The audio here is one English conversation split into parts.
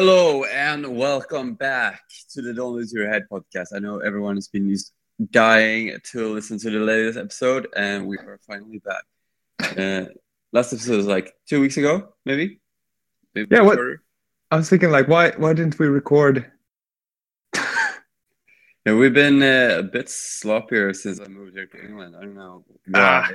Hello and welcome back to the Don't Lose Your Head podcast. I know everyone has been used, dying to listen to the latest episode, and we are finally back. Uh, last episode was like two weeks ago, maybe. maybe Yeah, what- shorter. I was thinking, like, why why didn't we record? Yeah, we've been uh, a bit sloppier since I moved here to England. I don't know why. Ah.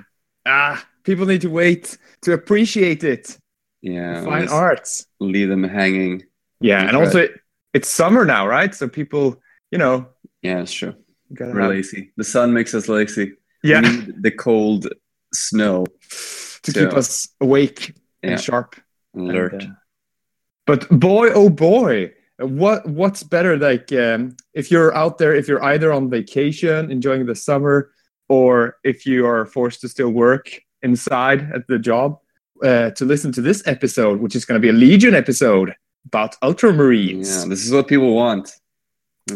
Ah, people need to wait to appreciate it. yeah, Fine arts. leave them hanging. Yeah, and also it, it's summer now, right? So people, you know, Yeah, it's true. gotta We're have- lazy. The sun makes us lazy. yeah, We need the cold snow to keep us awake Yeah. and sharp. alert. And, uh, but boy, oh boy, what what's better? Like, um, if you're out there, if you're either on vacation enjoying the summer, or if you are forced to still work inside at the job, uh, to listen to this episode, which is going to be a Legion episode about Ultramarines. Yeah, this is what people want.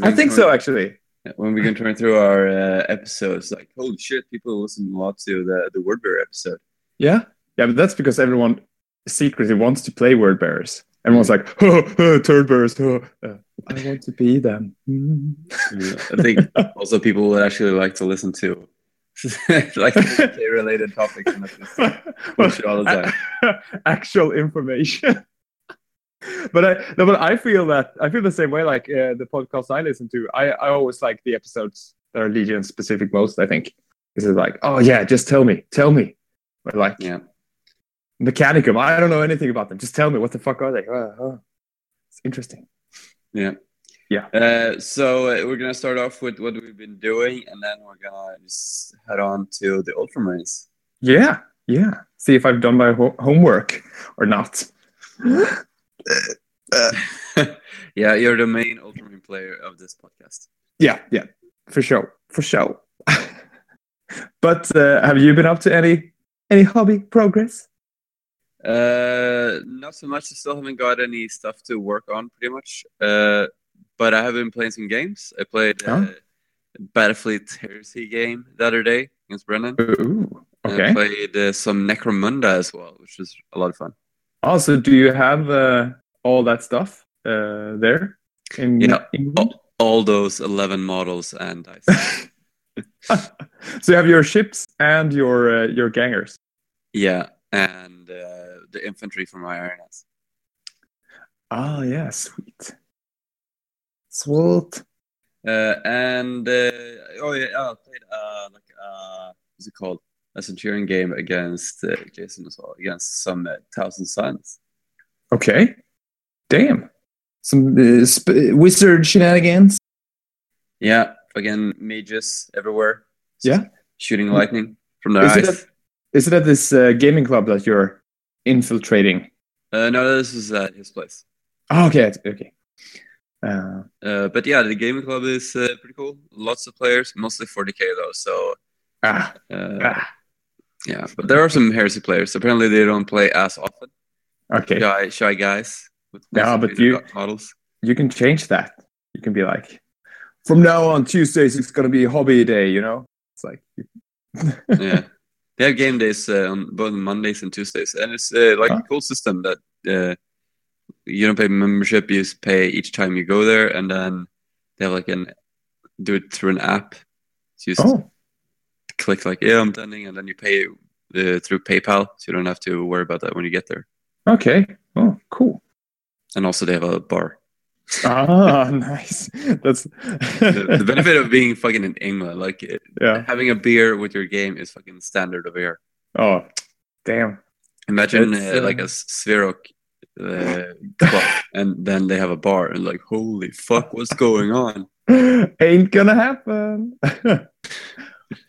I think so, actually. When we can turn through our uh, episodes, like holy shit, people listen a lot to the the Wordbearer episode. Yeah, yeah, but that's because everyone secretly wants to play word bearers. Everyone's like, oh, oh, turd bearers. Oh, uh, I want to be them. Yeah, I think also people would actually like to listen to like related topics and not just bullshit all the time. actual information. but I no, but I feel that I feel the same way. Like uh, the podcast I listen to, I I always like the episodes that are Legion specific most. I think this is like, oh yeah, just tell me, tell me. But like Yeah. Mechanicum, I don't know anything about them. Just tell me what the fuck are they? Uh, uh. It's interesting. Yeah. Yeah. Uh, so uh, we're gonna start off with what we've been doing, and then we're gonna just head on to the Ultramarines. Yeah, yeah. See if I've done my ho- homework or not. yeah, you're the main Ultramarine player of this podcast. Yeah, yeah, for sure, for sure. but uh, have you been up to any any hobby progress? Uh, not so much. I still haven't got any stuff to work on, pretty much. Uh, but I have been playing some games. I played uh, Oh. Battlefleet Heresy game the other day against Brennan. Ooh, And okay. I played uh, some Necromunda as well, which was a lot of fun. Also, do you have uh, all that stuff uh, there in Yeah. England? All those eleven models and dice. so you have your ships and your uh, your gangers. yeah, and uh, the infantry from my arenas. Oh yeah, sweet, sweet. Uh, and uh, oh yeah, oh, I played uh, like uh, what's it called? A Centurion game against uh, Jason as well, against some uh, Thousand Suns. Okay, damn. Some uh, sp- wizard shenanigans. Yeah, again, mages everywhere. Yeah. shooting lightning from their Is eyes. it, at, is it at this uh, gaming club that you're infiltrating? Uh, no, this is at his place. Oh, okay, okay. Uh, Uh, but yeah, the gaming club is uh, pretty cool. Lots of players, mostly 40k though. So ah, uh, ah, yeah, but there are some heresy players. Apparently, they don't play as often. okay. Shy, shy guys. With Yeah, but you- models. You can change that. You can be like, from now on Tuesdays it's gonna be hobby day. You know, it's like, yeah, they have game days uh, on both Mondays and Tuesdays, and it's uh, like Huh? a cool system that uh, you don't pay membership; you just pay each time you go there, and then they have like an do it through an app. Just oh, click like yeah, I'm attending, and then you pay uh, through PayPal, so you don't have to worry about that when you get there. okay. Oh, cool. And also, they have a bar. Ah, nice. That's The, the benefit of being fucking in England, like it, yeah. having a beer with your game, is fucking standard of here. Oh, damn. Imagine uh, uh, like a Sverok uh, club, and then they have a bar, and like, holy fuck, what's going on? Ain't gonna happen.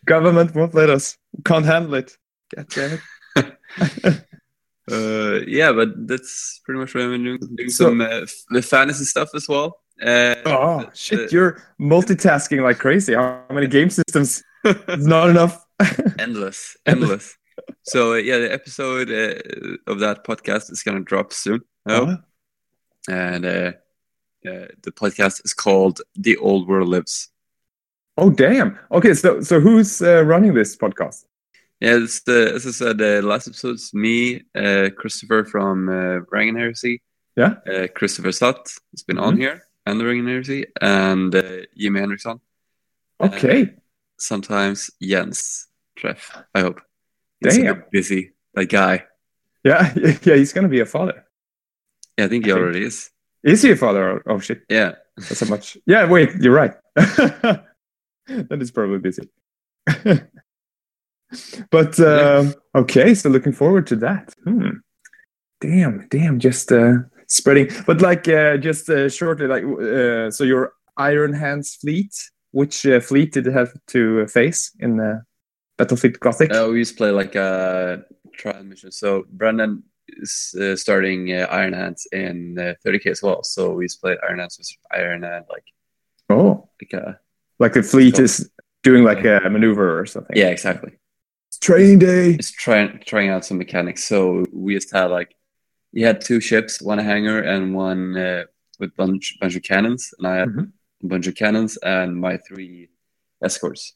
Government won't let us. Can't handle it. God damn it. Uh, yeah, but that's pretty much what I'm doing. Doing So- some uh, the fantasy stuff as well. Uh, Oh uh, shit! You're multitasking like crazy. How many game systems? It's not enough. endless, endless. so uh, yeah, the episode uh, of that podcast is gonna drop soon. Oh, Uh-huh. and uh, uh, the podcast is called "The Old World Lives." Oh damn. Okay, so so who's uh, running this podcast? Yeah, it's the as I said, the last episode's me, uh, Christopher from uh, Rangan Heresy, Yeah. Uh, Christopher Sutt has been on Mhm. here, and the Ring Heresy, and uh, Jimmy Henriksson. Okay. Sometimes Jens Treff. I hope. He's Damn. busy. That guy. Yeah, yeah, he's gonna be a father. Yeah, I think he I think- already is. Is he a father? Oh shit, Yeah. that's how much. Yeah, wait, you're right. that is probably busy. but um, okay, so looking forward to that. Hmm. Damn, damn, just uh, spreading. But like, uh, just uh, shortly, like, uh, so your Iron Hands fleet. Which uh, fleet did it have to face in uh, Battlefleet Gothic? Uh, we used to play like a trial mission. So Brendan is uh, starting uh, Iron Hands in uh, 30k as well. So we used to play Iron Hands with Iron Hand, like oh, like a like the fleet is doing like a maneuver or something. yeah, exactly. It's training day. It's trying trying out some mechanics. So we just had like he had two ships, one hangar and one uh, with bunch bunch of cannons, and I had Mhm. a bunch of cannons and my three escorts.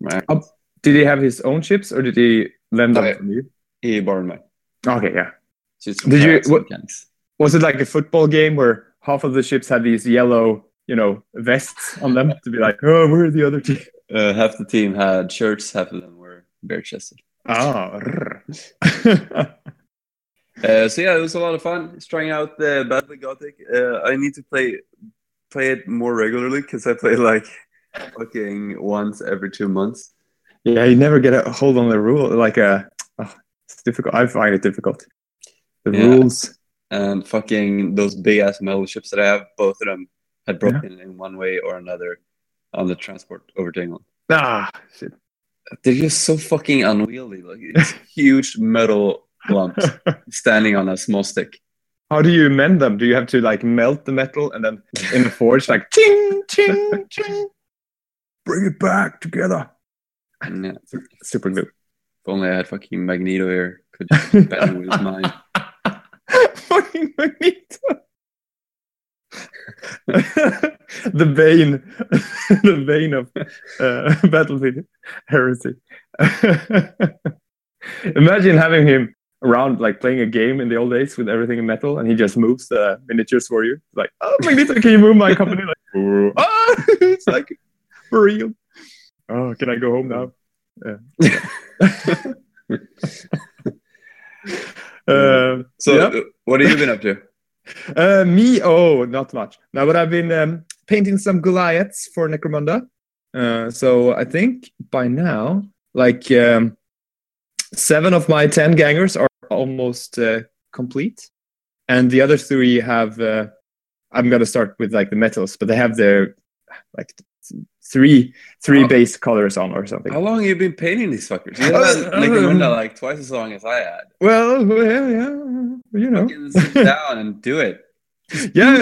Right? Oh. Did he have his own ships or did he lend them Okay. from you? He borrowed mine. Okay, yeah. So Did you- try out some what- mechanics. Was it like a football game where half of the ships had these yellow, you know, vests on them to be like, oh, where are the other team? Uh, half the team had shirts, half of them were bare chested. Ah, Uh, so yeah, it was a lot of fun. Just trying out the Battle Gothic. Uh, I need to play play it more regularly because I play like fucking once every two months. yeah, you never get a hold on the rule. Like, uh, oh, it's difficult. I find it difficult. The Yeah. rules. And fucking those big ass metal ships that I have, both of them had broken in one way or another on the transport over to England. Ah, shit. They're just so fucking unwieldy. Like it's huge metal lumps standing on a small stick. How do you mend them? Do you have to like melt the metal and then in the forge, like, ching, ching, ching, bring it back together? And yeah, if Super glue. only I had fucking Magneto here, could just bend with mind. Fucking Magneto. the bane, the bane of uh, Battlefield Heresy. Imagine having him around, like playing a game in the old days with everything in metal, and he just moves the miniatures for you. Like, oh, Magneto, can you move my company? Like, "Oh." ah, it's like for real. Oh, can I go home now? Yeah. Uh, So, yeah. uh, what have you been up to? Uh, me, oh, not much. Now, but I've been um, painting some Goliaths for Necromunda. Uh, so I think by now, like um, seven of my ten gangers are almost uh, complete, and the other three have. Uh, I'm gonna start with like the metals, but they have their like three three Oh. base colors on or something. How long have you been painting these fuckers? You had like like twice as long as I had. Well, well, yeah, you know. Fucking sit down and do it. yeah,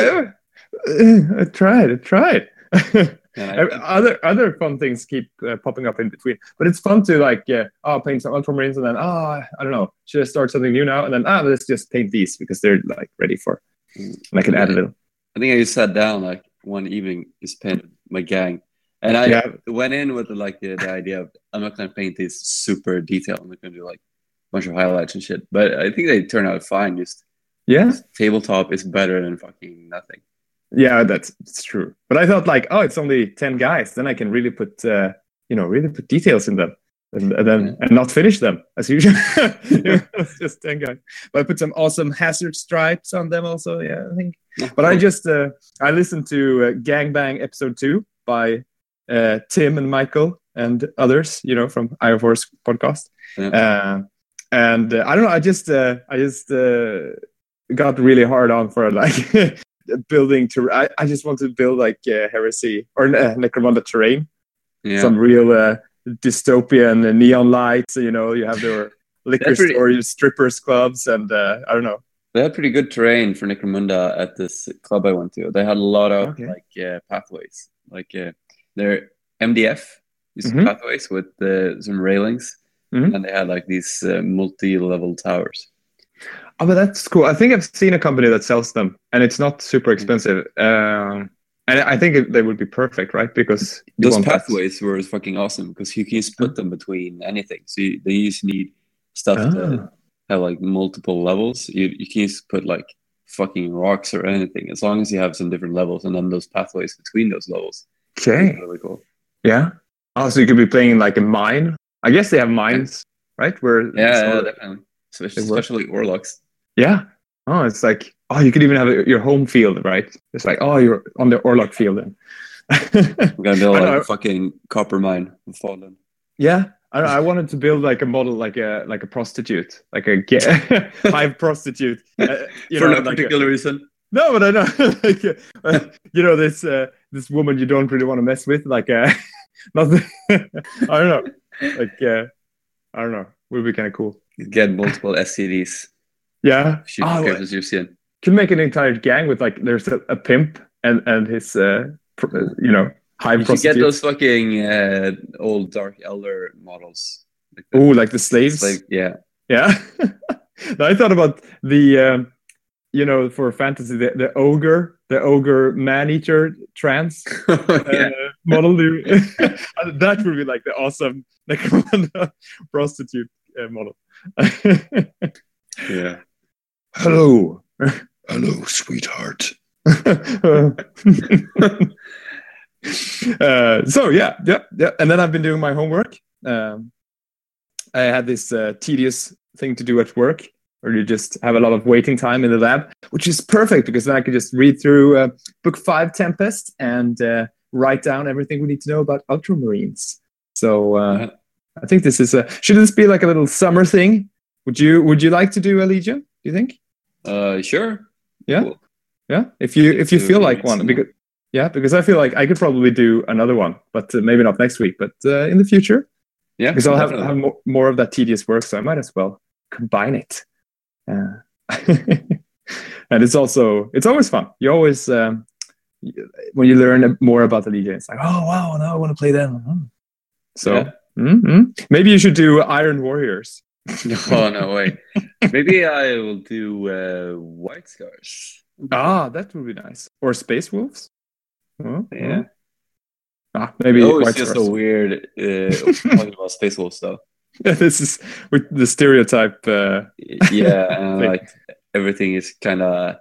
yeah. I tried. I tried. And I, Uh, other other fun things keep uh, popping up in between, but it's fun to like uh, oh paint some ultramarines and then ah I don't know should I start something new now and then ah let's just paint these because they're like ready for and I can add a little I think I just sat down like one evening, just painted my gang, and I Yeah. went in with like the, the idea of I'm not gonna paint these super detailed. I'm not gonna do like a bunch of highlights and shit. But I think they turn out fine. Just yeah tabletop is better than fucking nothing. yeah that's it's true but I thought like oh it's only ten guys then I can really put uh, you know really put details in them and, and then Yeah. and not finish them as usual just ten guys but I put some awesome hazard stripes on them also yeah I think But I just uh, I listened to uh, Gangbang episode two by uh, Tim and Michael and others, you know, from Iron Force podcast. Yeah. Uh, and uh, I don't know, I just uh, I just uh, got really hard on for like building to. I, I just want to build like uh, heresy or uh, Necromunda terrain, yeah. some real uh, dystopian uh, neon lights. You know, you have their liquor pretty- stores, strippers clubs, and uh, I don't know. They had pretty good terrain for Necromunda at this club I went to. They had a lot of Okay. like uh, pathways, like uh, their MDF these Mhm. pathways with uh, some railings, Mhm. and they had like these uh, multi-level towers. Oh, but that's cool. I think I've seen a company that sells them, and it's not super expensive. Um, and I think it, they would be perfect, right? Because Those want that- pathways were fucking awesome because you can just put them between anything. So you, they just need stuff to Ah. have like multiple levels. You you can just put like fucking rocks or anything, as long as you have some different levels and then those pathways between those levels. Okay. Really cool. Yeah. Oh, so you could be playing like a mine. I guess they have mines, right? Where Yeah, yeah, definitely. Especially, especially Orlocks. yeah. Oh, it's like oh, you could even have a, your home field, right? It's like oh, you're on the Orlok field then. I'm gonna build like a fucking copper mine Fallen. yeah. I, I wanted to build like a model, like a like a prostitute, like a ge- hive prostitute. Uh, you For know, no like a- particular reason. No, but I know, like, uh, you know, this uh, this woman you don't really want to mess with, like, uh, not, I don't know, like, uh, I don't know, would be kind of cool. You get multiple STDs. Yeah, She oh, your sin. Can make an entire gang with like, there's a, a pimp and and his, uh, uh, you know, hive You get those fucking uh, old Dark Eldar models. Like Oh, like the slaves. slave- yeah. Yeah. No, I thought about the, um, you know, for fantasy, the, the ogre, the ogre man eater trans. uh, model. that would be like the awesome like prostitute uh, model. yeah. Hello. Hello, sweetheart. uh, so yeah, yeah, yeah. And then I've been doing my homework. Um, I had this uh, tedious thing to do at work, where you just have a lot of waiting time in the lab, which is perfect because then I could just read through uh, Book Five Tempest and uh, write down everything we need to know about Ultramarines. So uh. I think this is a. Should this be like a little summer thing? Would you Would you like to do a Legion? Do you think? Uh, sure. Yeah. Cool. Yeah, if you if you feel like one, because yeah, because I feel like I could probably do another one, but uh, maybe not next week, but uh, in the future, Yeah. because I'll have, definitely. have more, more of that tedious work, so I might as well combine it. Uh, and it's also it's always fun. You always um, when you learn more about the Legion, it's like, oh wow, now I want to play them. Hmm. So Yeah. mhm. maybe you should do Iron Warriors. Oh no way. Maybe I will do uh, White Scars. Ah, that would be nice. Or Space Wolves. Oh, Yeah. Ah, maybe oh, it's just Scars. so weird uh, talking about Space Wolves though. this is with the stereotype. Uh, Yeah, and Like- everything is kind of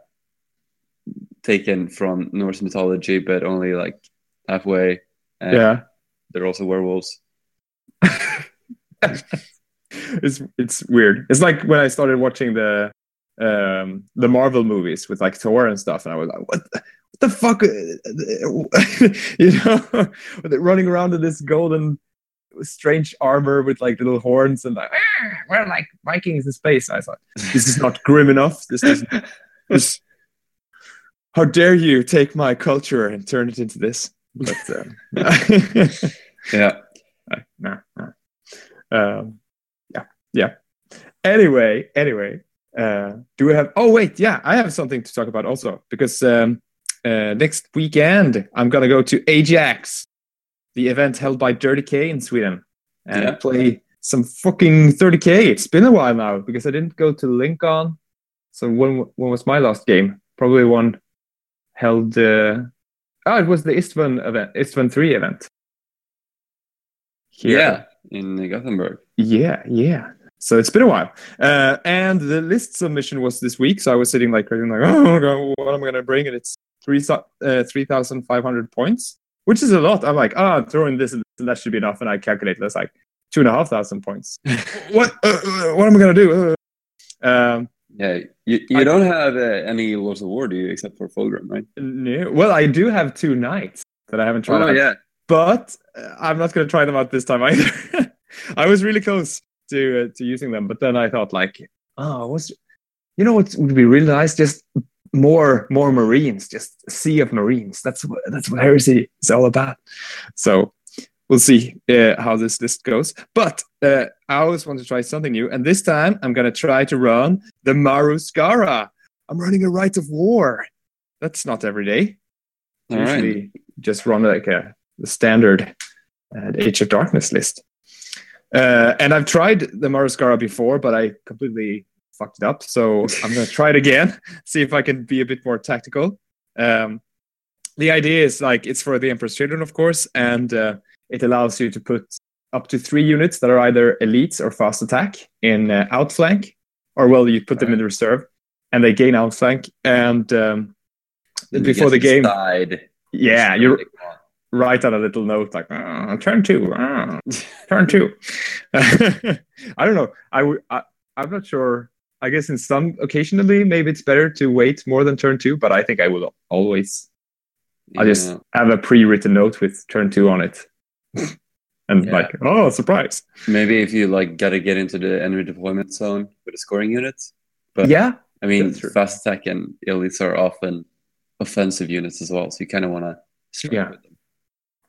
taken from Norse mythology, but only like halfway. And yeah, they're also werewolves. It's it's weird. It's like when I started watching the um the Marvel movies with like Thor and stuff, and I was like, what. The, what the fuck, you know, running around in this golden, strange armor with like little horns and like, "Ah, we're like Vikings in space. I thought this is not grim enough. This is this. How dare you take my culture and turn it into this? But um, Yeah. no, no. Um, yeah. Anyway, anyway, uh, do we have? Oh wait, yeah, I have something to talk about also because um, uh, next weekend I'm gonna go to Ajax, the event held by Dirty K in Sweden, and Yeah. play some fucking 30k. It's been a while now because I didn't go to Lincoln. So when when was my last game? Probably one held. Uh, oh, it was the Istvan event, Istvan three event. Here. Yeah. In Gothenburg. Yeah, yeah. So it's been a while. Uh, and the list submission was this week. So I was sitting like, like oh, God, what am I going to bring? And it's three uh, 3,500 points, which is a lot. I'm like, ah, throwing this and that should be enough. And I calculate that's like two and a half thousand points. what, uh, uh, what am I going to do? Uh, um, Yeah. You, you I- don't have uh, any Lords of War, do you, except for Fulgrim, right? no. Well, I do have two knights that I haven't tried Oh, out. yeah. but uh, I'm not going to try them out this time either. I was really close to uh, to using them, but then I thought like, oh, what's you know what would be really nice? Just more more Marines, just a sea of Marines. That's what that's what heresy is all about. So we'll see uh, how this list goes. But uh, I always want to try something new, and this time I'm going to try to run the Maru Skara. I'm running a Rite of War. That's not every day. All right. Usually just run like a the standard uh, Age of Darkness list. Uh, and I've tried the Maru Skara before, but I completely fucked it up. So I'm going to try it again, see if I can be a bit more tactical. Um, the idea is like it's for the Emperor's Children, of course, and uh, it allows you to put up to three units that are either elites or fast attack in uh, outflank, or well, you put them in the reserve. and they gain outflank. And um, before the game, yeah, you write on a little note like "Ah, turn two, ah, turn two. I don't know. I, w- I I'm not sure. I guess in some occasionally maybe it's better to wait more than turn two, but I think I will always I just have a pre-written note with turn two on it. and Yeah. like, oh, surprise. maybe if you like gotta get into the enemy deployment zone with the scoring units. But yeah. I mean, fast attack and elites are often offensive units as well, so you kind of want to Yeah.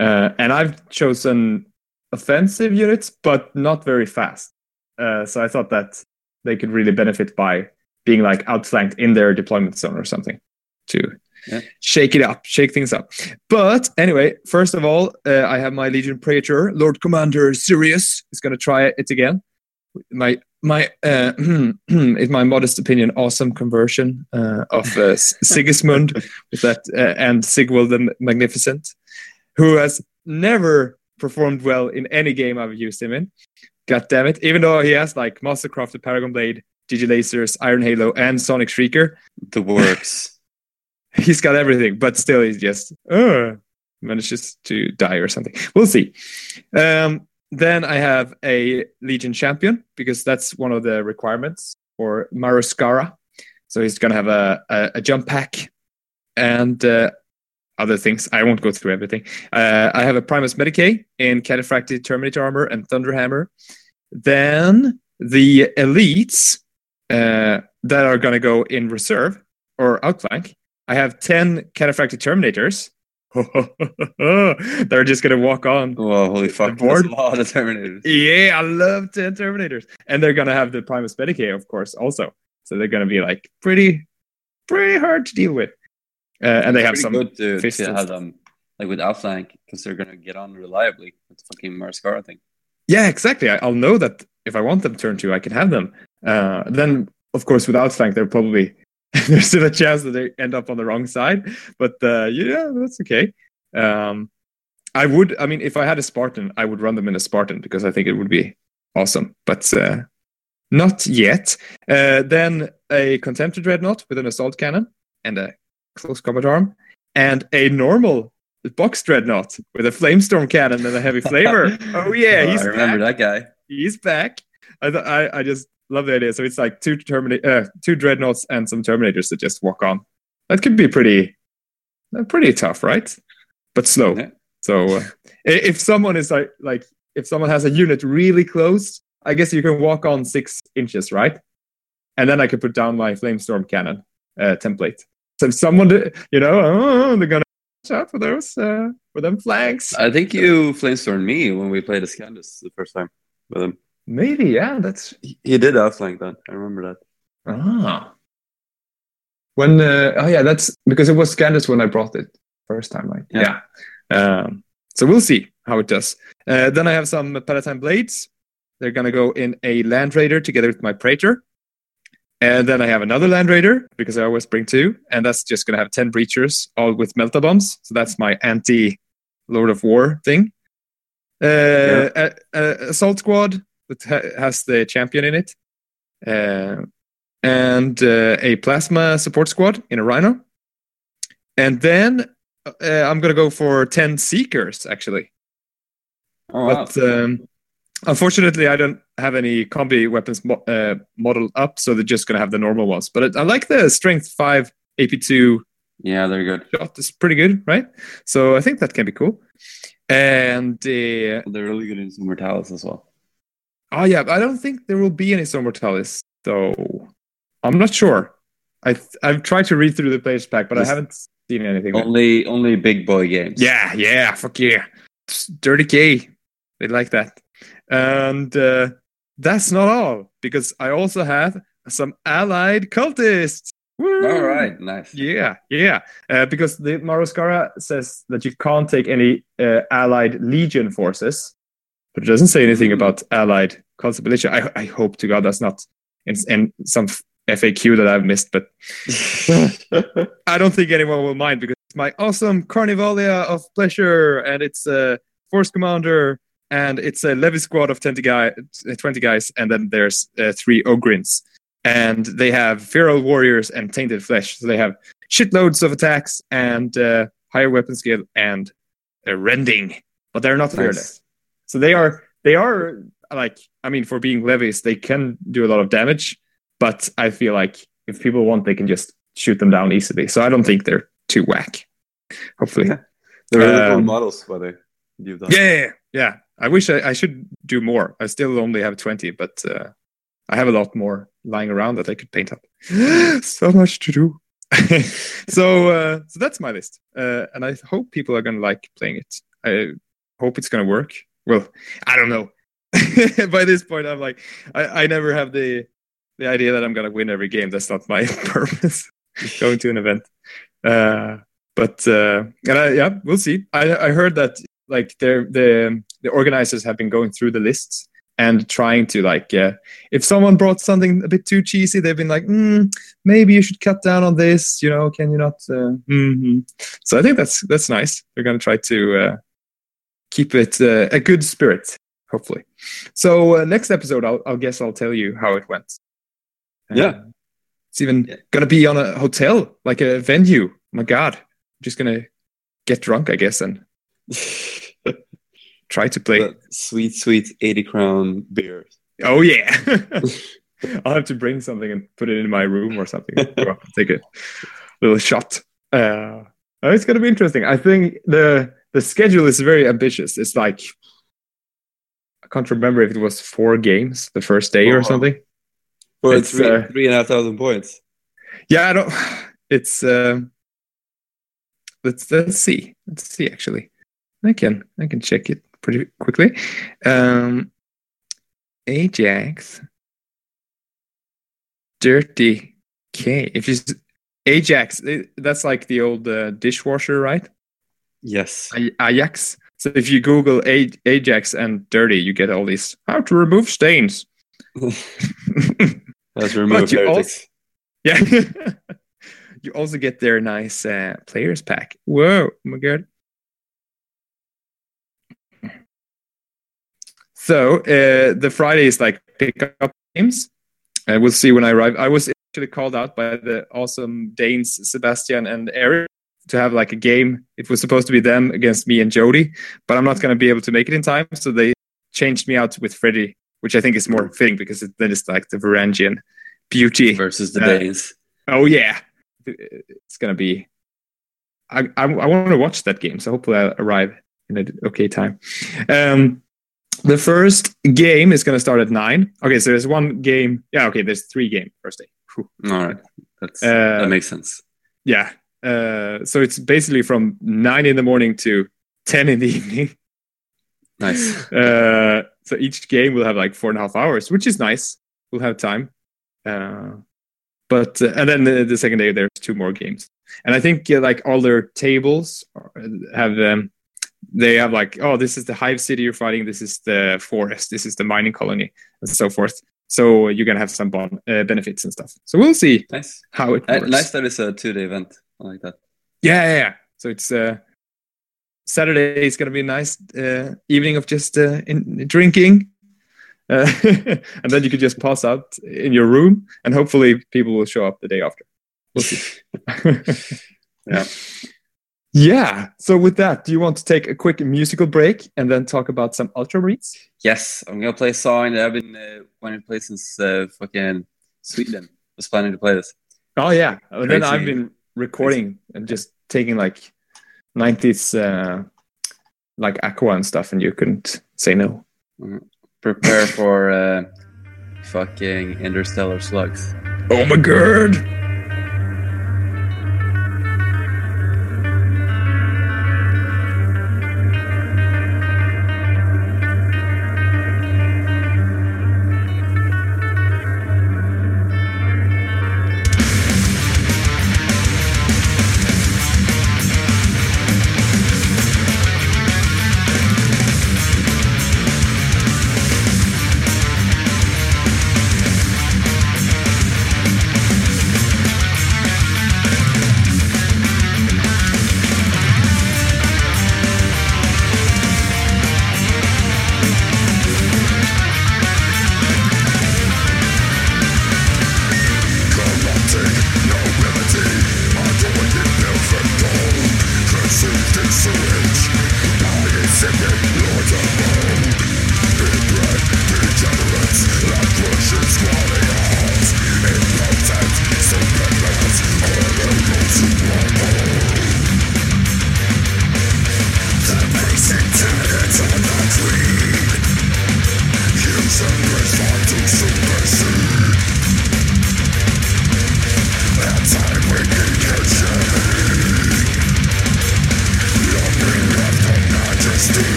Uh, and I've chosen offensive units, but not very fast. Uh, so I thought that they could really benefit by being like outflanked in their deployment zone or something to Yeah. shake it up, shake things up. But anyway, first of all, uh, I have my Legion Praetor, Lord Commander Sirius is going to try it again. My my uh, in my modest opinion, awesome conversion uh, of uh, Sigismund with that uh, and Sigwald the Magnificent, who has never performed well in any game I've used him in. God damn it! Even though he has like Mastercrafted Paragon Blade, Digilasers, Iron Halo, and Sonic Shrieker, The works. he's got everything, but still he's just uh, manages to die or something. We'll see. Um, then I have a Legion champion because that's one of the requirements for Maru Skara. So he's going to have a, a, a jump pack and uh, other things. I won't go through everything. Uh, I have a Primus Medicae in Cataphractii Terminator armor and Thunderhammer. Then the elites uh, that are going to go in reserve or outflank. I have 10 Cataphractii Terminators. They're just going to walk on. Whoa, holy fuck. board? That's a lot of Terminators. Yeah, I love 10 Terminators. And they're going to have the Primus Medicae, of course, also. So they're going to be like pretty, pretty hard to deal with. Uh, and they have some. good to, to have them like with outflank because they're gonna get on reliably with the fucking Maru Skara thing. Yeah, exactly. I, I'll know that if I want them turn two, I can have them. Uh, then, of course, with outflank, they're probably there's still a chance that they end up on the wrong side. But uh, yeah, that's okay. Um, I would. I mean, if I had a Spartan, I would run them in a Spartan because I think it would be awesome. But uh, not yet. Uh, then a Contemptor Dreadnought with an assault cannon and a close combat arm, and a normal box Dreadnought with a flamestorm cannon and a heavy flamer. oh yeah, Oh, he's I remember back that guy. he's back. I, th- I I just love the idea. So it's like two terminate, uh, two dreadnoughts and some terminators that just walk on. That could be pretty, uh, pretty tough, right? But slow. Yeah. So uh, if someone is like like if someone has a unit really close, I guess you can walk on six inches, right? And then I could put down my flamestorm cannon uh, template. So if someone, did- you know, oh, they're gonna watch out for those uh, for them flanks. I think you flamestormed me when we played Ascandus the first time with him. Maybe, yeah, that's He he did outflank then. I remember that. Ah. When uh, oh yeah, that's because it was Scandus when I brought it first time, right? Yeah. Yeah. Um, so we'll see how it does. Uh, then I have some Palatine blades. They're gonna go in a Land Raider together with my Praetor. And then I have another Land Raider because I always bring two, and that's just gonna have ten breachers, all with Melta bombs. So that's my anti Lord of War thing. Uh, a, a- assault squad that ha- has the champion in it. Uh, and uh, a plasma support squad in a rhino. And then uh, I'm going to go for 10 seekers, actually. Oh, wow. Um, unfortunately, I don't have any combi weapons mo- uh, modeled up, so they're just going to have the normal ones. But it, I like the strength 5 AP2 yeah, they're good. shot. It's pretty good, right? So I think that can be cool. And uh, They're really good in some Mortalis as well. oh, yeah, I don't think there will be any Somortalis, though. I'm not sure. I th- I've tried to read through the players pack, but Just- I haven't seen anything. Only only big boy games. Yeah, yeah, fuck yeah. Dirty K. They like that. And uh, that's not all, because I also have some allied cultists. Woo! All right, nice. Yeah, yeah. Uh, because the Maru Skara says that you can't take any uh, allied legion forces, but it doesn't say anything about allied cult militia. I, I hope to God that's not in, in some FAQ that I've missed, but I don't think anyone will mind because it's my awesome Carnivalia of Pleasure, and it's a Force Commander, and it's a Levy squad of 20, guy, 20 guys, and then there's uh, three Ogryns. and they have feral warriors and tainted flesh. So they have shitloads of attacks and uh, higher weapon skill and uh, rending, but they're not fearless. Nice. So they are they are like I mean for being levies they can do a lot of damage, but I feel like if people want they can just shoot them down easily. So I don't think they're too whack. Hopefully, Yeah. They're really cool Um, models, by the yeah, yeah, yeah. I wish I, I should do more. I still only have twenty, but uh, I have a lot more lying around that I could paint up. so much to do. so uh, so that's my list, uh, and I hope people are gonna like playing it. I hope it's gonna work. Well, I don't know. By this point, I'm like, I, I never have the the idea that I'm gonna win every game. That's not my purpose. Going to an event, uh, but uh, and I, yeah, we'll see. I I heard that like they're, the the organizers have been going through the lists and trying to like uh, if someone brought something a bit too cheesy they've been like mm, maybe you should cut down on this you know can you not uh, mhm." so i think that's that's nice they're going to try to uh, keep it uh, a good spirit hopefully so uh, next episode I'll, I'll guess i'll tell you how it went Uh, Yeah. it's even Yeah. going to be on a hotel like a venue my god i'm just going to get drunk i guess and try to play That sweet, sweet 80 crown beer. Oh yeah. I'll have to bring something and put it in my room or something. Take a little shot. Uh, oh, it's gonna be interesting. I think the the schedule is very ambitious. It's like I can't remember if it was four games the first day or something. For It's, three, uh, three and a half thousand points. Yeah, I don't. It's um let's let's see. Let's see. Actually, I can I can check it pretty quickly. Um, Ajax, Dirty K. If you Ajax, eh, that's like the old uh, dishwasher, right? Yes. Ajax. So if you Google A- Ajax and dirty, you get all these how to remove stains. Let's remove heretics. Yeah. you also get their nice uh, players pack. Whoa, my god. So uh, the Friday is like pick up games. Uh, we'll see when I arrive. I was actually called out by the awesome Danes, Sebastian and Eric, to have like a game. It was supposed to be them against me and Jody, but I'm not going to be able to make it in time. So they changed me out with Freddie, which I think is more fitting because it, then it's like the Varangian beauty. versus the Uh, Danes. Oh yeah, it's gonna be. I I, I want to watch that game, so hopefully I'll arrive in an okay time. Um, the first game is gonna start at nine. Okay, so there's one game. Yeah, okay, there's three game first day. Whew. All right. That's, Uh, that makes sense. Yeah, uh, so it's basically from nine in the morning to ten in the evening. Nice. Uh, so each game will have like four and a half hours, which is nice. We'll have time. Uh, but uh, and then the, the second day there's two more games, and I think uh, like all their tables are- have um, they have like oh this is the hive city you're fighting, this is the forest, this is the mining colony, and so forth. So you're gonna have some bon- uh, benefits and stuff. So we'll see Nice. how it Uh, works. nice that it's a two day event. I like that. Yeah, yeah, yeah. So it's uh, Saturday is gonna be a nice uh, evening of just uh, in, drinking, uh, and then you could just pass out in your room, and hopefully people will show up the day after. We'll see. Yeah. Yeah. So with that, do you want to take a quick musical break and then talk about some ultra reads? Yes, I'm gonna play a song that I've been uh, wanting to play since uh, fucking Sweden. Was planning to play this. Oh yeah. And then I've been recording and just taking like 90s uh, like aqua and stuff, and you couldn't say no. Prepare for uh, fucking interstellar slugs. Oh my god!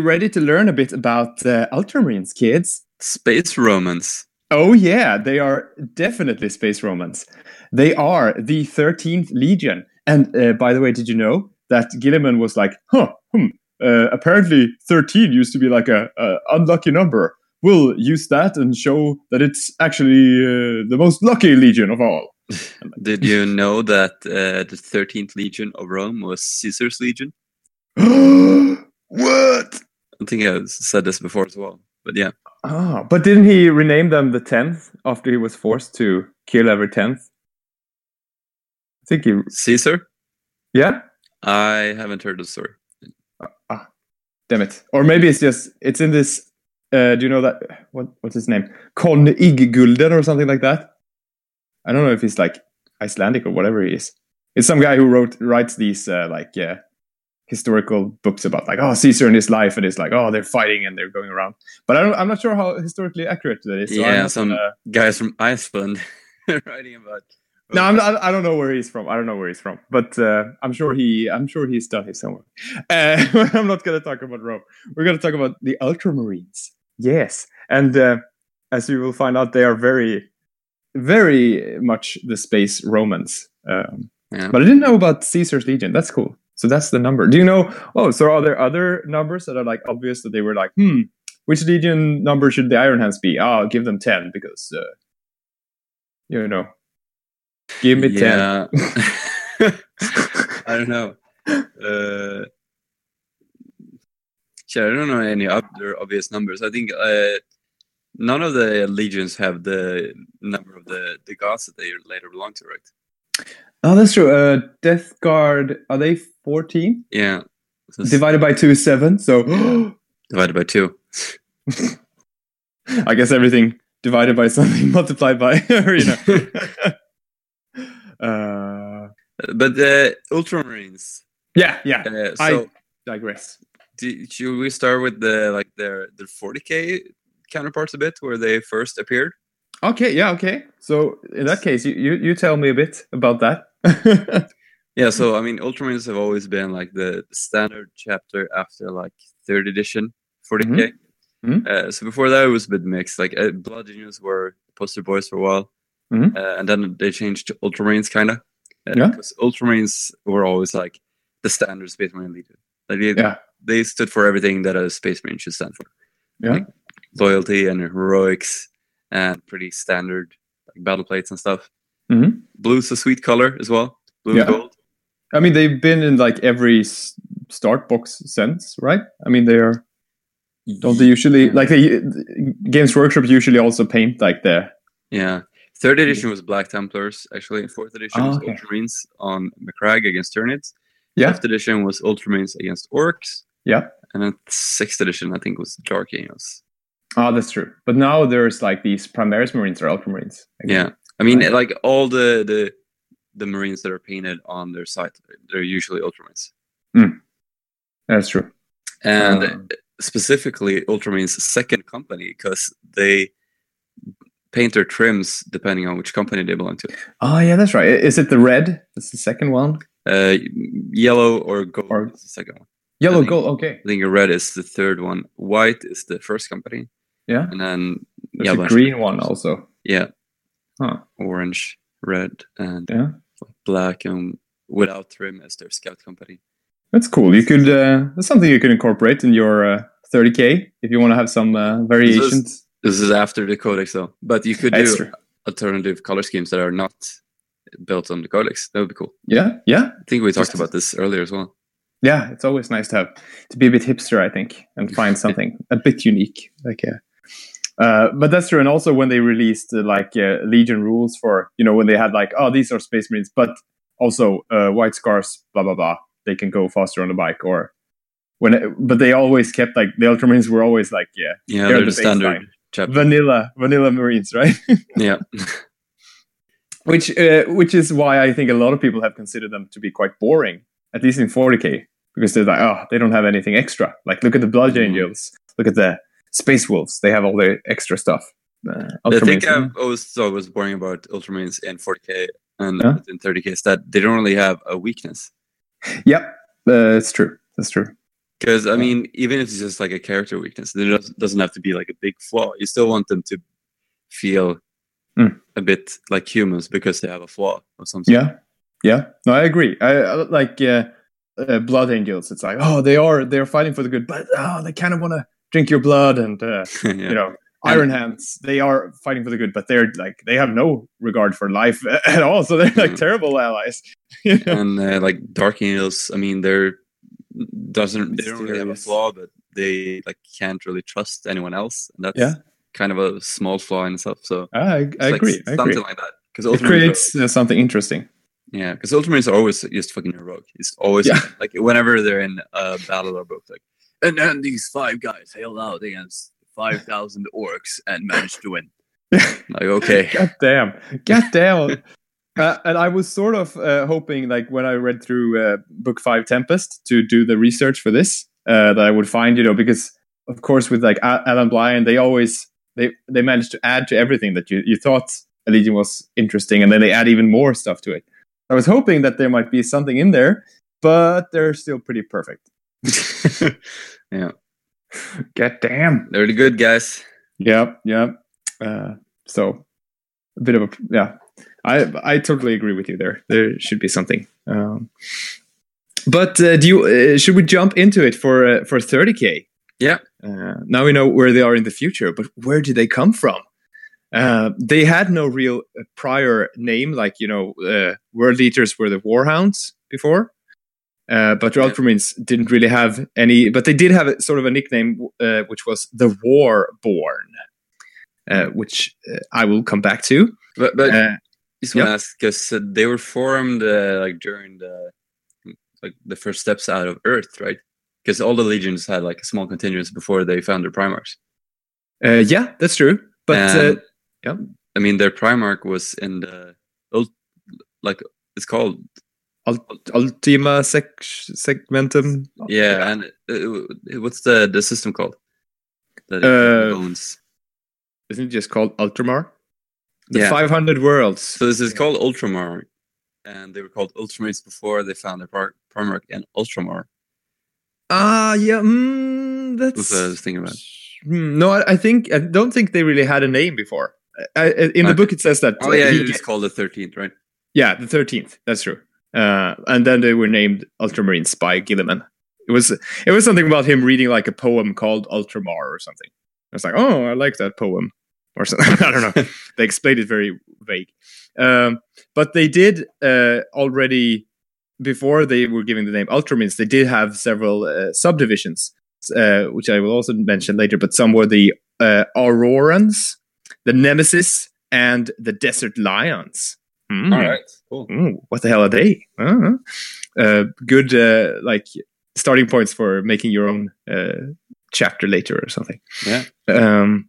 You ready to learn a bit about uh, Ultramarines, kids? Space Romans. Oh, yeah, they are definitely Space Romans. They are the 13th Legion. And uh, by the way, did you know that Guilliman was like, huh, hmm, uh, apparently 13 used to be like a, a, unlucky number. We'll use that and show that it's actually uh, the most lucky Legion of all. Did you know that uh, the 13th Legion of Rome was Caesar's Legion? what? I think I said this before as well, but yeah. Oh, but didn't he rename them the 10th after he was forced to kill every 10th? I think he. Caesar? Yeah? I haven't heard the story. Ah, damn it. Or maybe it's just, it's in this. Uh, do you know that? What, what's his name? Conn Iggulden or something like that? I don't know if he's like Icelandic or whatever he is. It's some guy who wrote writes these uh, like yeah historical books about like oh Caesar and his life and it's like oh they're fighting and they're going around. But I don't, I'm not sure how historically accurate that is. So yeah, some guys from Iceland writing about. No, I'm not, I don't know where he's from. I don't know where he's from, but uh, I'm sure he. I'm sure he's done it somewhere. Uh, I'm not going to talk about Rome. We're going to talk about the Ultramarines. Yes, and uh, as you will find out, they are very very much the space Romans. Um, yeah. But I didn't know about Caesar's Legion. That's cool. So that's the number. Do you know? Oh, so are there other numbers that are like obvious that they were like, hmm, which Legion number should the Iron Hands be? Oh, I'll give them 10 because, uh, you know, give me 10. I don't know. Uh, sure, I don't know any other obvious numbers. I think uh, none of the legions have the number of the the gods that they later belong to, right? Oh, that's true. Uh, Death Guard are they fourteen? Yeah. So divided by two is seven. So divided by two. I guess everything divided by something multiplied by, you know. uh, but the Ultramarines. Yeah, yeah. Uh, so I digress. Do, should we start with the like their their 40k counterparts a bit where they first appeared? Okay, yeah, okay. So in that case, you you, you tell me a bit about that. yeah, so I mean, Ultramarines have always been like the standard chapter after like third edition 40k. Mm-hmm. Mm-hmm. Uh, so before that, it was a bit mixed. Like uh, Blood Angels were poster boys for a while, mm-hmm. uh, and then they changed to Ultramarines, kind of. Uh, yeah. Because Ultramarines were always like the standard Space Marine leader. Like they, yeah. they stood for everything that a Space Marine should stand for. Yeah. Like, loyalty and heroics and pretty standard like battle plates and stuff. Mm-hmm. Blue's a sweet color as well. Blue yeah. and gold. I mean, they've been in like every start box sense, right? I mean, they are. Don't they usually like the Games Workshop usually also paint like the yeah. Third edition was Black Templars actually. Fourth edition oh, was okay. Ultramarines on Macragge against Tyranids. Yeah. Fifth edition was Ultramarines against Orcs. Yeah. And then sixth edition I think was Dark Angels. Oh, that's true. But now there's like these Primaris Marines or Ultramarines. Yeah, I mean, right. like all the the the Marines that are painted on their site, they're usually Ultramarines. Mm. That's true. And um, specifically, Ultramarines' second company because they paint their trims depending on which company they belong to. Oh yeah, that's right. Is it the red? That's the second one. Uh, yellow or gold or, is the second one. Yellow, think, gold. Okay. I think red is the third one. White is the first company. Yeah. And then There's a green one also. Yeah. Huh. Orange, red, and yeah. black, and without trim as their scout company. That's cool. You could. Uh, that's something you can incorporate in your uh, 30k if you want to have some uh, variations. This is, this is, after the codex, though. But you could do alternative color schemes that are not built on the codex. That would be cool. Yeah, yeah. I think we talked Just, about this earlier as well yeah, it's always nice to have to be a bit hipster, I think, and find something a bit unique. Like, uh, uh, but that's true. And also when they released uh, like uh, Legion rules for, you know, when they had like, oh, these are Space Marines, but also uh, White Scars, blah blah blah. They can go faster on the bike, or when, it, but they always kept like the Ultramarines were always like, yeah, yeah, they're, they're the standard vanilla vanilla Marines, right? yeah. which uh, which is why I think a lot of people have considered them to be quite boring, at least in 40k because they're like, oh, they don't have anything extra. Like, look at the Blood mm-hmm. Angels, look at the Space Wolves. They have all the extra stuff. Uh, I think I always thought was boring about Ultramarines in 40k and yeah. in 30k is that they don't really have a weakness. Yep, uh, it's true. That's true. Because I mean, even if it's just like a character weakness, it does- doesn't have to be like a big flaw. You still want them to feel Hmm. a bit like humans because they have a flaw or something. Yeah, yeah. No, I agree. I, I like uh, uh, Blood Angels. It's like, oh, they are they're fighting for the good, but oh, they kind of want to drink your blood, and uh, yeah. you know, Iron Hands. They are fighting for the good, but they're like they have no regard for life at all. So they're like Mhm. terrible allies. you know? and uh, like Dark Angels, I mean, they're doesn't they don't really have a flaw, but they like can't really trust anyone else, and that's Yeah. kind of a small flaw in itself. So I, I it's like agree. I something agree. like that. Because It creates uh, something interesting. Yeah, because Ultramarines are always just fucking heroic. It's always Yeah. like whenever they're in a battle or book, like, and then these five guys held out against five thousand orcs and managed to win. Like, okay, God damn. God damn. Uh, and I was sort of uh, hoping, like when I read through uh, Book Five Tempest to do the research for this, uh, that I would find, you know, because of course with like Alan Bryan, they always they they managed to add to everything that you you thought a Legion was interesting, and then they add even more stuff to it. I was hoping that there might be something in there, but they're still pretty perfect. yeah, God damn. they're the good guys. Yep, yep. Uh, so a bit of a yeah. I I totally agree with you there. There should be something. Um, but uh, do you uh, should we jump into it for uh, for 30k? Yeah. Uh, now we know where they are in the future, but where did they come from? Uh, they had no real prior name, like you know, uh, World leaders were the Warhounds before, uh, but Yeah. Ultramarines didn't really have any. But they did have a, sort of a nickname, uh, which was the Warborn, uh, which uh, I will come back to. But but Uh, just want to yep. ask because uh, they were formed uh, like during the like the first steps out of Earth, right? Because all the legions had like a small contingents before they found their Primarchs. uh, yeah, that's true. But uh, And, I mean, their Primarch was in the old, like it's called Ul- Ultima sec- Segmentum. yeah, and uh, what's the the system called? That Uh, owns. Isn't it just called Ultramar? The Yeah. 500 worlds. So this is called Ultramar, and they were called Ultramarines before they found their Pri- Primarch and Ultramar. Ah, yeah. Mm, That's that's. what I was thinking about. Hmm, no, I, I think I don't think they really had a name before. I, I, in the book, it says that. Oh uh, yeah, he it's called the Thirteenth, right? yeah, the thirteenth. That's true. Uh, and then they were named Ultramarines by Guilliman. It was it was something about him reading like a poem called Ultramar or something. I was like, oh, I like that poem or something. I don't know. they explained it very vague. Um, but they did uh, already before they were giving the name Ultramarines. They did have several uh, subdivisions, uh, which I will also mention later. But some were the uh, Aurorans, the Nemesis, and the Desert Lions. Hmm. All right, cool. Ooh, what the hell are they? Uh, uh, good, uh, like starting points for making your own uh, chapter later or something. Yeah. Um,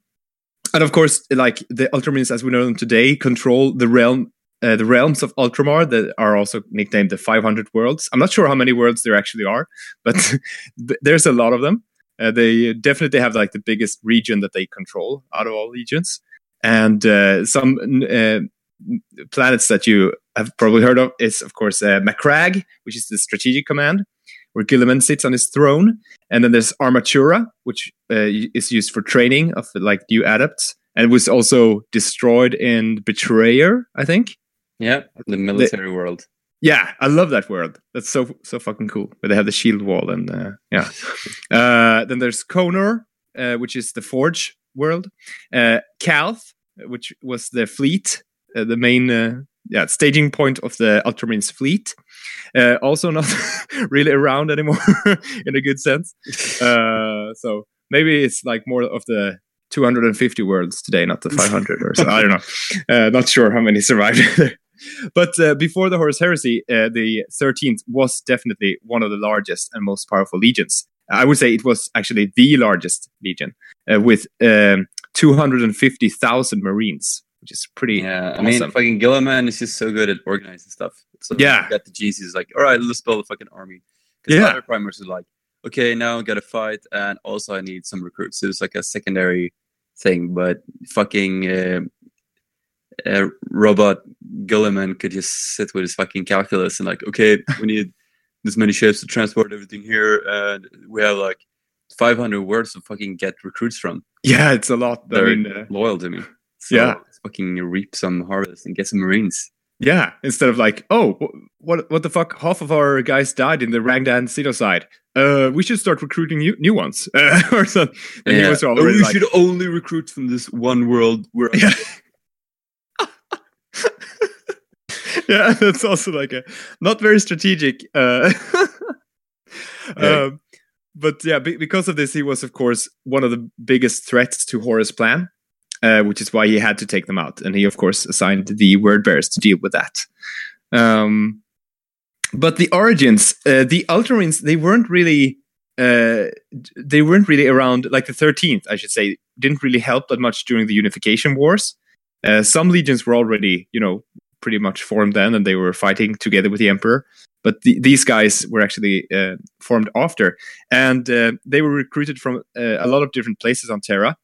and of course, like the Ultramarines as we know them today, control the realm, uh, the realms of Ultramar that are also nicknamed the 500 worlds. I'm not sure how many worlds there actually are, but there's a lot of them. Uh, they definitely have like the biggest region that they control out of all legions, and uh, some uh, planets that you have probably heard of is, of course, uh, Macragge, which is the strategic command, where Guilliman sits on his throne. And then there's Armatura, which uh, is used for training of like new adepts, and was also destroyed in Betrayer, I think. Yeah, the military world. Yeah, I love that world. That's so so fucking cool. Where they have the shield wall and uh, yeah. uh, then there's Konor, uh, which is the Forge world. Uh, Calth, which was the fleet, uh, the main uh, yeah staging point of the Ultramarines fleet. Uh, also not really around anymore in a good sense. Uh, so maybe it's like more of the 250 worlds today, not the 500 or so. I don't know. Uh, not sure how many survived. but uh, before the Horus Heresy, uh, the 13th was definitely one of the largest and most powerful legions. I would say it was actually the largest legion uh, with um, 250,000 Marines, which is pretty Yeah, I mean, awesome. fucking Guilliman is just so good at organizing stuff. So Yeah. got the is like, all right, let's build a fucking army. Because Yeah. other primers are like, okay, now I got to fight, and also I need some recruits. So it's like a secondary thing. But fucking uh, uh, robot Guilliman could just sit with his fucking calculus and like, okay, we need this many ships to transport everything here, and we have like 500 words to fucking get recruits from. Yeah, it's a lot. They're I mean, uh, loyal to me. So Yeah. fucking reap some harvest and get some marines. yeah. Instead of like, oh, wh- what what the fuck? Half of our guys died in the Rangdan genocide. Uh, we should start recruiting new, new ones uh, or something. Yeah. Oh, we like, should only recruit from this one world. Where Yeah. yeah, that's also like a not very strategic. Uh, Yeah. um, but yeah, be- because of this, he was of course one of the biggest threats to Horus' plan, uh, which is why he had to take them out, and he of course assigned the word bearers to deal with that. Um, but the origins, uh, the Ultramarines, they weren't really. Uh, they weren't really around like the 13th i should say didn't really help that much during the unification wars uh, some legions were already, you know, pretty much formed then, and they were fighting together with the emperor. But the, these guys were actually uh, formed after, and uh, they were recruited from uh, a lot of different places on Terra,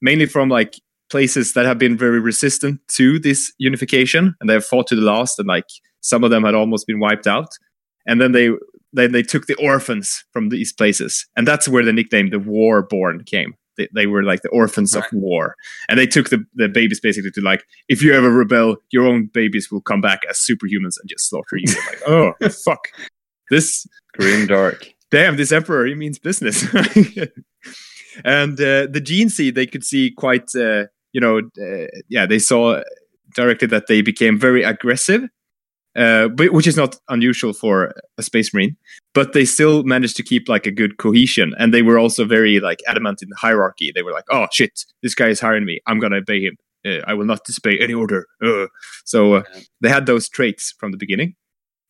mainly from like places that have been very resistant to this unification, and they have fought to the last, and like some of them had almost been wiped out. And then they then they took the orphans from these places, and that's where the nickname the Warborn came. They, they were like the orphans of war and they took the, the babies basically to like if you ever rebel your own babies will come back as superhumans and just slaughter you like oh fuck this Grim dark. damn this emperor he means business and uh, the gene seed they could see quite uh, you know uh, yeah they saw directly that they became very aggressive uh, but, which is not unusual for a space marine but they still managed to keep like a good cohesion. And they were also very like adamant in the hierarchy. They were like oh shit this guy is hiring me. I'm gonna obey him. Uh, i will not disobey any order. Uh. so uh, they had those traits from the beginning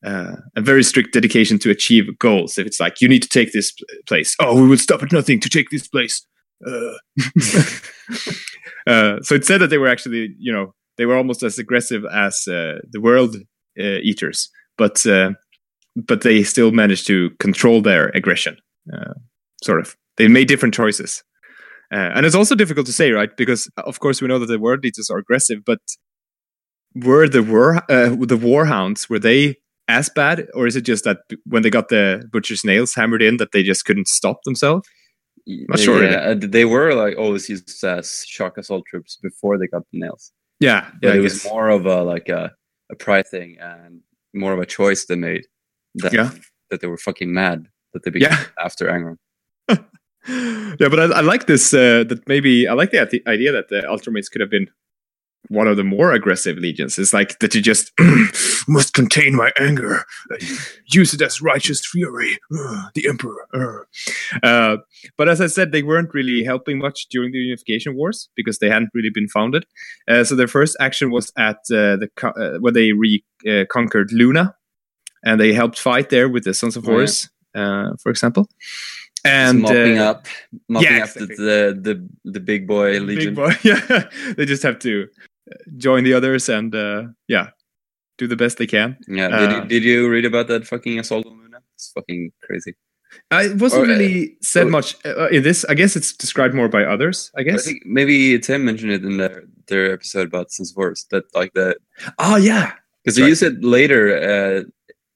uh, a very strict dedication to achieve goals. If it's like you need to take this place. Oh we will stop at nothing to take this place uh. uh, so it said that they were actually you know they were almost as aggressive as uh, the world uh, eaters but uh, but they still managed to control their aggression. Uh, sort of, they made different choices, and it's also difficult to say, right? Because of course we know that the world eaters are aggressive, but were the war the warhounds were they as bad, or is it just that when they got the butcher's nails hammered in, that they just couldn't stop themselves? Not sure. Yeah, uh, they were like always used as shock assault troops before they got the nails. Yeah, But yeah, it was more of a like a, a pride thing and more of a choice they made. That, Yeah. that they were fucking mad that they became Yeah. after Angron. yeah, but I, I like this. Uh, that maybe I like the idea that the Ultramates could have been one of the more aggressive legions. It's like that you just must contain my anger, use it as righteous fury. Ugh, the Emperor. ugh." Uh, but as I said, they weren't really helping much during the Unification Wars because they hadn't really been founded. Uh, so their first action was at uh, the co- uh, when they reconquered uh, Luna, and they helped fight there with the Sons of Oh, yeah. Horus, uh, for example. And And mopping uh, up, mopping yeah, up the, the the the big boy legion. Big boy. Yeah, they just have to uh, join the others and uh, yeah, do the best they can. Yeah, did Uh, you did you read about that fucking assault on Luna? It's fucking crazy. Uh, it wasn't Or, uh, really said or- much uh, in this. I guess it's described more by others. I I guess. think maybe Tim mentioned it in their their episode about of Horus that like the oh yeah, because they use it later uh,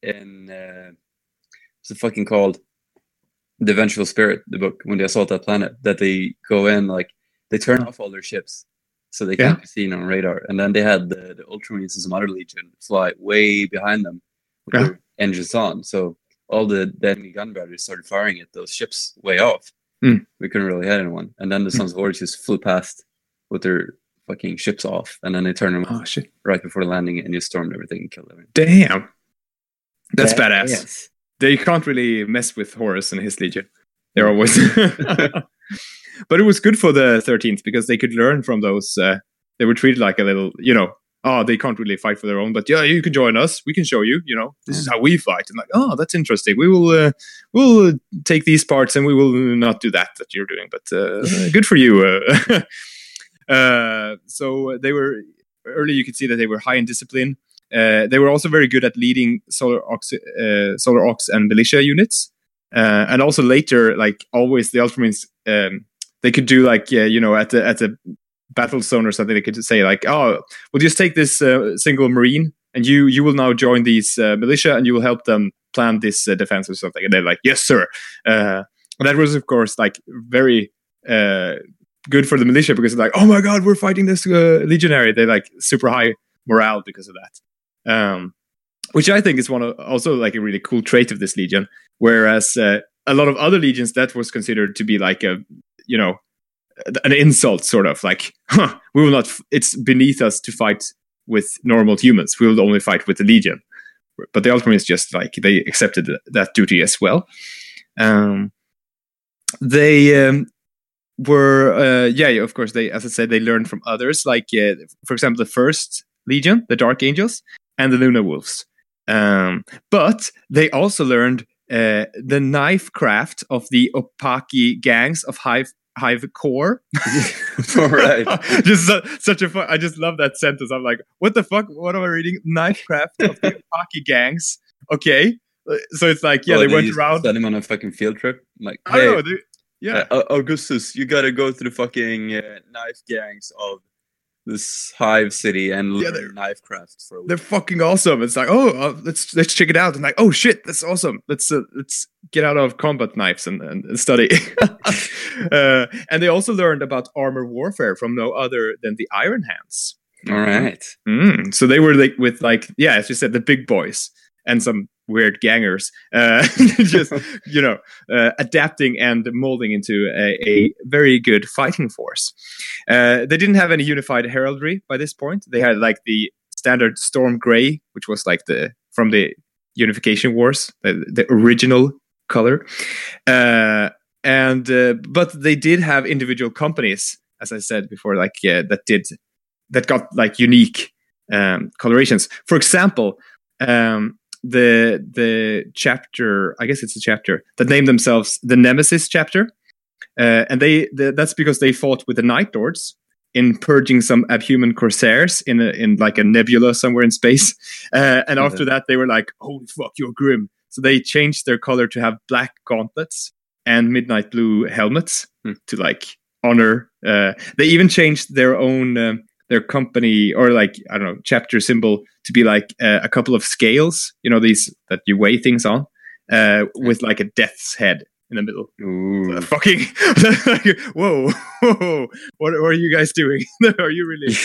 in uh, what's it fucking called? The Vengeful Spirit, the book when they assault that planet. That they go in like they turn off all their ships so they can't be seen on radar, and then they had the the Ultramarines and some other legion fly way behind them with Yeah. their engines on. So all the, the enemy gun batteries started firing at those ships way off. Hmm. We couldn't really hit anyone, and then the Sons of Horus just flew past with their fucking ships off, and then they turned them oh shit, right before landing and just stormed everything and killed everything. damn, that's Yeah, badass. yes. They can't really mess with Horus and his legion. They're always. but it was good for the 13th because they could learn from those. Uh, they were treated like a little, you know, oh, they can't really fight for their own, but yeah, you can join us. We can show you. You know, this is how we fight. And like, oh, that's interesting. We will, uh, we'll uh, take these parts and we will not do that that you're doing. But uh, good for you. Uh, uh, so they were early. You could see that they were high in discipline. Uh, they were also very good at leading Solar Aux, uh, Solar Aux and militia units, uh, and also later, like always, the Ultramarines um, they could do like uh, you know at the at the battle zone or something. They could say like, oh, we'll just take this uh, single marine, and you you will now join these uh, militia, and you will help them plan this uh, defense or something. And they're like yes sir. Uh, that was of course like very uh, good for the militia because like oh my god we're fighting this legionary. They like super high morale because of that. Um, which i think is one of also like a really cool trait of this legion whereas uh, a lot of other legions that was considered to be like a you know an insult sort of like huh, we will not f- it's beneath us to fight with normal humans. We will only fight with the legion. But the ultramarines just like they accepted that duty as well. Um, they um, were uh, yeah of course they as i said they learned from others like uh, for example the first legion the dark angels and the luna wolves. Um, but they also learned uh, the knife craft of the opaki gangs of hive hive core. All right. just su- such a fun i just love that sentence. I'm like what the fuck? What am i reading? Knife craft of the opaki gangs. Okay. Uh, so it's like yeah Oh, they went around Send him on a fucking field trip. Like, i don't hey, know yeah. uh, Augustus, you gotta go to the fucking uh, knife gangs of this hive city and Yeah, knife craft for a week. they're fucking awesome. It's like, oh, uh, let's let's check it out. And like, oh shit, that's awesome. Let's uh, let's get out of combat knives and, and, and study. uh, and they also learned about armor warfare from no other than the Iron Hands. All right. Mm, so they were like with like yeah, as you said, the big boys and some weird gangers, uh, just you know, uh, adapting and molding into a, a very good fighting force. Uh, they didn't have any unified heraldry by this point. They had like the standard storm gray, which was like the from the unification wars, the, the original color. Uh, and uh, but they did have individual companies, as I said before, like uh, that did that got like unique um, colorations. For example, um, the the chapter, I guess it's a chapter that named themselves the Nemesis chapter, uh, and they the, that's because they fought with the Night Lords in purging some abhuman corsairs in a, in like a nebula somewhere in space. Uh, and after that, they were like, "Holy fuck, you're grim!" So they changed their color to have black gauntlets and midnight blue helmets Hmm. to like honor. Uh, they even changed their own. Um, their company or like I don't know chapter symbol to be like uh, a couple of scales, you know these that you weigh things on, uh, with like a death's head in the middle. Ooh. Uh, fucking whoa, whoa, what, what are you guys doing? are you really?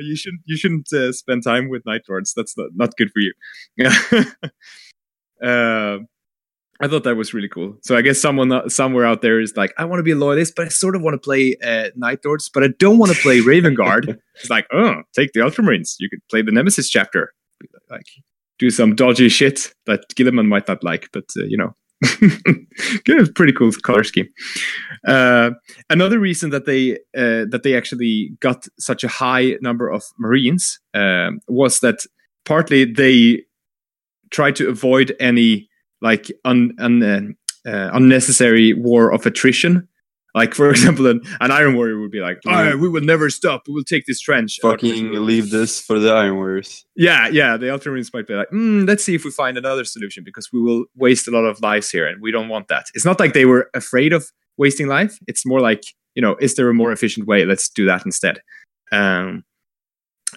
You shouldn't you shouldn't uh, spend time with night lords. That's not, not good for you. I thought that was really cool. So I guess someone uh, somewhere out there is like, I want to be a loyalist, but I sort of want to play uh, Night Lords, but I don't want to play Raven Guard. it's like, oh, take the Ultramarines. You could play the Nemesis chapter, like do some dodgy shit that Guilliman might not like, but uh, you know, Good, pretty cool color scheme. Uh, another reason that they uh, that they actually got such a high number of Marines um, was that partly they tried to avoid any like un, un, uh, uh, unnecessary war of attrition. Like for example, an, an Iron Warrior would be like, "Oh, "We will never stop. We will take this trench." Fucking leave this for the Iron Warriors. Yeah, yeah. The Ultramarines might be like, mm, let's see if we find another solution because we will waste a lot of lives here, and we don't want that. It's not like they were afraid of wasting life. It's more like, you know, is there a more efficient way? Let's do that instead. Um,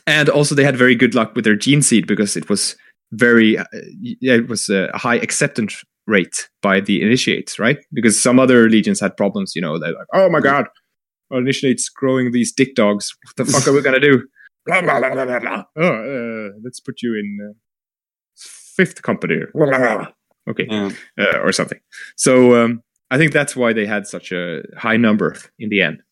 and also, they had very good luck with their gene seed because it was very, uh, it was a high acceptance rate by the initiates, right? Because some other legions had problems. You know, they're like, oh my god, our initiates growing these dick dogs. What the fuck are we gonna do? Blah, blah, blah, blah, blah, blah. Oh, uh, let's put you in uh, fifth company. Blah, blah, blah. Okay, Yeah. uh, or something. So um, I think that's why they had such a high number in the end.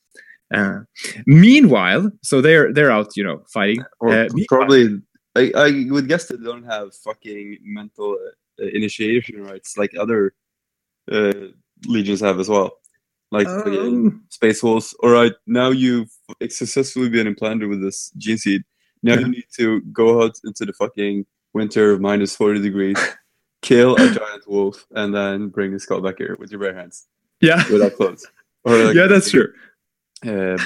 Uh, meanwhile, so they're they're out, you know, fighting. Or Uh, probably, I, I would guess they don't have fucking mental uh, initiation rights like other uh, legions have as well. Like Um, Space Wolves. All right, now you've successfully been implanted with this gene seed. Now Yeah. you need to go out into the fucking winter of minus 40 degrees, kill a giant wolf, and then bring the skull back here with your bare hands yeah, without clothes. Or like, yeah, that's true. uh.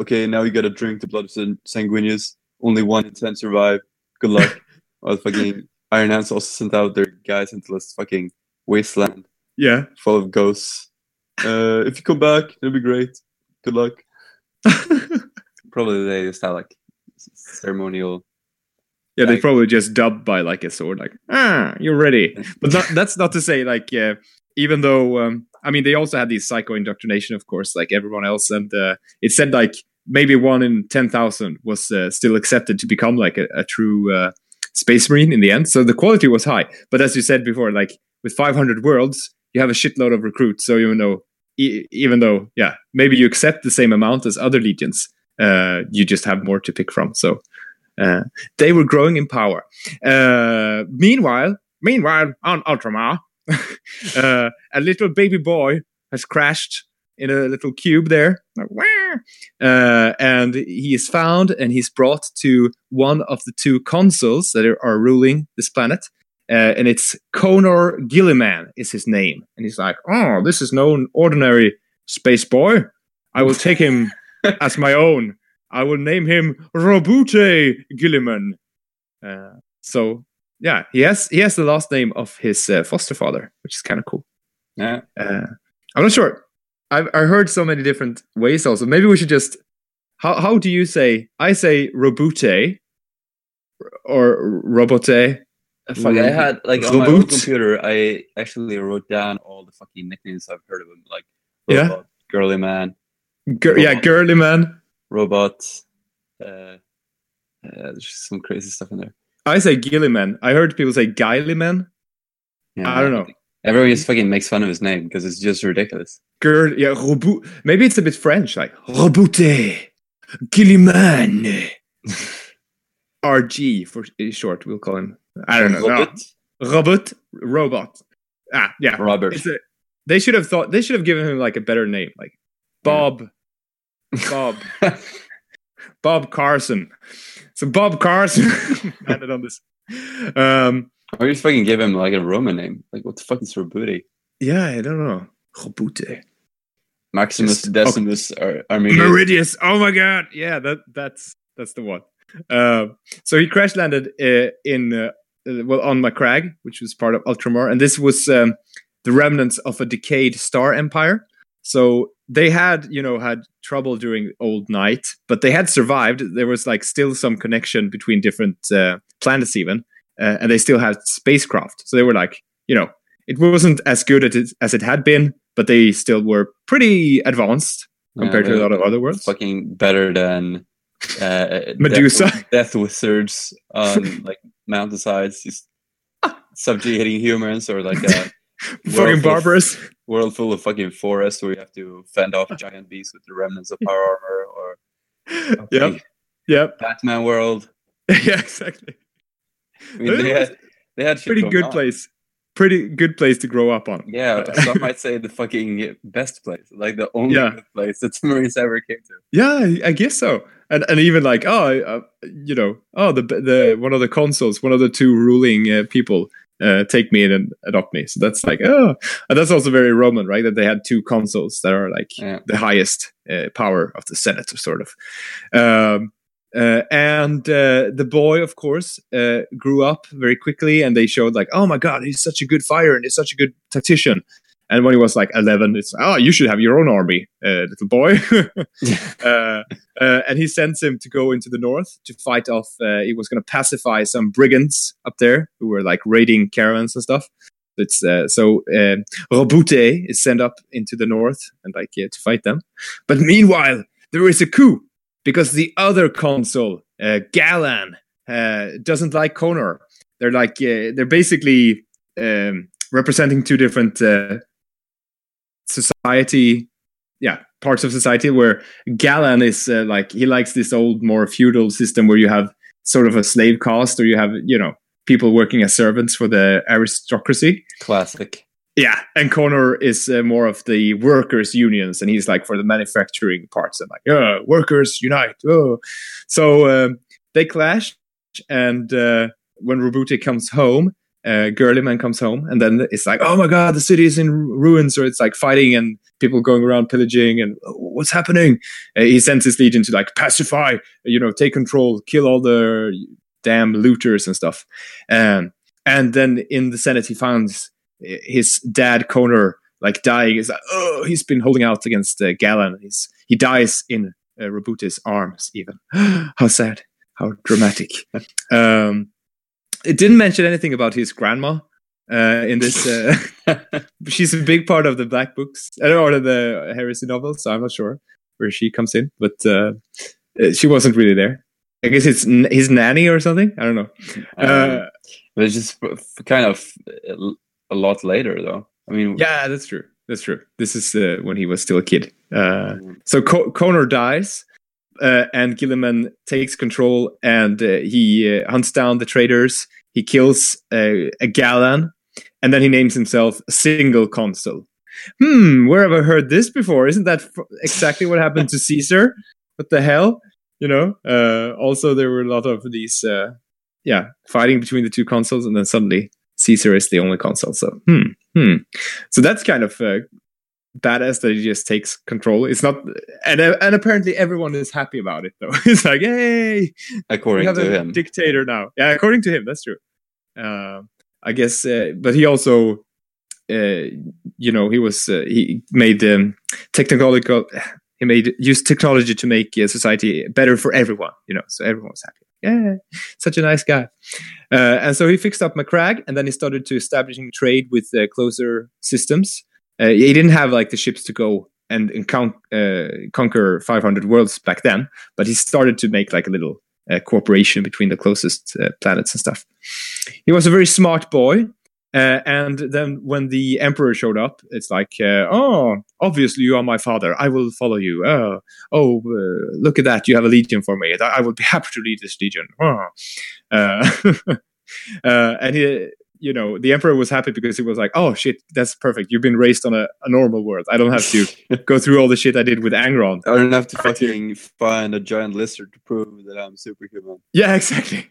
Okay, now you gotta drink the blood of San- Sanguinius. Only one in ten survive. Good luck. While fucking Iron Hands also sent out their guys into this fucking wasteland Yeah, full of ghosts. Uh, if you come back, it'll be great. Good luck. Probably they just have like ceremonial Yeah, they probably just dubbed by like a sword, like ah, you're ready. But not, that's not to say like uh, even though um, I mean they also had these psycho indoctrination, of course, like everyone else, and uh, it said like maybe one in ten thousand was uh, still accepted to become like a, a true uh, space marine in the end. So the quality was high. But as you said before, like with 500 worlds, you have a shitload of recruits. So even though e- even though yeah maybe you accept the same amount as other legions, uh, you just have more to pick from. So. Uh, they were growing in power. Uh, meanwhile, meanwhile, on Ultramar, uh, a little baby boy has crashed in a little cube there, uh, and he is found and he's brought to one of the two consuls that are, ruling this planet. Uh, and it's Konor Guilliman is his name, and he's like, "Oh, this is no ordinary space boy. I will take him as my own. I will name him Roboute Guilliman." Uh, so yeah, he has he has the last name of his uh, foster father, which is kind of cool. Yeah. Uh, I'm not sure. I've I heard so many different ways. Also, maybe we should just how how do you say? I say Robute or Robote. Fuck, I had like on my computer, I actually wrote down all the fucking nicknames I've heard of him, like Yeah. girly man, Gir- yeah, girly man. robot. Uh, uh, there's some crazy stuff in there. I say gilly man. I heard people say Gilliman. Yeah, I don't know. Everyone just fucking makes fun of his name because it's just ridiculous. Girl, yeah, Robu. Maybe it's a bit French, like Robute Gilliman. RG for short, we'll call him. I don't know. No. Robot, Robot, robot. Ah, yeah. Robert. A, they should have thought. They should have given him like a better name, like Bob. Bob. Bob Carson. So Bob Carson landed on this. Um, Or just fucking give him like a Roman name. Like what the fuck is Robuti? yeah, I don't know. Robute. Maximus Just- Decimus Ar- Arminius. Meridius. Oh my god. Yeah, that that's that's the one. Uh, so he crash landed uh, in uh, well on Macragge, which was part of Ultramar, and this was um, the remnants of a decayed star empire. So they had you know had trouble during old night, but they had survived. There was like still some connection between different uh, planets even, uh, and they still had spacecraft. So they were like you know it wasn't as good as it, as it had been, but they still were pretty advanced compared Yeah, to a lot of other worlds. Fucking better than uh, Medusa. Death, death wizards on like mountainsides, just subjugating humans, or like a Fucking full of- barbarous. world full of fucking forests where you have to fend off giant beasts with the remnants of power armor, or Yep. Yep. Batman world. yeah, exactly. I mean, they had they had Pretty good on. place. Pretty good place to grow up on. Yeah, some might say the fucking best place, like the only Yeah. good place that Marines ever came to. Yeah, I- I guess so. And and even like oh, uh, you know, oh the the one of the consuls, one of the two ruling uh, people, uh, take me in and adopt me. So that's like oh, and that's also very Roman, right? That they had two consuls that are like Yeah. the highest uh, power of the Senate, sort of. Um, uh, and uh, the boy, of course, uh, grew up very quickly, and they showed like, oh my god, he's such a good fighter and he's such a good tactician. And when he was like eleven, it's oh, you should have your own army, uh, little boy. uh, uh, and he sends him to go into the north to fight off. Uh, he was going to pacify some brigands up there who were like raiding caravans and stuff. It's uh, so uh, Roboute is sent up into the north and like yeah, to fight them. But meanwhile, there is a coup because the other consul, uh, Gallan, uh, doesn't like Konor. They're like uh, they're basically um, representing two different uh, society, yeah, parts of society. Where Gallan is uh, like he likes this old, more feudal system where you have sort of a slave caste, or you have you know people working as servants for the aristocracy. Classic. Yeah, and Konor is uh, more of the workers' unions, and he's like for the manufacturing parts, and like, yeah, workers unite. Oh, so um, they clash, and uh, when Roboute comes home, uh, Girlyman comes home, and then it's like, oh my god, the city is in ruins, or it's like fighting and people going around pillaging, and "Oh, what's happening? Uh, he sends his legion to like pacify, you know, take control, kill all the damn looters and stuff, um, and then in the Senate he finds his dad Konor like dying. Is like, oh, he's been holding out against uh, Gallan. He's he dies in uh, arms. Even how sad, how dramatic. um, it didn't mention anything about his grandma uh, in this. Uh, she's a big part of the Black Books uh, or the Heresy novels, so I'm not sure where she comes in, but uh, uh, she wasn't really there. I guess it's n- his nanny or something. I don't know. Uh, Um, but it's just f- f- kind of a lot later, though. I mean, yeah, that's true. That's true. This is uh, when he was still a kid. Uh, so Co- Konor dies, uh, and Guilliman takes control, and uh, he uh, hunts down the traitors. He kills uh, a Gallan, and then he names himself Single Consul. Hmm, where have I heard this before? Isn't that f- exactly what happened to Caesar? What the hell? You know. Also, there were a lot of these, yeah, fighting between the two consuls, and then suddenly Caesar is the only consul. So, hmm, hmm. So that's kind of uh, badass that he just takes control. It's not, and uh, and apparently everyone is happy about it though. it's like, hey, according to a him. dictator now. Yeah, according to him, that's true. Uh, I guess, uh, but he also, uh, you know, he was uh, he made um, technological. He made used technology to make uh, society better for everyone. You know, so everyone was happy. Yeah, such a nice guy. Uh, and so he fixed up Macragge, and then he started to establishing trade with uh, closer systems. Uh, he didn't have like the ships to go and, and count, uh, conquer 500 worlds back then, but he started to make like a little uh, cooperation between the closest uh, planets and stuff. He was a very smart boy. Uh, and then when the emperor showed up, it's like, uh, oh, obviously you are my father. I will follow you. Oh, oh, uh, look at that! You have a legion for me. I, I will be happy to lead this legion. Oh. Uh, uh, and he, you know, the emperor was happy because he was like, oh shit, that's perfect. You've been raised on a, a normal world. I don't have to go through all the shit I did with Angron. I don't have to fucking find a giant lizard to prove that I'm superhuman. Yeah, exactly.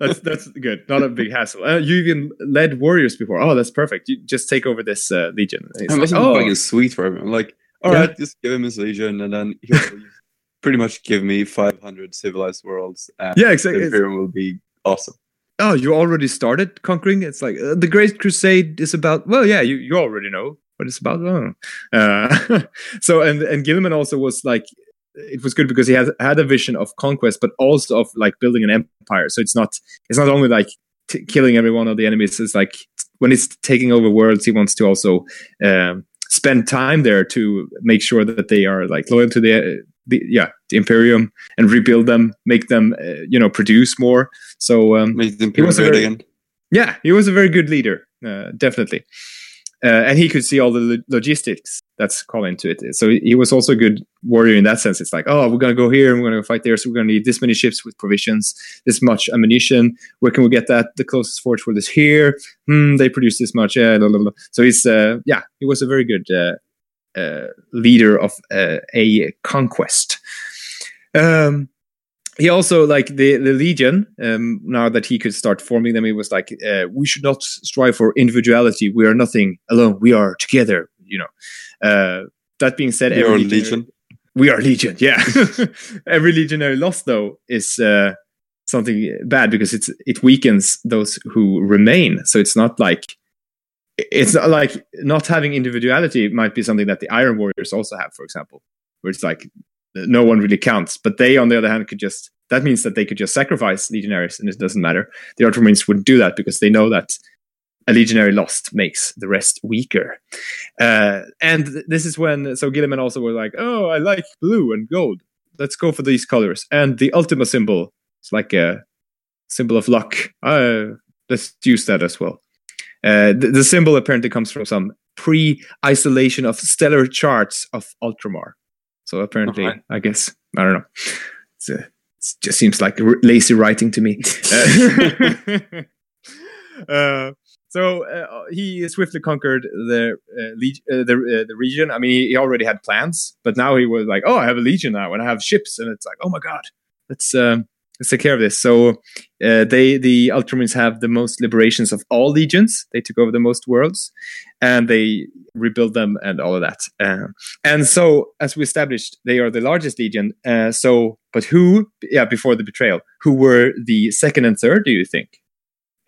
That's that's good. Not a big hassle. Uh, you even led warriors before. Oh, that's perfect. You just take over this uh, legion. It's It like, oh, fucking sweet for. I'm like, all Yeah. right, just give him his legion, and then he'll pretty much give me 500 civilized worlds, and yeah, exactly. Imperium will be awesome. oh, you already started conquering. It's like uh, the Great Crusade is about. Well, yeah, you you already know what it's about. Oh. Uh, so and and Guilliman also was like. It was good because he had had a vision of conquest, but also of like building an empire. So it's not it's not only like t- killing every one of the enemies. It's like when he's taking over worlds, he wants to also um, spend time there to make sure that they are like loyal to the, the yeah the Imperium and rebuild them, make them uh, you know produce more. So um, Make the Imperium was a very- again. yeah, he was a very good leader, uh, definitely. Uh, and he could see all the lo- logistics that's called into it. So he was also a good warrior in that sense. It's like, oh, we're to go here and we're to fight there. So we're to need this many ships with provisions, this much ammunition. Where can we get that? The closest forge for this here. Hmm, they produce this much. Yeah, blah, blah, blah. So he's, uh, yeah, he was a very good uh, uh, leader of uh, a conquest. Um, he also like the the legion um, now that he could start forming them he was like uh, we should not strive for individuality. We are nothing alone. We are together you know. Uh, that being said Your every legion. we are legion yeah. Every legionary loss though is uh, something bad because it's it weakens those who remain. So it's not like it's not like not having individuality might be something that the iron warriors also have for example where it's like no one really counts. But they, on the other hand, could just that means that they could just sacrifice legionaries, and it doesn't matter. The Ultramarines wouldn't do that because they know that a legionary lost makes the rest weaker. Uh, and th- this is when so Guilliman also was like, "Oh, I like blue and gold. Let's go for these colors." And the Ultima symbol is like a symbol of luck. Uh, let's use that as well. Uh, the, the symbol apparently comes from some pre-isolation of stellar charts of Ultramar. So apparently, Okay. I guess I don't know. It's, uh, it just seems like r- lazy writing to me. Uh, uh, so uh, he swiftly conquered the uh, uh, the uh, the region. I mean, he, he already had plans, but now he was like, "Oh, I have a legion now, and I have ships," and it's like, "Oh my god, let's um, let's take care of this." So uh, they the Ultramarines have the most liberations of all legions. They took over the most worlds, and they rebuild them and all of that. Uh, and so, as we established, they are the largest legion. Uh, so, but who? Yeah, before the betrayal, who were the second and third? Do you think?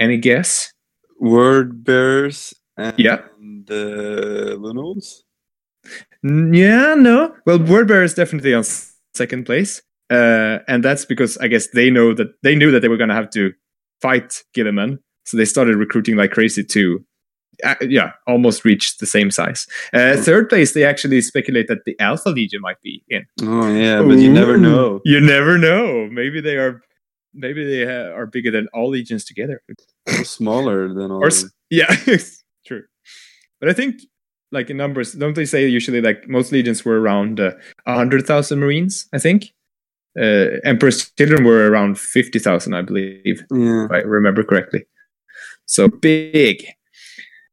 Any guess? Word bearers and Yeah. the Lunals. Yeah, no. Well, Wordbearer is definitely on second place. Uh, and that's because I guess they know that they knew that they were going to have to fight Guilliman, so they started recruiting like crazy to, uh, yeah, almost reach the same size. Uh, third place, they actually speculate that the Alpha Legion might be in. Oh yeah, but you never know. You never know. Maybe they are. Maybe they ha- are bigger than all legions together. Or smaller than all. Or yeah, true. But I think, like in numbers, don't they say usually like most legions were around uh, hundred thousand marines? I think. Uh, Emperor's children were around fifty thousand, I believe, Yeah, if I remember correctly. So big.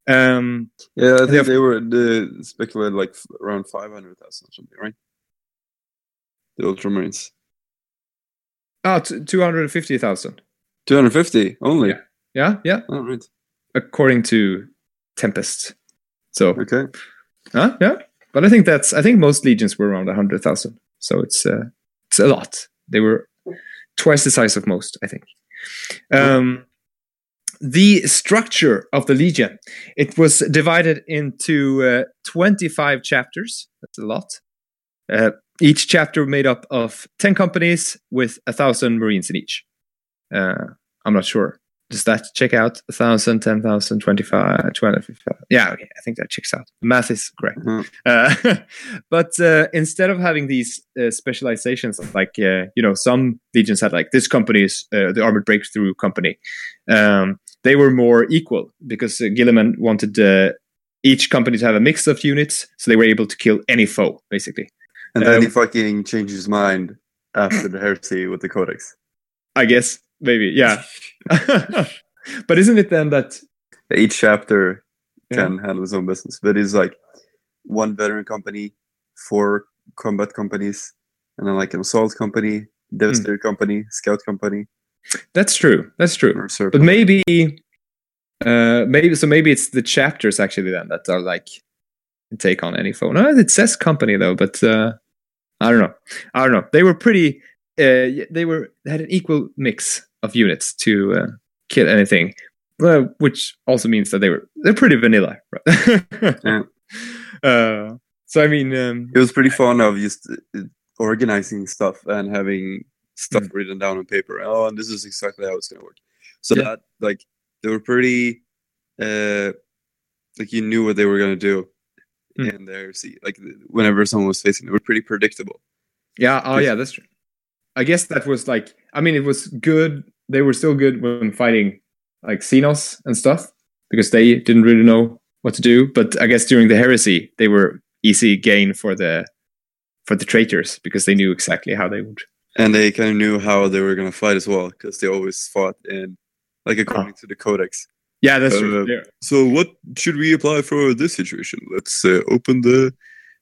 Um, yeah. I think Yeah. they were the speculated like around five hundred thousand or something, right? The Ultramarines. Ah, oh, two hundred fifty thousand. Two hundred fifty only. Yeah. Yeah, yeah. Oh, right. According to Tempest. So Okay. Huh? Yeah, but I think that's I think most legions were around hundred thousand, so it's uh, a lot. They were twice the size of most, I think. Um, the structure of the legion it was divided into uh, twenty five chapters. That's a lot. Uh, each chapter made up of ten companies with a thousand marines in each. Uh, I'm not sure. Does that check out? 1,000, 10,000, 25, 25? Yeah, okay. I think that checks out. The math is correct. Mhm. Uh, but uh, instead of having these uh, specializations, like, uh, you know, some legions had like this company is uh, the Armored Breakthrough Company. Um, they were more equal because uh, Guilliman wanted uh, each company to have a mix of units so they were able to kill any foe, basically. And then Um, he fucking changed his mind after the heresy with the Codex. I guess, maybe, yeah. but isn't it then that Each chapter Yeah. can handle his own business, but it's like one veteran company, four combat companies, and then like an assault company, devastator company, scout company, that's true? That's true. but maybe uh maybe so maybe it's the chapters actually then that are like take on any phone no, it says company though but uh i don't know i don't know they were pretty uh they were they had an equal mix of units to uh, kill anything uh, which also means that they were they're pretty vanilla right? Yeah. uh so i mean um He was pretty fun of just uh, organizing stuff and having stuff Mm. written down on paper. Oh, and this is exactly how it's going to work. So Yeah. that like they were pretty uh like you knew what they were going to do Mm. in there. See, like whenever someone was facing, they were pretty predictable. Yeah, oh yeah, that's true. I guess that was like I mean it was good they were still good when fighting like Xenos and stuff because they didn't really know what to do. But I guess during the heresy they were easy gain for the for the traitors because they knew exactly how they would and they kind of knew how they were going to fight as well because they always fought in like according to the codex Yeah, that's Uh, true. Yeah. so what should we apply for this situation let's uh, open the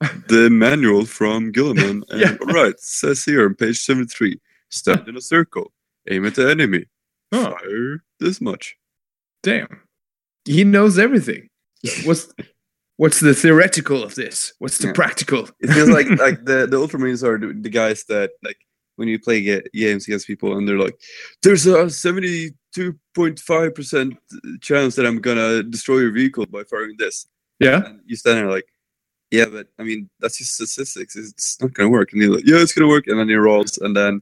the manual from guilliman and Yeah. all right says here on page 73 stand in a circle aim at the enemy Oh, fire this much damn. He knows everything. What's what's the theoretical of this? What's the Yeah. practical? it feels like like the the ultramarines are the, guys that like when you play ga- games against people and they're like there's a 72.5 percent chance that i'm gonna destroy your vehicle by firing this Yeah. and you stand there like yeah but i mean that's just statistics it's not gonna work and you're like yeah it's gonna work and then he rolls and then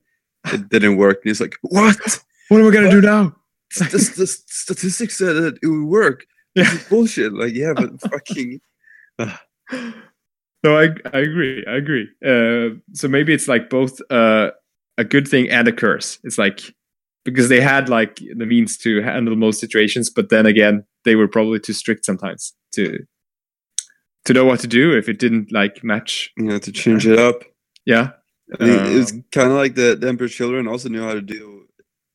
it didn't work and he's like what What am I gonna do now? the, the statistics said that it would work Yeah. Bullshit like yeah but fucking No, I I agree. I agree. Uh, so maybe it's like both uh, a good thing and a curse. It's like because they had like the means to handle most situations, but then again, they were probably too strict sometimes to to know what to do if it didn't like match. you know to change it up Yeah, it was Um, kind of like the, the Emperor's children also knew how to do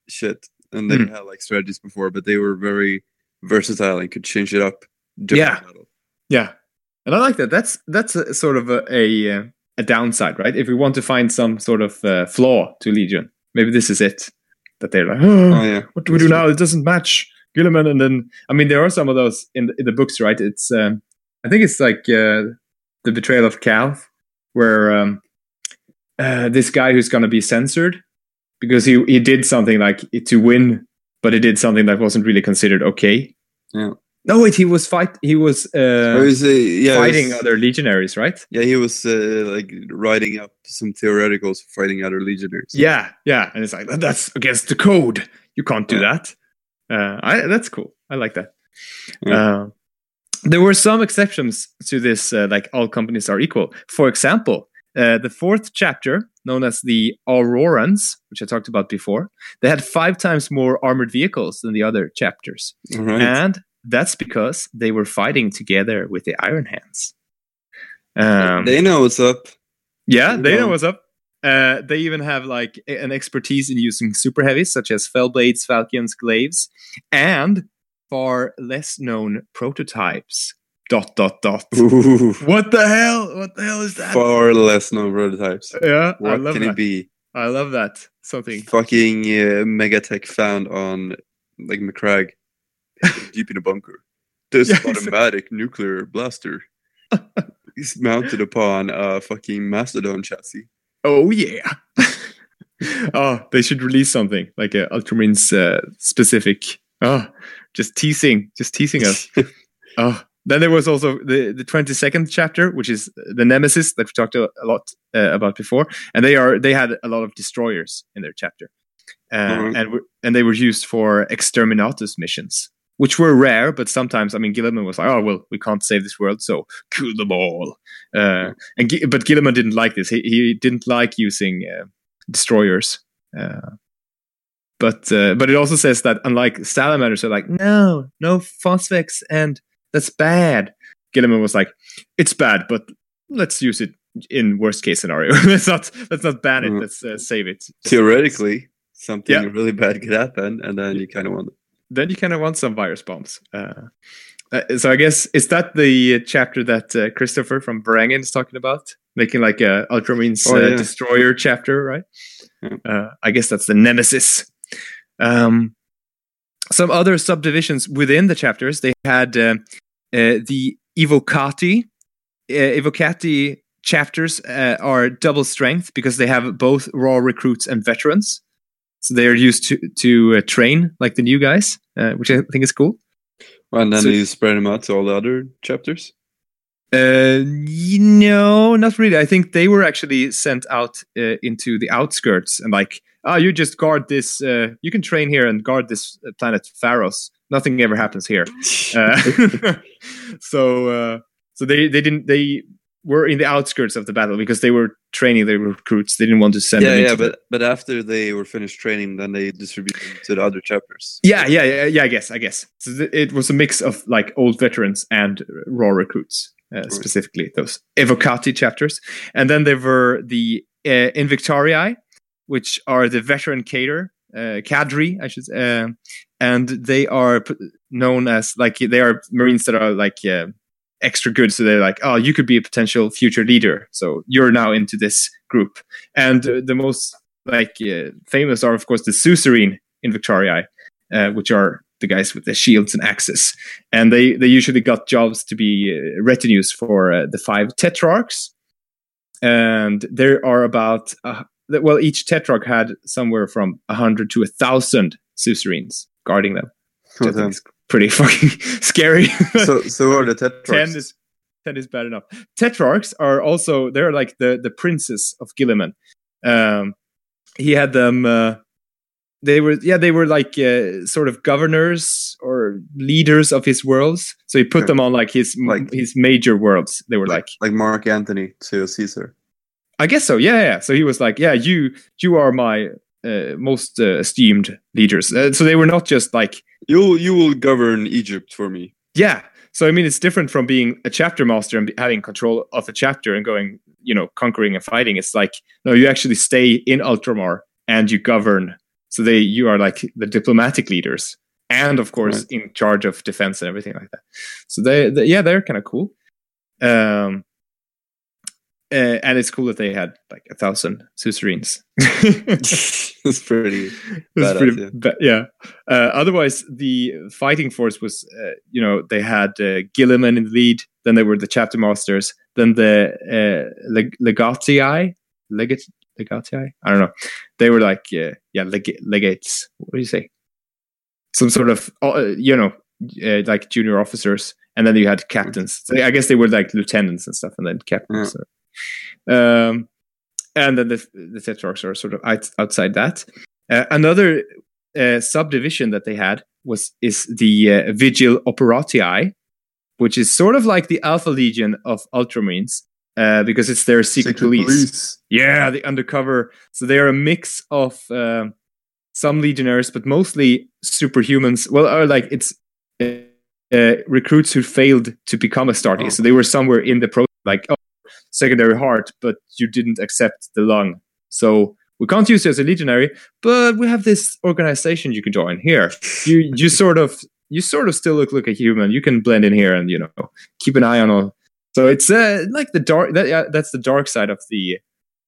shit, and they Hmm. had like strategies before, but they were very versatile and could change it up. Yeah. battle. yeah, and I like that. That's that's a, sort of a a, uh, a downside, right? If we want to find some sort of uh, flaw to Legion, maybe this is it. That they're like, oh, Oh yeah, what do we do now? It doesn't match Guilliman. And then, I mean, there are some of those in the, in the books, right? It's, um, I think it's like uh, the betrayal of Cal, where um, uh, this guy who's going to be censored because he he did something like to win, but he did something that wasn't really considered okay. Yeah. No, wait, he was fight. He was uh, Or is it, yeah, fighting was- other legionaries, right? Yeah, he was uh, like writing up some theoreticals for fighting other legionaries. Yeah, yeah, and it's like that's against the code. You can't do Yeah. that. Uh, I, that's cool. I like that. Yeah. There were some exceptions to this, uh, like all companies are equal. For example, uh, the fourth chapter, known as the Aurorans, which I talked about before, they had five times more armored vehicles than the other chapters, right. and that's because they were fighting together with the Iron Hands. Um, they know what's up. yeah, they know know. what's up. Uh, they even have like an expertise in using super heavies such as Fellblades, Falchions, Glaives, and far less known prototypes. Dot dot dot. Ooh, What the hell? What the hell is that? far less known prototypes. yeah, I What love can that. it be? I love that. Something. Fucking uh, Megatech found on like Macragge, deep in a bunker. This exactly. automatic nuclear blaster is mounted upon a fucking Mastodon chassis. Oh yeah. oh, they should release something like a Ultramarines uh, specific. Oh, just teasing, just teasing us. Oh, then there was also the the twenty second chapter, which is the Nemesis that we talked a, a lot uh, about before, and they are they had a lot of destroyers in their chapter, uh, Mhm. and and they were used for exterminatus missions, which were rare, but sometimes I mean Guilliman was like, oh well, we can't save this world, so kill them all. Uh, and but Guilliman didn't like this. He he didn't like using uh, destroyers. Uh, but uh, but it also says that unlike salamanders are like no no phosphex and that's bad. Guilliman was like, it's bad, but let's use it in worst case scenario. let's not let's not ban it. Mhm. Let's uh, save it. Theoretically, something Yeah. really bad could happen, and then you kind of want Then you kind of want some virus bombs. Uh, uh, so I guess is that the uh, chapter that uh, Christopher from Varangian is talking about, making like a Ultramarines Oh, uh, yeah. destroyer chapter, right? Yeah. Uh, I guess that's the nemesis. Um, some other subdivisions within the chapters, they had uh, uh, the Evocati. Uh, Evocati chapters uh, are double strength because they have both raw recruits and veterans. So they are used to to uh, train like the new guys, uh, which I think is cool. And then So- you spread them out to all the other chapters. Uh, no, not really. I think they were actually sent out uh, into the outskirts and like, ah, you just guard this. Uh, you can train here and guard this uh, planet Pharos. Nothing ever happens here. Uh, so, uh, so they they didn't they were in the outskirts of the battle because they were training their recruits. They didn't want to send yeah, them. yeah, into the- but but after they were finished training, then they distributed to the other chapters. Yeah, yeah, yeah, yeah. I guess, I guess. So th- it was a mix of like old veterans and raw recruits, uh, specifically those Evocati chapters, and then there were the uh, Invictarii, which are the veteran cadre, uh, cadre, I should, say, uh, and they are p- known as like they are Marines that are like uh, extra good. So they're like, oh, you could be a potential future leader. So you're now into this group, and uh, the most like famous are of course the Suzerain Invictarii uh, which are the guys with the shields and axes. And they, they usually got jobs to be uh, retinues for the five tetrarchs. And there are about, uh, well, each tetrarch had somewhere from 100 to 1,000 suzerains guarding them. Which I think is pretty fucking scary. so so are the tetrarchs. 10 is 10 is bad enough. Tetrarchs are also they're like the the princes of Guilliman. Um, he had them. Uh, they were yeah they were like uh, sort of governors or leaders of his worlds. So he put Yeah. them on like his Like- his major worlds. They were like, like Mark Antony to Caesar. I guess so. Yeah, yeah. So he was like, yeah, you you are my uh, most uh, esteemed leaders. Uh, so they were not just like You you will govern Egypt for me. Yeah. So I mean, it's different from being a chapter master and having control of a chapter and going, you know, conquering and fighting. It's like no, you actually stay in Ultramar and you govern. So they, you are like the diplomatic leaders, and of course Right. in charge of defense and everything like that. So they, they yeah, they're kind of cool. Um, uh, and it's cool that they had like a thousand suzerains. That's pretty. It was Badass, pretty yeah. yeah. Uh, otherwise, the fighting force was, uh, you know, they had uh, Guilliman in the lead. Then there were the chapter masters. Then the uh, leg- legatii, legate, legatii. I don't know. They were like, uh, yeah, leg- legates. What do you say? Some sort of, uh, you know, uh, like junior officers, and then you had captains. So I guess they were like lieutenants and stuff, and then captains. Um, and then the the tetrarchs are sort of out, outside that. Uh, another uh, subdivision that they had was is the uh, Vigil Operatii, which is sort of like the Alpha Legion of Ultramarines, uh, because it's their secret, police. Yeah, the undercover. So they are a mix of uh, some legionnaires, but mostly superhumans. Well, or like it's uh, uh, recruits who failed to become Astarte. Oh. So they were somewhere in the process, like oh, secondary heart, but you didn't accept the lung. So we can't use you as a legionary, but we have this organization you can join here. You you sort of you sort of still look like a human. You can blend in here and you know keep an eye on all. So it's uh, like the dark. That, yeah, that's the dark side of the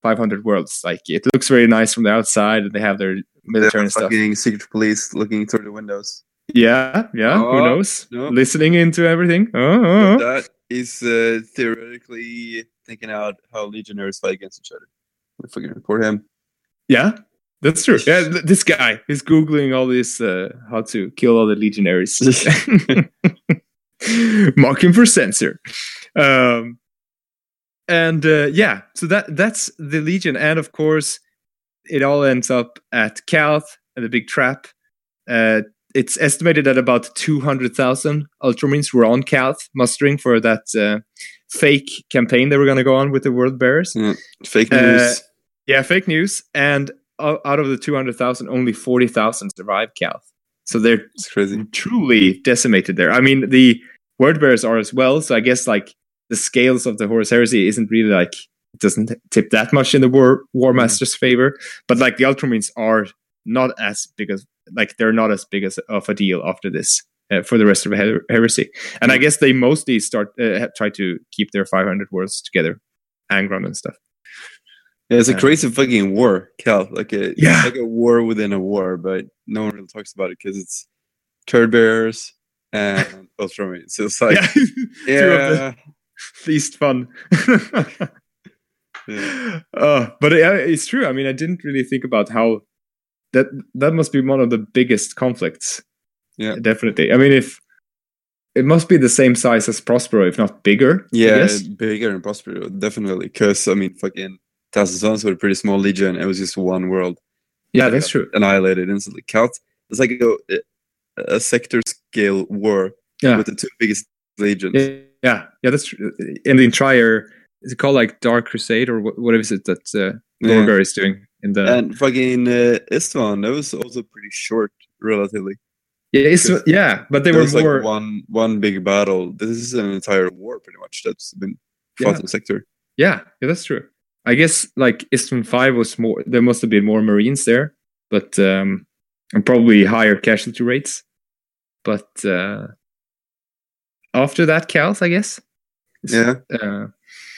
500 worlds. Like it looks very nice from the outside, and they have their military stuff. fucking secret police looking through the windows. Yeah, yeah. who Oh, knows? no. Listening into everything. Oh, oh, oh. That is uh, theoretically thinking out how legionnaires fight against each other. If We fucking report him. yeah. That's true. Yeah, this guy is googling all this uh, how to kill all the legionaries. Mark him for censor. Um, and uh, yeah, so that that's the legion, and of course, it all ends up at Calth and the Big Trap. Uh, it's estimated that about two hundred thousand Ultramarines were on Calth mustering for that uh, fake campaign they were going to go on with the World Bears. Fake Uh, news. Yeah, fake news. And out of the 200,000, only 40,000 survived Calth. So they're crazy. truly decimated there. I mean, the word bearers are as well. So I guess like the scales of the Horus Heresy isn't really like, it doesn't tip that much in the War, war Master's favor. But like the Ultramarines are not as big as, like, they're not as big as of a deal after this. Uh, for the rest of her- heresy, and I guess they mostly start uh, try to keep their 500 worlds together, Angron and stuff. Yeah, it's a Yeah. crazy fucking war, Cal. Like a Yeah. like a war within a war, but no one really talks about it because it's turd bearers and Ultramarines. So it's like, yeah, two of the yeah, least fun. Yeah. Uh, but yeah, it's true. I mean, I didn't really think about how that that must be one of the biggest conflicts. Yeah. definitely. I mean, if it must be the same size as Prospero, if not bigger. Yeah, bigger than Prospero, definitely. Because I mean, fucking Thousand Sons were a pretty small legion. It was just one world. yeah, that's true. Annihilated instantly. Calth. It's like a, a sector scale war Yeah. with the two biggest legions. Yeah, yeah, yeah, that's true. In the entire, is it called like Dark Crusade or what, what is it that uh, Yeah. Is doing in the? And fucking uh, Istvan, that was also pretty short, relatively. Yeah, it's, yeah, but they There were more. like one one big battle. This is an entire war, pretty much. That's been fought Yeah. in the sector. Yeah, yeah, that's true. I guess like Istvan Five was more. There must have been more Marines there, but um, and probably higher casualty rates. But uh, after that, Calth, I guess. Yeah, Uh,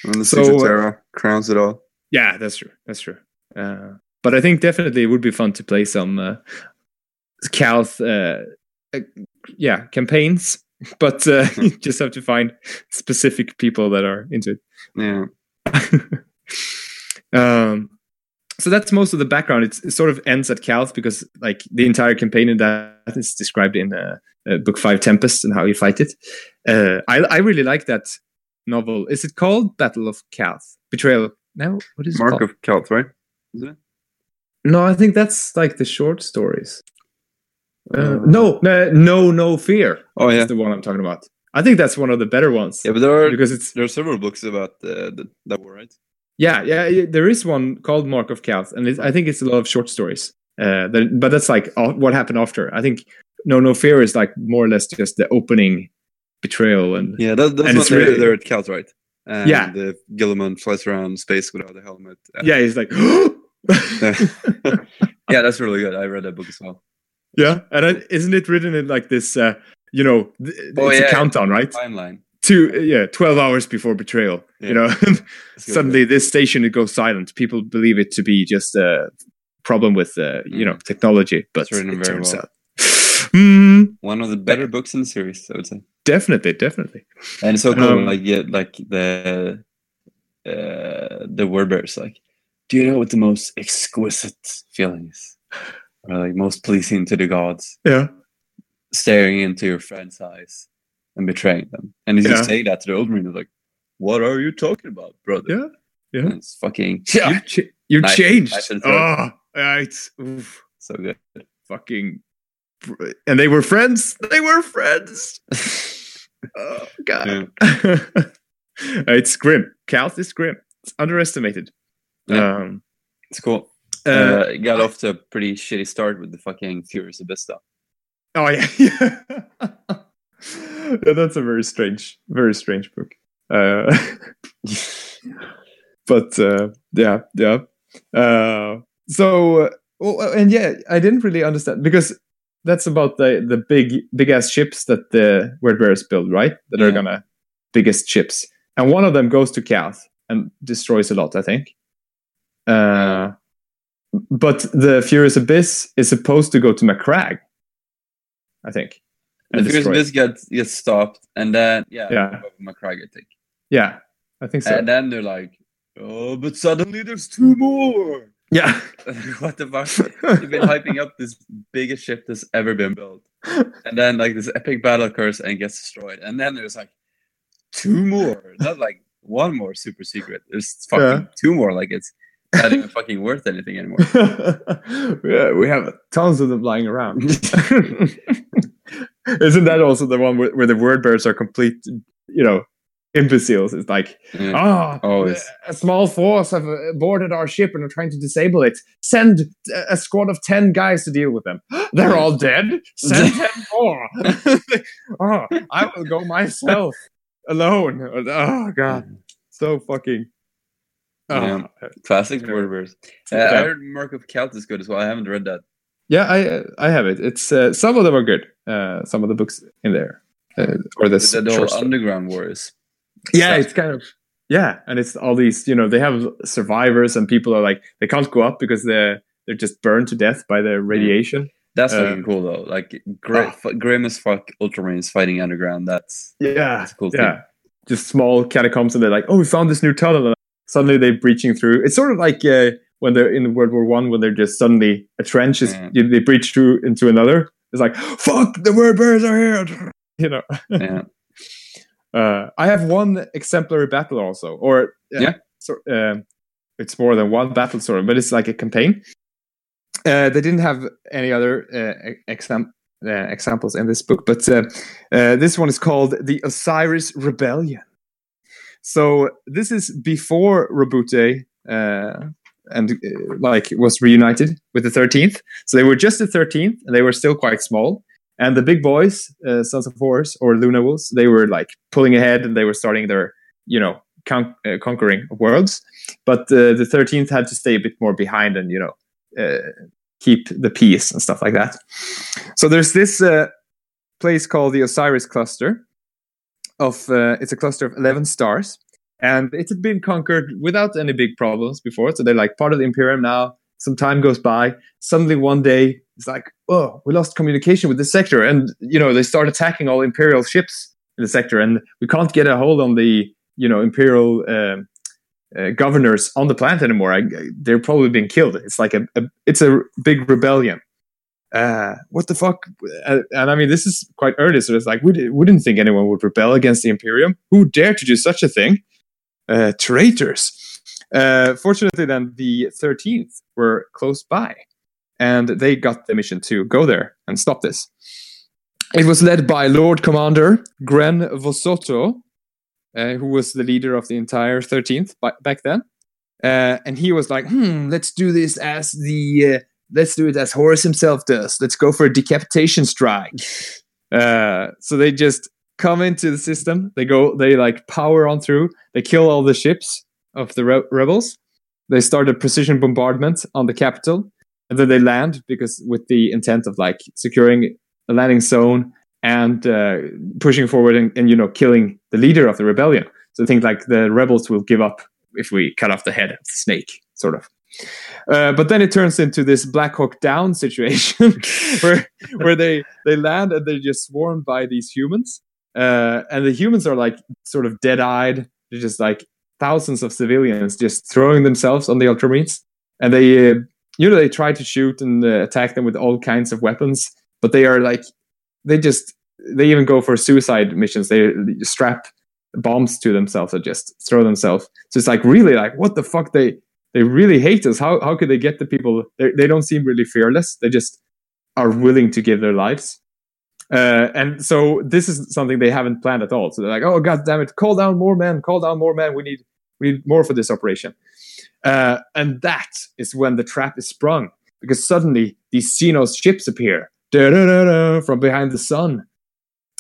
and the So, Terra crowns it all. yeah, that's true. That's true. Uh, but I think definitely it would be fun to play some uh, Calth, uh, uh, yeah, campaigns. But uh, you just have to find specific people that are into it. Yeah, um, so that's most of the background. It's, it sort of ends at Calth because like the entire campaign in that is described in uh, uh, book five Tempest and how you fight it. Uh, I I really like that novel. Is it called Battle of Calth? Betrayal? No, what is it Mark called? of Calth, right? Is it? No, I think that's like the short stories. Uh, Uh, no, no, no, no fear. Oh yeah, That's the one I'm talking about. I think that's one of the better ones yeah. But there are because it's there are several books about uh, the, that war, right? Yeah, yeah, there is one called Mark of Calth, and it, I think it's a lot of short stories. Uh, that, but that's like uh, what happened after. I think No No Fear is like more or less just the opening betrayal, and Yeah, that, that's And not it's really- there at Calth, right? And Yeah. the Guilliman flies around space without a helmet. Uh, yeah, he's like, yeah, that's really good. I read that book as well. Yeah, and I, isn't it written in like this? Uh, you know, Oh, it's yeah. a countdown, right? Timeline. Two, uh, yeah, twelve hours before betrayal. Yeah. You know, That's good. suddenly this station it goes silent. People believe it to be just a problem with uh, you know technology, but it turns well. out. Mm, one of the better books in the series, I would say. definitely, definitely. And it's so cool, Um, like yeah, like the uh, the word bears. Like, do you know what the most exquisite feeling is, or like most pleasing to the gods? Yeah. staring into your friend's eyes and betraying them. And he's Yeah. just saying that to the old marine. Like, what are you talking about, brother? Yeah, yeah. And it's fucking You, ch- you Nice- changed. thorough. oh, yeah, it's oof, so good. fucking. And they were friends. They were friends. Oh god. it's grim. Calth is grim. It's underestimated. Yeah. Um, It's cool. Uh, Uh, got off to a pretty shitty start with the fucking Furious Abyss though. oh yeah, yeah. Yeah, That's a very strange, very strange book. Uh, but uh, yeah, yeah. Uh, so, uh, well, and yeah, I didn't really understand because that's about the the big big ass ships that the Word Bears build, right? That are gonna biggest ships, and one of them goes to Calth and destroys a lot, I think. Uh, but the Furious Abyss is supposed to go to Macragge, I think. The Furious. Abyss gets gets stopped, and then yeah, Yeah. Macragge, I think. Yeah, I think so. And then they're like, oh, but suddenly there's two more. yeah. what the fuck? They've been hyping up this biggest ship that's ever been built, and then like this epic battle occurs and gets destroyed, and then there's like two more, not like one more super secret. There's fucking Yeah. two more. Like it's not even fucking worth anything anymore. yeah, we have tons of them lying around. Isn't that also the one where, where the word bears are complete, you know, imbeciles? It's like, ah, Always. a small force have uh, boarded our ship and are trying to disable it. Send a- a squad of 10 guys to deal with them. They're all dead. Send 10 more. oh, I will go myself alone. Oh, God. So fucking. Yeah. Ah. Classic Borderverse. Uh, Yeah. I heard Mark of Calth is good as well. I haven't read that. Yeah, I I have it. It's uh, some of them are good. Uh, some of the books in there, uh, or the Is the short whole story. Underground Wars? Yeah, stuff? it's kind of yeah, and it's all these. You know, they have survivors, and people are like they can't go up because they're they're just burned to death by the radiation. That's Uh, fucking cool though. Like gr- Ah. f- grim as fuck Ultramarines fighting underground. That's Yeah, that's a cool thing. yeah, just small catacombs, and they're like, oh, we found this new tunnel, and suddenly they're breaching through. It's sort of like uh, when they're in World War One, when they're just suddenly a trench is Yeah. you, they breach through into another. It's like, fuck, the word bears are here. You know. Yeah. Uh, I have one exemplary battle also, or uh, Yeah. so, um it's more than one battle sort of, but it's like a campaign. Uh, they didn't have any other uh, exam- uh, examples in this book, but uh, uh, this one is called the Osiris Rebellion. So this is before Roboute uh, and uh, like was reunited with the Thirteenth. So they were just the Thirteenth, and they were still quite small. And the big boys, uh, Sons of Horus or Luna Wolves, they were like pulling ahead and they were starting their, you know, con- uh, conquering worlds. But uh, the 13th had to stay a bit more behind and, you know, uh, keep the peace and stuff like that. So there's this place called the Osiris Cluster. Of uh, it's a cluster of 11 stars, and it had been conquered without any big problems before. So they're like part of the Imperium now. Some time goes by. Suddenly one day it's like, oh, we lost communication with the sector, and you know they start attacking all Imperial ships in the sector, and we can't get a hold on the you know Imperial um uh, governors on the planet anymore. I, they're probably being killed. It's like a, a it's a big rebellion. Uh, what the fuck? And I mean, this is quite early, so it's like we, didn't think anyone would rebel against the Imperium. Who dared to do such a thing? Uh, traitors. Uh, fortunately, then the 13th were close by, and they got the mission to go there and stop this. It was led by Lord Commander Gren Vosoto, uh, who was the leader of the entire 13th by, back then. Uh, and he was like, hmm, let's do this as the, uh, let's do it as Horus himself does. Let's go for a decapitation strike. uh, so they just come into the system. They go, they like power on through. They kill all the ships of the re- rebels. They start a precision bombardment on the capital. And then they land because with the intent of like securing a landing zone and uh, pushing forward and, and you know killing the leader of the rebellion. So I think like the rebels will give up if we cut off the head of the snake, sort of. Uh, but then it turns into this Black Hawk Down situation where where they they land and they're just swarmed by these humans, uh, and the humans are like sort of dead eyed. They're just like thousands of civilians just throwing themselves on the Ultramarines, and they uh, you know they try to shoot and uh, attack them with all kinds of weapons, but they are like they just they even go for suicide missions. They strap bombs to themselves and just throw themselves. So it's like really like what the fuck they they really hate us. How how could they get the people? They they don't seem really fearless. They just are willing to give their lives. Uh, and so this is something they haven't planned at all. So they're like, oh god damn it, call down more men, call down more men. We need we need more for this operation. Uh, and that is when the trap is sprung because suddenly these Xenos ships appear from behind the sun.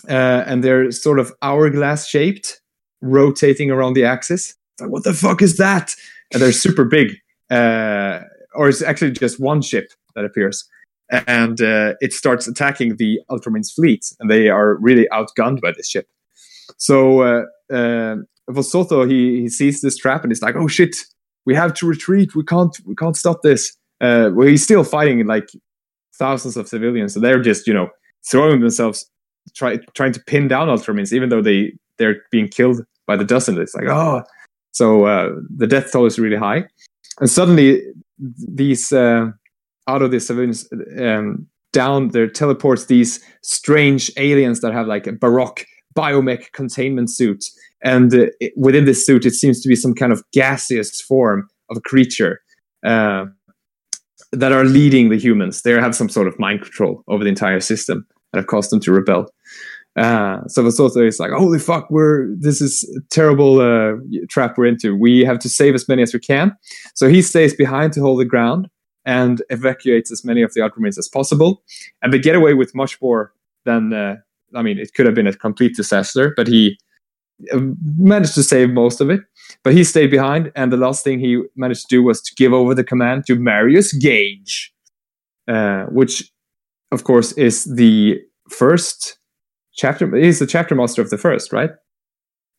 Uh, and they're sort of hourglass shaped, rotating around the axis. Like, what the fuck is that? And they're super big. Uh, or it's actually just one ship that appears. And uh, it starts attacking the Ultramarines fleet, and they are really outgunned by this ship. So uh, uh, Vosotho, he, he sees this trap and he's like, "Oh shit, we have to retreat. We can't we can't stop this." Uh, well, he's still fighting like thousands of civilians, so they're just you know throwing themselves, try, trying to pin down Ultramarines, even though they they're being killed by the dozen. It's like oh, so uh, the death toll is really high, and suddenly these uh, out of the civilians um, down there teleports these strange aliens that have like a baroque biomech containment suit and uh, within this suit, it seems to be some kind of gaseous form of a creature uh, that are leading the humans. They have some sort of mind control over the entire system that have caused them to rebel. Uh, so Vasoto is like, holy fuck, we're this is a terrible uh, trap we're into. We have to save as many as we can. So he stays behind to hold the ground and evacuates as many of the Ultramarines as possible. And they get away with much more than, uh, I mean, it could have been a complete disaster, but he managed to save most of it, but he stayed behind. And the last thing he managed to do was to give over the command to Marius Gage, uh, which, of course, is the first chapter. He's the chapter master of the first, right?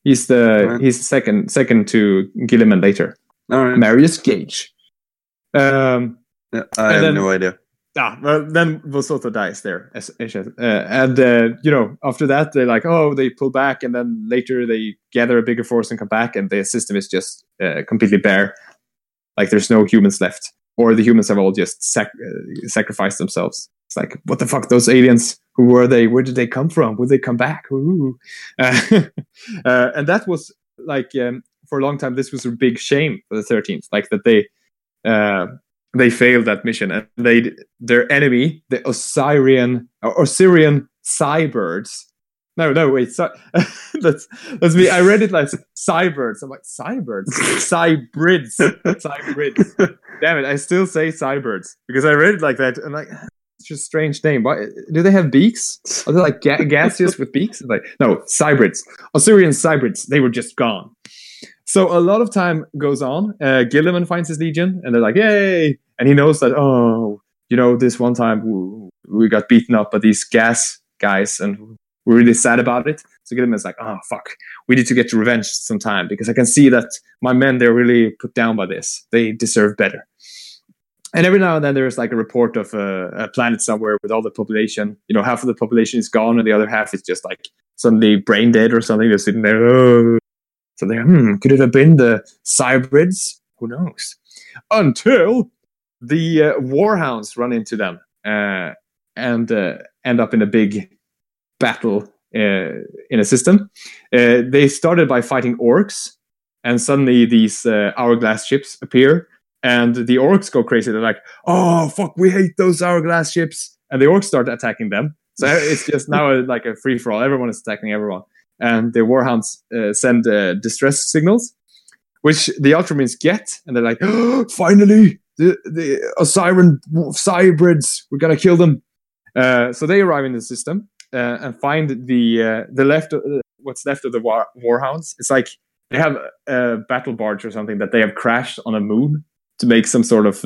He's the right. he's second second to Guilliman later. Marius Gage. Um, I have then, no idea. Ah, well, then Vosotho dies there. Uh, and, uh, you know, after that, they're like, oh, they pull back. And then later they gather a bigger force and come back. And the system is just uh, completely bare. Like there's no humans left. Or the humans have all just sac- uh, sacrificed themselves. It's like, what the fuck? Those aliens, who were they? Where did they come from? Would they come back? Uh, and that was like, um, for a long time, this was a big shame for the 13th. Like that they uh, they failed that mission and they their enemy the osirian or osirian cybirds no no wait so, that's that's me i read it like cybirds i'm like cybirds cybrids cybrids damn it i still say cybirds because i read it like that and like just a strange name Why, do they have beaks are they like ga- gaseous with beaks like no cybrids osirian cybrids they were just gone so a lot of time goes on. Uh, Guilliman finds his legion, and they're like, "Yay!" And he knows that, oh, you know, this one time we got beaten up by these gas guys, and we're really sad about it. So Guilliman's like, "Oh fuck, we need to get revenge sometime because I can see that my men they're really put down by this. They deserve better." And every now and then there's like a report of a, a planet somewhere with all the population. You know, half of the population is gone, and the other half is just like suddenly brain dead or something. They're sitting there. Oh, so they, hmm, could it have been the cybrids? Who knows? Until the uh, warhounds run into them uh, and uh, end up in a big battle uh, in a system. Uh, they started by fighting orcs, and suddenly these uh, hourglass ships appear, and the orcs go crazy. They're like, "Oh fuck, we hate those hourglass ships!" And the orcs start attacking them. So it's just now a, like a free for all. Everyone is attacking everyone and the warhounds uh, send uh, distress signals, which the Ultramarines get, and they're like, oh, "Finally, the the Osirian cybrids, we're gonna kill them." Uh, so they arrive in the system uh, and find the uh, the left uh, what's left of the war- warhounds. It's like they have a battle barge or something that they have crashed on a moon to make some sort of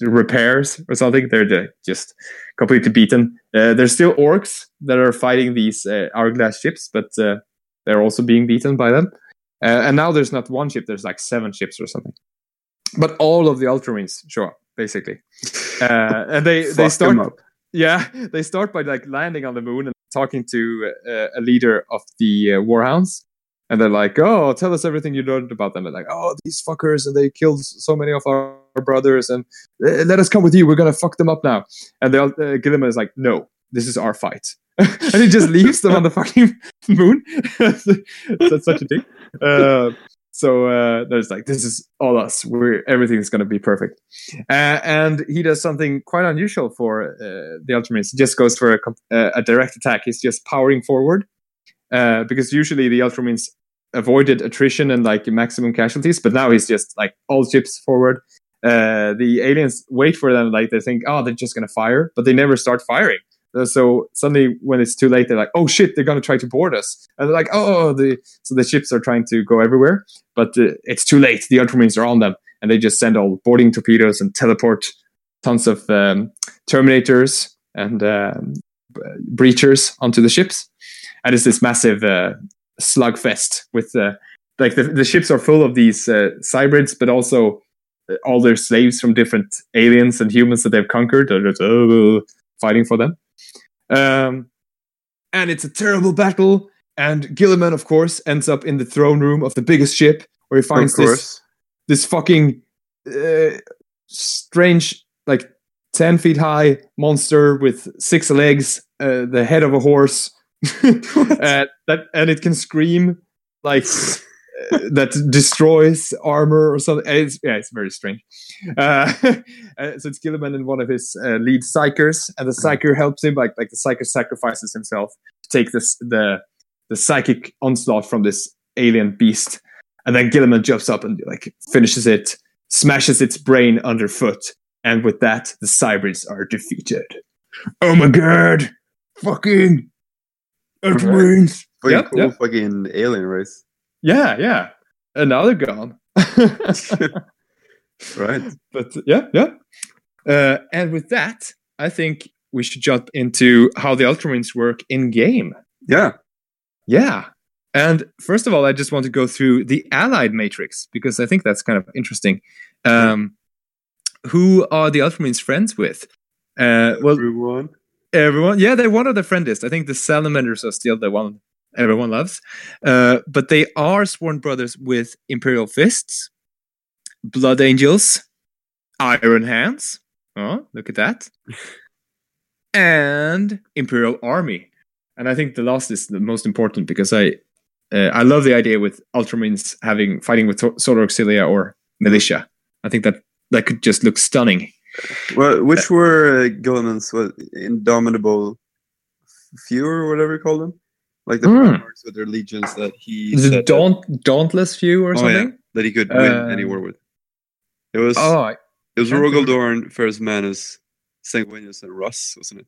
repairs or something. They're just completely beaten. Uh, there's still orcs that are fighting these uh, hourglass ships, but uh, they're also being beaten by them. Uh, and now there's not one ship; there's like seven ships or something. But all of the Ultramarines show up basically, uh, and they they start. Yeah, they start by like landing on the moon and talking to uh, a leader of the Warhounds, and they're like, "Oh, tell us everything you learned about them." And like, "Oh, these fuckers, and they killed so many of our brothers, and uh, let us come with you. We're gonna fuck them up now." And they'll uh, Guilliman is like, "No, this is our fight." and he just leaves them on the fucking moon. That's such a thing. Uh, so uh, there's like this is all us. We're everything's gonna be perfect. Uh, and he does something quite unusual for uh, the Ultramarines. He just goes for a, uh, a direct attack. He's just powering forward uh, because usually the Ultramarines avoided attrition and like maximum casualties, but now he's just like all ships forward. Uh, the aliens wait for them, like they think, oh, they're just gonna fire, but they never start firing. Uh, so suddenly, when it's too late, they're like, "Oh shit, they're gonna try to board us!" And they're like, "Oh, the so the ships are trying to go everywhere, but uh, it's too late. The Ultramarines are on them, and they just send all boarding torpedoes and teleport tons of um, Terminators and um, breachers onto the ships, and it's this massive uh, slugfest with uh, like the, the ships are full of these uh, cybrids, but also uh, all their slaves from different aliens and humans that they've conquered. They're just oh, fighting for them. Um, and it's a terrible battle. And Guilliman, of course, ends up in the throne room of the biggest ship, where he finds this this fucking uh, strange, like ten feet high monster with six legs, uh, the head of a horse, uh, that and it can scream like that destroys armor or something. It's, yeah, it's very strange. Uh, uh, so it's Guilliman and one of his uh, lead psykers, and the psyker helps him. Like like the psyker sacrifices himself to take this the the psychic onslaught from this alien beast, and then Guilliman jumps up and like finishes it, smashes its brain underfoot, and with that, the cybrids are defeated. Oh my god! Fucking Ultramarines! Fucking Yep, cool yep. fucking alien race. Yeah, yeah. And now they're gone. Right. but yeah, yeah. Uh, and with that, I think we should jump into how the Ultramarines work in game. Yeah. Yeah. And first of all, I just want to go through the Allied matrix because I think that's kind of interesting. Um, who are the Ultramarines friends with? Uh, well, Everyone. Everyone, yeah, they're one of the friendliest. I think the Salamanders are still the one everyone loves. Uh, but they are sworn brothers with Imperial Fists, Blood Angels, Iron Hands. Oh, look at that. and Imperial Army. And I think the last is the most important because I uh, I love the idea with Ultramarines having fighting with Solar Auxilia or militia. I think that that could just look stunning. Well, which were uh, Guilliman's what, indomitable few or whatever you call them? Like the. Primarchs with their legions that he it daunt, Dauntless Few or that, oh, yeah, something? that he could win Uh, any war with. It was Oh, I- it was. Rogaldorn, Ferrus Manus, Sanguinius, and Russ, wasn't it?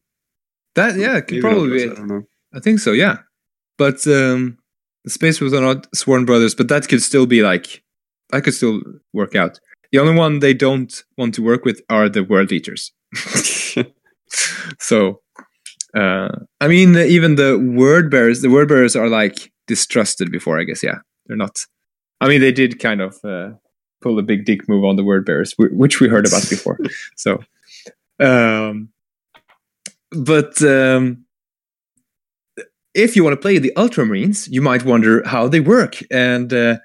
that yeah, it could Maybe probably be it. I don't know. I think so, yeah. But um, the Space was are not Sworn Brothers, but that could still be like, that could still work out. The only one they don't want to work with are the World Eaters. so, uh, I mean, even the Word Bearers, the Word Bearers are like distrusted before, I guess, yeah. They're not. I mean, they did kind of uh, pull a big dick move on the Word Bearers, which we heard about before. So, um, but um, if you want to play the Ultramarines, you might wonder how they work. And uh,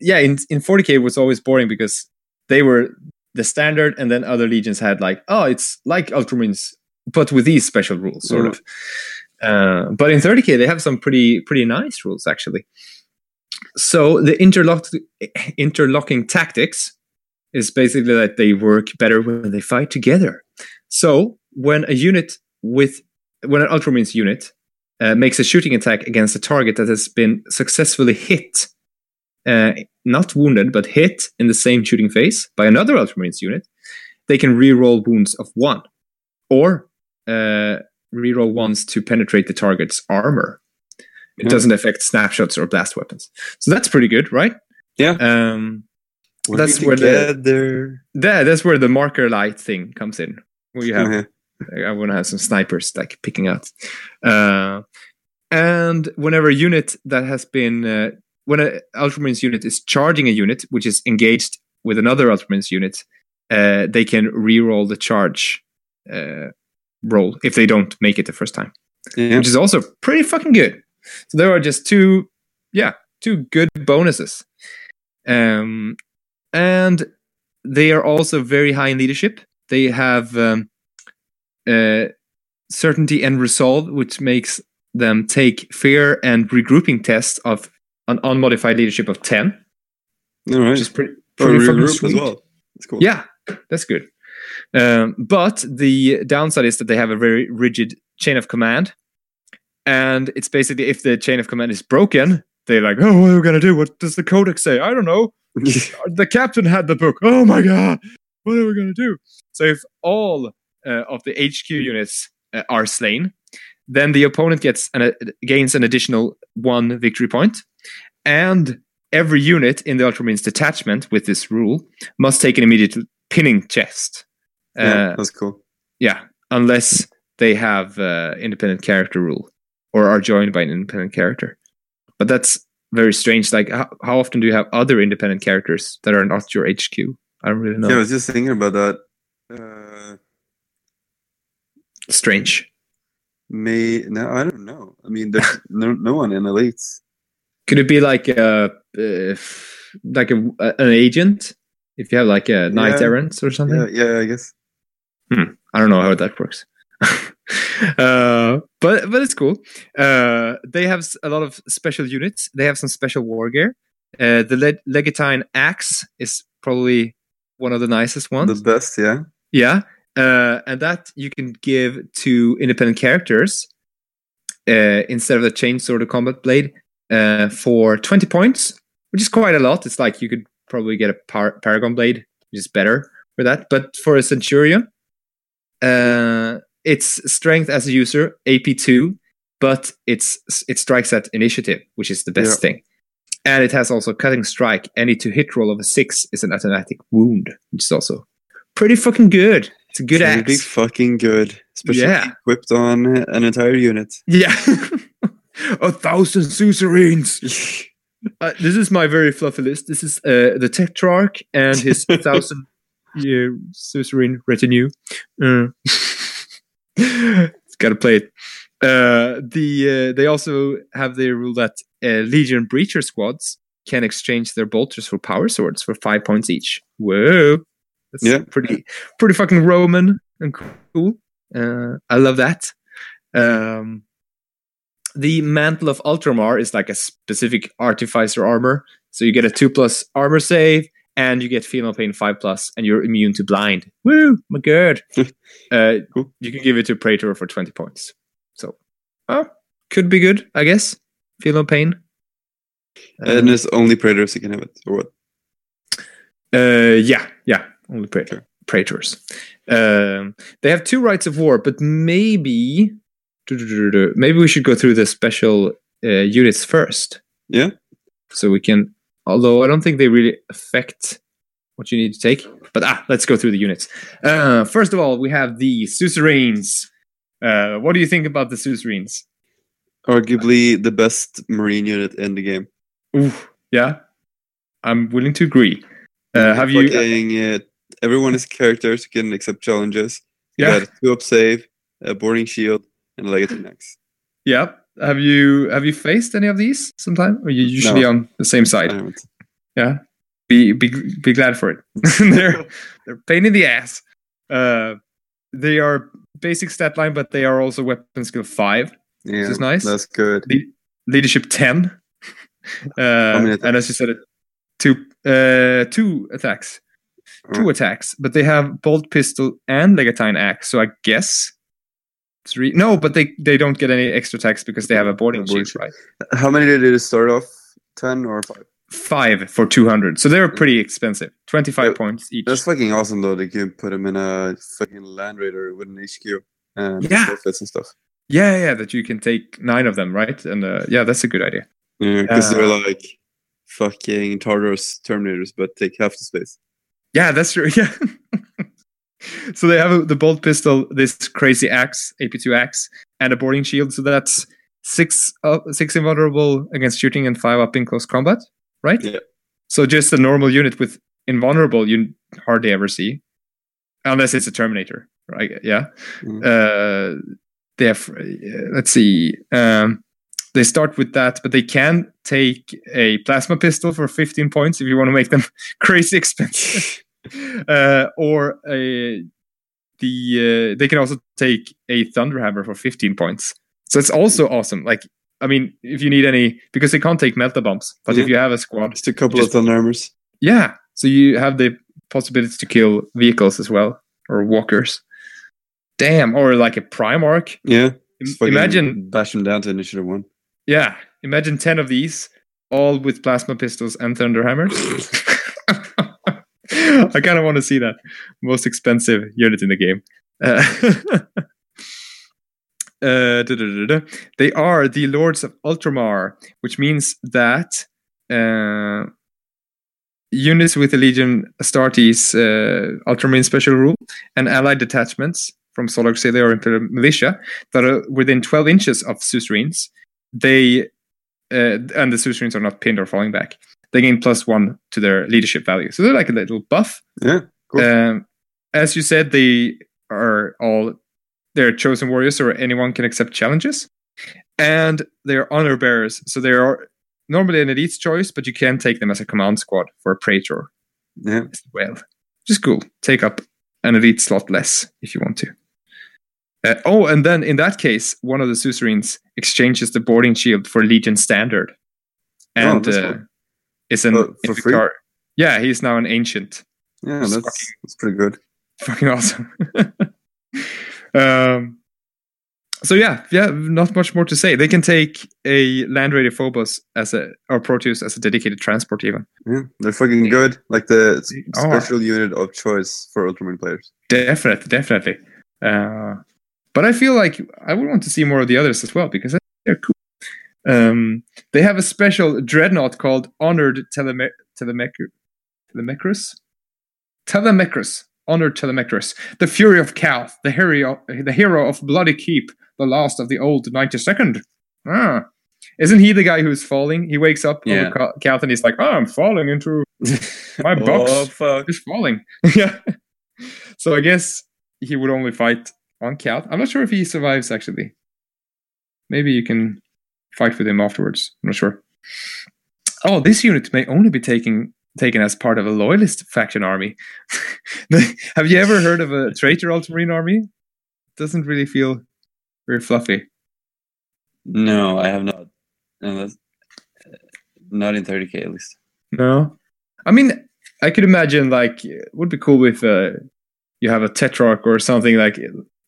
yeah, in in 40k it was always boring because they were the standard, and then other legions had like, oh, it's like Ultramarines, but with these special rules, sort Mm. of. Uh, but in 30k they have some pretty pretty nice rules actually. So the interlock interlocking tactics is basically that they work better when they fight together. So when a unit with when an Ultramarines unit uh, makes a shooting attack against a target that has been successfully hit, uh, not wounded but hit in the same shooting phase by another Ultramarines unit, they can re-roll wounds of one, or uh, re-roll ones to penetrate the target's armor. It Yeah. doesn't affect snapshots or blast weapons, so that's pretty good, right? Yeah. Um, That's where the- that's where the marker light thing comes in. Where you have Mhm. I want to have some snipers like picking out. Uh, and whenever a unit that has been, uh, when an Ultramarines unit is charging a unit which is engaged with another Ultramarines unit, uh, they can re-roll the charge uh, roll if they don't make it the first time, Yeah. which is also pretty fucking good. So there are just two, yeah, two good bonuses. Um, and they are also very high in leadership. They have um, uh, certainty and resolve, which makes them take fear and regrouping tests of an unmodified leadership of 10, All right. which is pretty, pretty fucking group as well. That's cool. Yeah, that's good. Um, but the downside is that they have a very rigid chain of command. And it's basically if the chain of command is broken, they're like, oh, what are we going to do? What does the codex say? I don't know. The captain had the book. Oh my God. What are we going to do? So if all uh, of the HQ units uh, are slain, then the opponent gets an, uh, gains an additional one victory point, and every unit in the Ultramarines detachment with this rule must take an immediate pinning test. yeah, Uh, that's cool. yeah, unless they have uh, independent character rule or are joined by an independent character. But that's very strange. Like, how, how often do you have other independent characters that are not your HQ? I don't really know. Yeah, I was just thinking about that. Uh, strange. May no, I don't know. I mean, there's no no one in elites. Could it be like a uh, like a, an agent? If you have like a knight Yeah. errant or something. Yeah, yeah, I guess. I don't know how that works. uh, but but it's cool. Uh, they have a lot of special units. They have some special war gear. Uh, the Le- Legatine axe is probably one of the nicest ones. The best, yeah. Yeah, uh, and that you can give to independent characters uh, instead of the chainsaw or the combat blade uh, for twenty points, which is quite a lot. It's like you could probably get a par- paragon blade, which is better for that. But for a centurion, uh, it's strength as a user, AP two, but it's it strikes at initiative, which is the best thing. And it has also cutting strike. Any to hit roll of a six is an automatic wound, which is also pretty fucking good. It's a good Pretty axe. fucking good. Especially Yeah. equipped on an entire unit. Yeah. a thousand suzerains. Uh, this is my very fluffy list. This is uh, the Tetrarch and his thousand year suzerain retinue. Uh, gotta play it. Uh, the uh, they also have the rule that uh, Legion breacher squads can exchange their bolters for power swords for five points each. Whoa, that's Yeah. pretty pretty fucking Roman and cool. Uh, I love that. Um, the mantle of Ultramar is like a specific artificer armor. So you get a two plus armor save, and you get feel no pain five plus, and you're immune to blind. Woo, my god! uh, Cool. You can give it to Praetor for twenty points. So, oh, could be good, I guess. Feel no pain. and it's only predators who can have it, or what? Uh, yeah, yeah, only praetor, praetors. Um, they have two rites of war, but maybe maybe we should go through the special uh, units first, Yeah. so we can. Although I don't think they really affect what you need to take, but ah, let's go through the units. Uh, first of all, we have the suzerains. Uh, what do you think about the suzerains? Arguably the best marine unit in the game. Ooh, yeah, I'm willing to agree. Uh, have you? Fucking, uh, everyone is characters who can accept challenges. You Yeah. two up save, a boarding shield, and a legatine axe. Yeah. Have you have you faced any of these sometime? Or you usually No. on the same side? Yeah. Be be be glad for it. they're they're pain in the ass. Uh, they are basic stat line, but they are also weapon skill five, Yeah, is nice. That's good. leadership ten. Uh, and as you said, two uh two attacks, two attacks, but they have bolt pistol and legatine axe. So I guess three. No, but they they don't get any extra attacks because they have a boarding shield, right? How many did it start off? Ten or five? five for 200 so they're pretty expensive 25 Yeah, points each That's fucking awesome though. They can put them in a fucking land raider with an HQ and Yeah. forfeits and stuff. yeah yeah that you can take nine of them right and uh, yeah that's a good idea Yeah, because Uh, they're like fucking Tartarus Terminators, but take half the space. Yeah that's true. Yeah. So they have a, the bolt pistol this crazy axe ap2 axe and a boarding shield. So that's six uh, six invulnerable against shooting and five up in close combat right? Yeah. so just a normal unit with invulnerable you hardly ever see unless it's a terminator right? Yeah. Mm. uh, they have uh, let's see um, they start with that but they can take a plasma pistol for 15 points if you want to make them crazy expensive uh, or a the uh, they can also take a Thunderhammer for 15 points. So it's also awesome. Like I mean, if you need any because they can't take Melta bombs, but Yeah. if you have a squad, Just a couple Just- of thunder armors. yeah, so you have the possibility to kill vehicles as well or walkers. Damn, or like a Primarch. Yeah. Im- Just fucking Imagine, bash them down to initiative one. yeah, imagine 10 of these, all with plasma pistols and thunderhammers. I kind of want to see that. Most expensive unit in the game. Uh, uh. They are the Lords of Ultramar, which means that uh, units with the Legion Astartes uh, Ultramarine special rule and allied detachments from Solar or Imperial Militia that are within 12 inches of suzerains, they uh, and the suzerains are not pinned or falling back. They gain plus one to their leadership value. So they're like a little buff. Yeah. Cool. Um, as you said, they are all they're chosen warriors, or anyone can accept challenges, and they're honor bearers. So they are normally an elite's choice, but you can take them as a command squad for a praetor Yeah. as well. Just cool. Take up an elite slot less if you want to. Uh, oh, and then in that case, one of the suzerains exchanges the boarding shield for Legion Standard, Oh, and that's uh, cool. Is an Uh, for free? Yeah, he's now an ancient. Yeah, that's that's pretty good. Fucking awesome. um, so yeah, yeah, not much more to say. They can take a Land Raider Phobos as a or Proteus as a dedicated transport even. Yeah, they're fucking good. Like the s- They are. special unit of choice for Ultramarine players. Definitely, definitely. Uh, but I feel like I would want to see more of the others as well because they're cool. Um, they have a special dreadnought called Honored Teleme- Telemech- Telemachus. Telemachus. Honored Telemachus. The Fury of Calth, the hero, the hero of Bloody Keep, the last of the old 92nd. Ah. Isn't he the guy who's falling? He wakes up Yeah. over Cal- Calth and he's like, oh, I'm falling into My box. Oh fuck! is falling. yeah. So I guess he would only fight on Cal. I'm not sure if he survives actually. Maybe you can fight with him afterwards. I'm not sure. Oh, this unit may only be taken taken as part of a loyalist faction army. Have you ever heard of a traitor ultramarine army? Doesn't really feel very fluffy. No, I have not. No, not in 30k at least. No, I mean, I could imagine like it would be cool if uh, you have a tetrarch or something like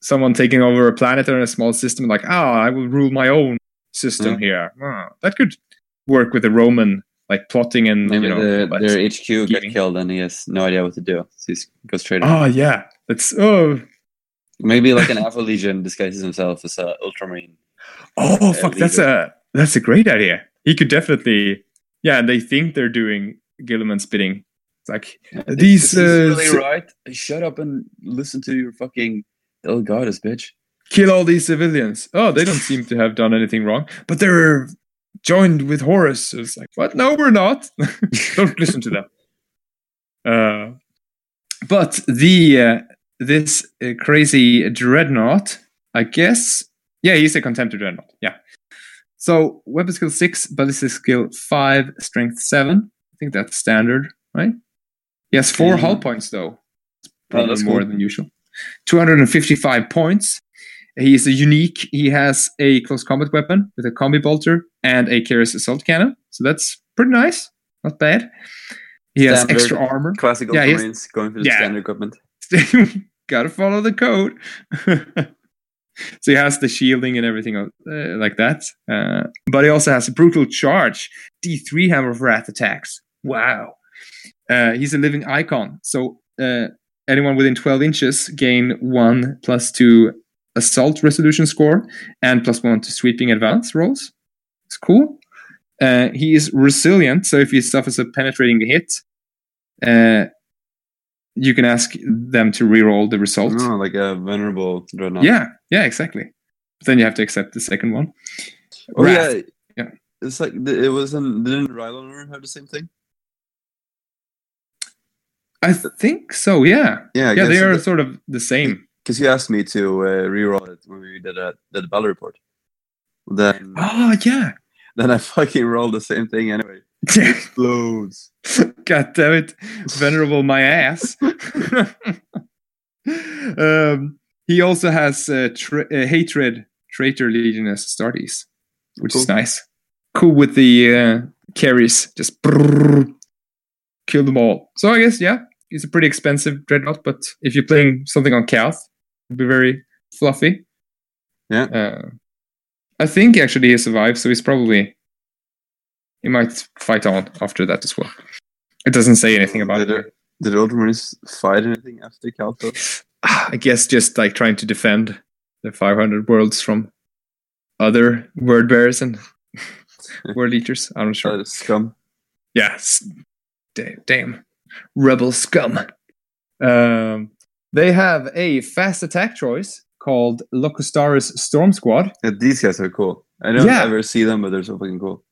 someone taking over a planet or a small system. Like, ah, I will rule my own system Mm. here. Ah, that could work with the Roman like plotting and Maybe you know. the, but- their HQ got killed and he has no idea what to do. So he goes straight. Oh yeah, that's oh Maybe like an Alpha Legion disguises himself as a Ultramarine. oh Uh, fuck, that's a that's a great idea. He could definitely yeah. They think they're doing Guilliman's bidding. It's like These, uh, really right. Shut up and listen to your fucking El Goddess, bitch. Kill all these civilians. Oh, they don't seem to have done anything wrong, but they're joined with Horus. It's like, what? No, we're not. don't listen to them. Uh, but the uh, this uh, crazy dreadnought, I guess, yeah, he's a contemptor dreadnought. Yeah. So weapon skill six, ballistic skill five, strength seven. I think that's standard, right? Yes, four hull points though. Probably that's more cool. than usual. 255 points. He is a unique. He has a close combat weapon with a combi bolter and a Kheres assault cannon. So that's pretty nice. Not bad. He has extra armor. Classic Yeah, he's- Ultramarines going for the yeah. standard equipment. Gotta follow the code. so he has the shielding and everything uh, like that. Uh, but he also has a brutal charge, D3 hammer of wrath attacks. Wow. Uh, he's a living icon. So uh, anyone within 12 inches gain one plus two assault resolution score and plus one to sweeping advance rolls. It's cool. Uh, he is resilient, so if he suffers a penetrating hit, uh, you can ask them to reroll the result. Oh, like a venerable dreadnought. Yeah, yeah, exactly. But then you have to accept the second one. Oh Wrath. yeah. Yeah. It's like the- it wasn't. Didn't Rylon have the same thing? I think so. Yeah, Yeah. I yeah, they are it- sort of the same. Because you asked me to uh, reroll it when we did a did the battle report. Then Oh yeah. then I fucking rolled the same thing anyway. Explodes. God damn it, venerable my ass. um, he also has uh, tra- uh, hatred traitor legion as Astartes, which is nice. Cool with the uh, carries, just brrrr, kill them all. So I guess yeah, he's a pretty expensive dreadnought, but if you're playing something on it'll be very fluffy. Yeah. Uh, I think actually he survived, so he's probably he might fight on after that as well. It doesn't say anything about Did it. Did Ultramarines fight anything after Calto? Ah, I guess just like trying to defend the 500 worlds from other word bearers and World Eaters. I'm not sure. Uh, scum. Yes. Damn, damn. Rebel scum. Um, they have a fast attack choice called Locutarus Storm Squad. Yeah, these guys are cool. I don't Yeah. ever see them, but they're so fucking cool.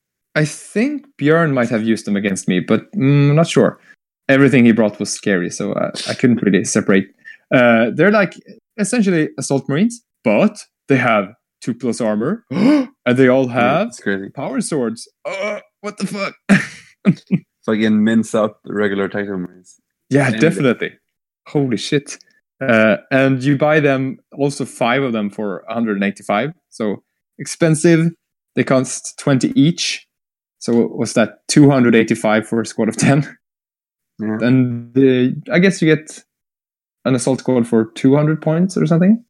I think Björn might have used them against me, but mm, I'm not sure. Everything he brought was scary, so uh, I couldn't really separate. Uh, they're like essentially assault marines, but they have two plus armor, and they all have crazy. power swords. Uh, what the fuck? Fucking mince up regular Titan Marines. yeah, And- definitely. Holy shit! Uh, and you buy them also five of them for 185, so expensive. They cost 20 each. So was that 285 for a squad of 10? Yeah. and the, I guess you get an assault squad for 200 points or something.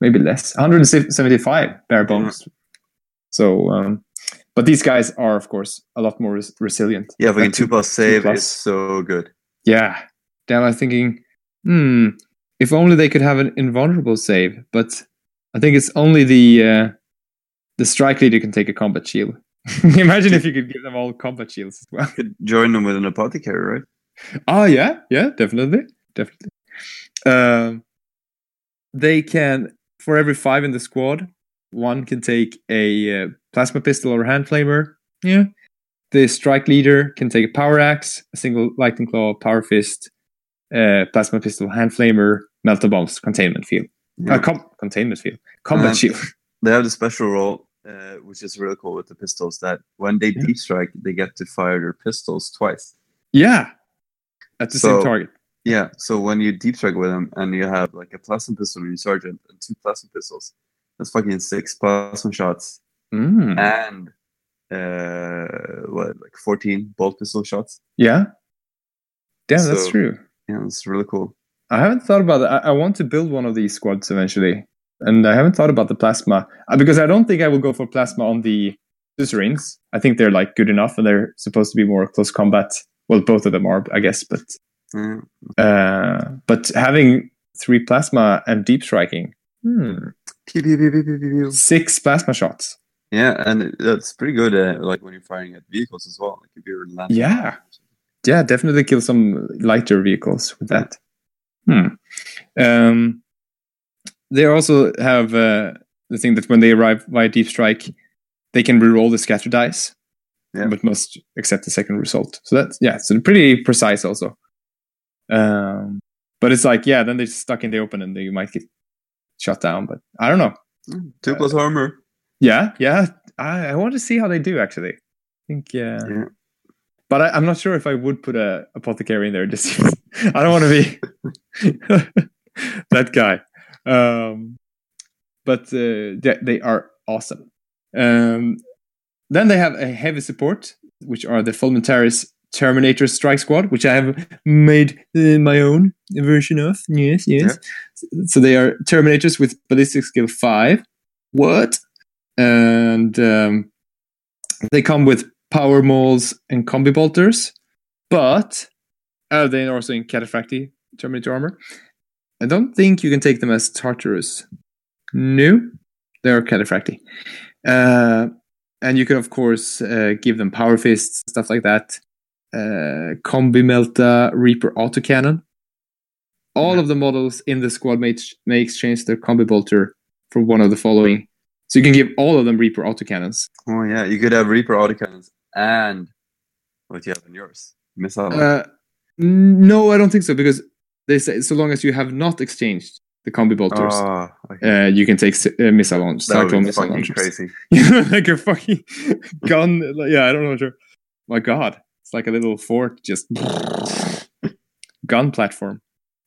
Maybe less. 175 bare bones. So, um, but these guys are, of course, a lot more res- resilient. Yeah, fucking two plus save plus. is so good. Yeah. Then I was thinking, hmm, if only they could have an invulnerable save. But I think it's only the uh, the strike leader can take a combat shield. Imagine if you could give them all combat shields as well. Could join them with an apothecary, right? Oh yeah, yeah, definitely, definitely. Um, they can for every five in the squad, one can take a uh, plasma pistol or hand flamer. Yeah. The strike leader can take a power axe, a single lightning claw, power fist, uh, plasma pistol, hand flamer, melta bombs, containment field, Yeah. uh, com- containment field, combat Um, shield. they have the special role, uh, which is really cool with the pistols. That when they Yeah. deep strike, they get to fire their pistols twice. yeah, at the So- same target. Yeah, so when you deep strike with them and you have like a plasma pistol in your sergeant and two plasma pistols, that's fucking six plasma shots Mm. and uh what like 14 bolt pistol shots. Yeah. Damn, that's true. Yeah, it's really cool. I haven't thought about it. I, I want to build one of these squads eventually, and I haven't thought about the plasma uh, because I don't think I will go for plasma on the suzerains. I think they're like good enough, and they're supposed to be more close combat. Well, both of them are, I guess, but Yeah. uh, but having three plasma and deep striking, hmm, six plasma shots. Yeah, and that's pretty good. Uh, like when you're firing at vehicles as well. Like if you're landing. Yeah. Yeah, definitely kill some lighter vehicles with that. Hmm. Um, they also have uh, the thing that when they arrive via deep strike, they can reroll the scatter dice, Yeah. but must accept the second result. So that's yeah, so they're pretty precise also. Um, but it's like yeah, then they're stuck in the open and they might get shut down. But I don't know. Mm, Two plus armor. Yeah, yeah, I, I want to see how they do actually. I think yeah. Yeah. But I, I'm not sure if I would put a apothecary in there. Just I don't want to be that guy. Um, but uh, they, they are awesome. Um, then they have a heavy support, which are the Fulmentarus Terminator Strike Squad, which I have made uh, my own version of. Yes, yes. So they are Terminators with ballistic skill five. What? And um, they come with power mauls and combi bolters, but uh, they're also in Cataphractii Terminator armor. I don't think you can take them as Tartarus. No, they're Cataphractii. Uh, and you can, of course, uh, give them power fists, stuff like that. Uh, combi Melta Reaper autocannon. All Yeah. of the models in the squad may, may exchange their combi bolter for one of the following. So you can give all of them Reaper autocannons. Oh yeah, you could have Reaper autocannons and what you have in yours. Missile. Uh, no, I don't think so because they say so long as you have not exchanged the combi bolters, oh, okay. uh, you can take uh, missile launch, that would cyclone be missile crazy. Like a fucking gun. like- yeah, I don't know. Sure. My God, it's like a little fort, just gun platform.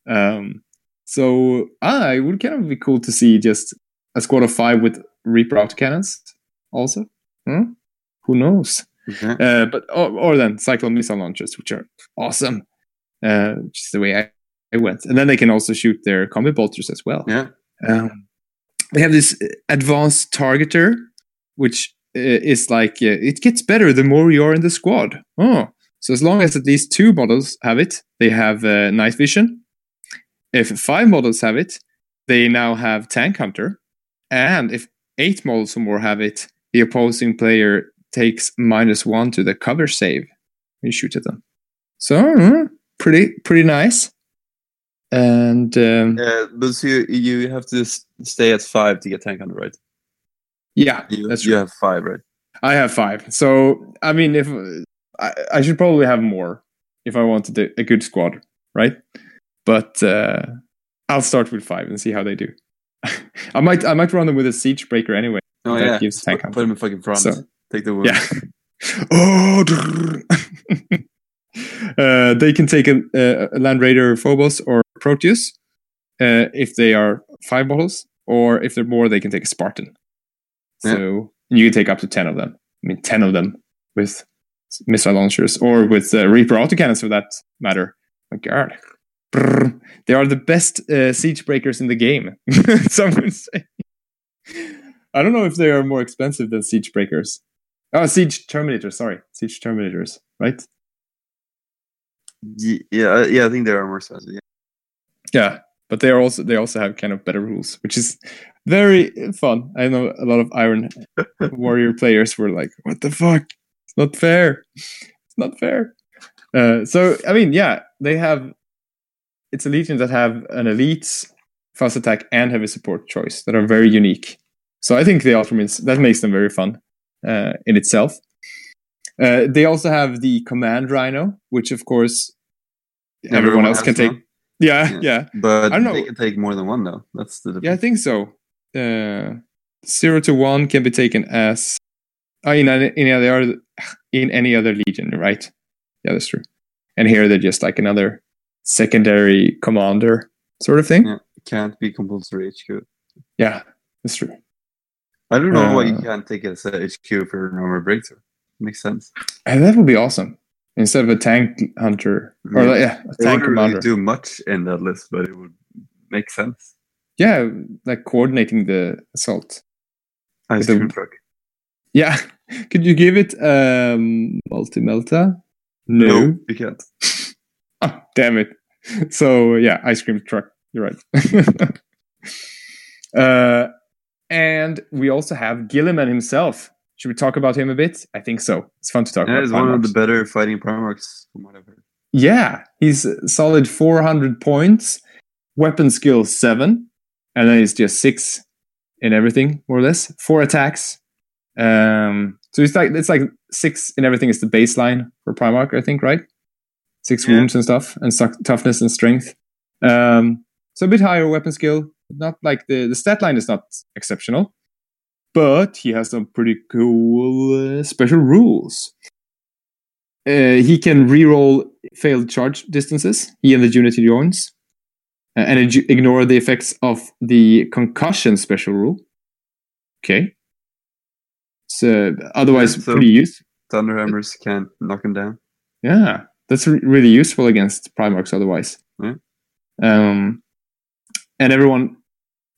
Um, so ah, it would kind of be cool to see just a squad of five with Reaper autocannons also. Hmm? Who knows? Okay. Uh, but or, or then cyclone missile launchers, which are awesome. Uh, which is the way I, I went, and then they can also shoot their combat bolters as well. Yeah. Um, they have this uh, advanced targeter, which uh, is like uh, it gets better the more you are in the squad. Oh, so as long as at least two models have it, they have uh, night vision. If five models have it, they now have tank hunter, and if eight models or more have it, the opposing player takes minus one to the cover save when you shoot at them. So uh, pretty pretty nice. And um, Uh, but so you, you have to stay at five to get tank hunter, right? yeah, You, that's you have five, right? I have five. So I mean, if I, I should probably have more if I wanted a, a good squad, right? But uh, I'll start with five and see how they do. I might I might run them with a siege breaker anyway. Oh yeah. gives tank put, put them in fucking front. So- Take the wound. Yeah. oh. uh, they can take a, a Land Raider Phobos or Proteus uh, if they are five models, or if they're more, they can take a Spartan. So you can take up to ten of them. I mean, ten of them with missile launchers, or with uh, Reaper autocannons for that matter. My God. They are the best uh, siege breakers in the game. Some would say. I don't know if they are more expensive than siege breakers. Oh, siege terminators. Sorry, siege terminators. Right? Yeah, uh, yeah, I think there are more expensive. Yeah. Yeah, but they are also they also have kind of better rules, which is very fun. I know a lot of Iron Warrior players were like, "What the fuck? It's not fair. It's not fair." Uh, so I mean, yeah, they have. It's a legion that have an elite fast attack and heavy support choice that are very unique. So I think the Ultramarines that makes them very fun uh, in itself. Uh, they also have the command Rhino, which of course everyone, else has can take. Yeah, Yeah. yeah. But I don't know. they can take more than one though. That's the Yeah, I think so. Uh, zero to one can be taken as uh, in any, any other in any other legion, right? Yeah, that's true. And here they're just like another secondary commander sort of thing. Yeah. Can't be compulsory HQ. Yeah, that's true. I don't know why you Uh, can't take it as a HQ for a normal breakthrough. Makes sense. And that would be awesome. Instead of a tank hunter or Yeah. like, yeah, a tank commander. really do much in that list, but it would make sense. yeah, like coordinating the assault. Ice the- cream truck. Yeah, could you give it um multi melta? No. you can't. Oh, damn it. So yeah, ice cream truck. You're right. uh, and we also have Guilliman himself. Should we talk about him a bit? I think so. It's fun to talk Yeah, about. it's one of the better fighting Primarchs from what I've heard. Yeah, he's solid 400 points, weapon skill seven, and then he's just six in everything, more or less. Four attacks. Um, so it's like it's like six in everything is the baseline for Primarch, I think, right? Six Yeah. wounds and stuff, and toughness and strength. Um, so a bit higher weapon skill. Not like the the stat line is not exceptional, but he has some pretty cool uh, special rules. Uh, he can reroll failed charge distances. He and the unit he joins, uh, and ig- ignore the effects of the concussion special rule. Okay. So otherwise, Yeah, so- pretty useful. Thunderhammers can't knock him down. Yeah, that's re- really useful against Primarchs otherwise. Yeah. Um, and everyone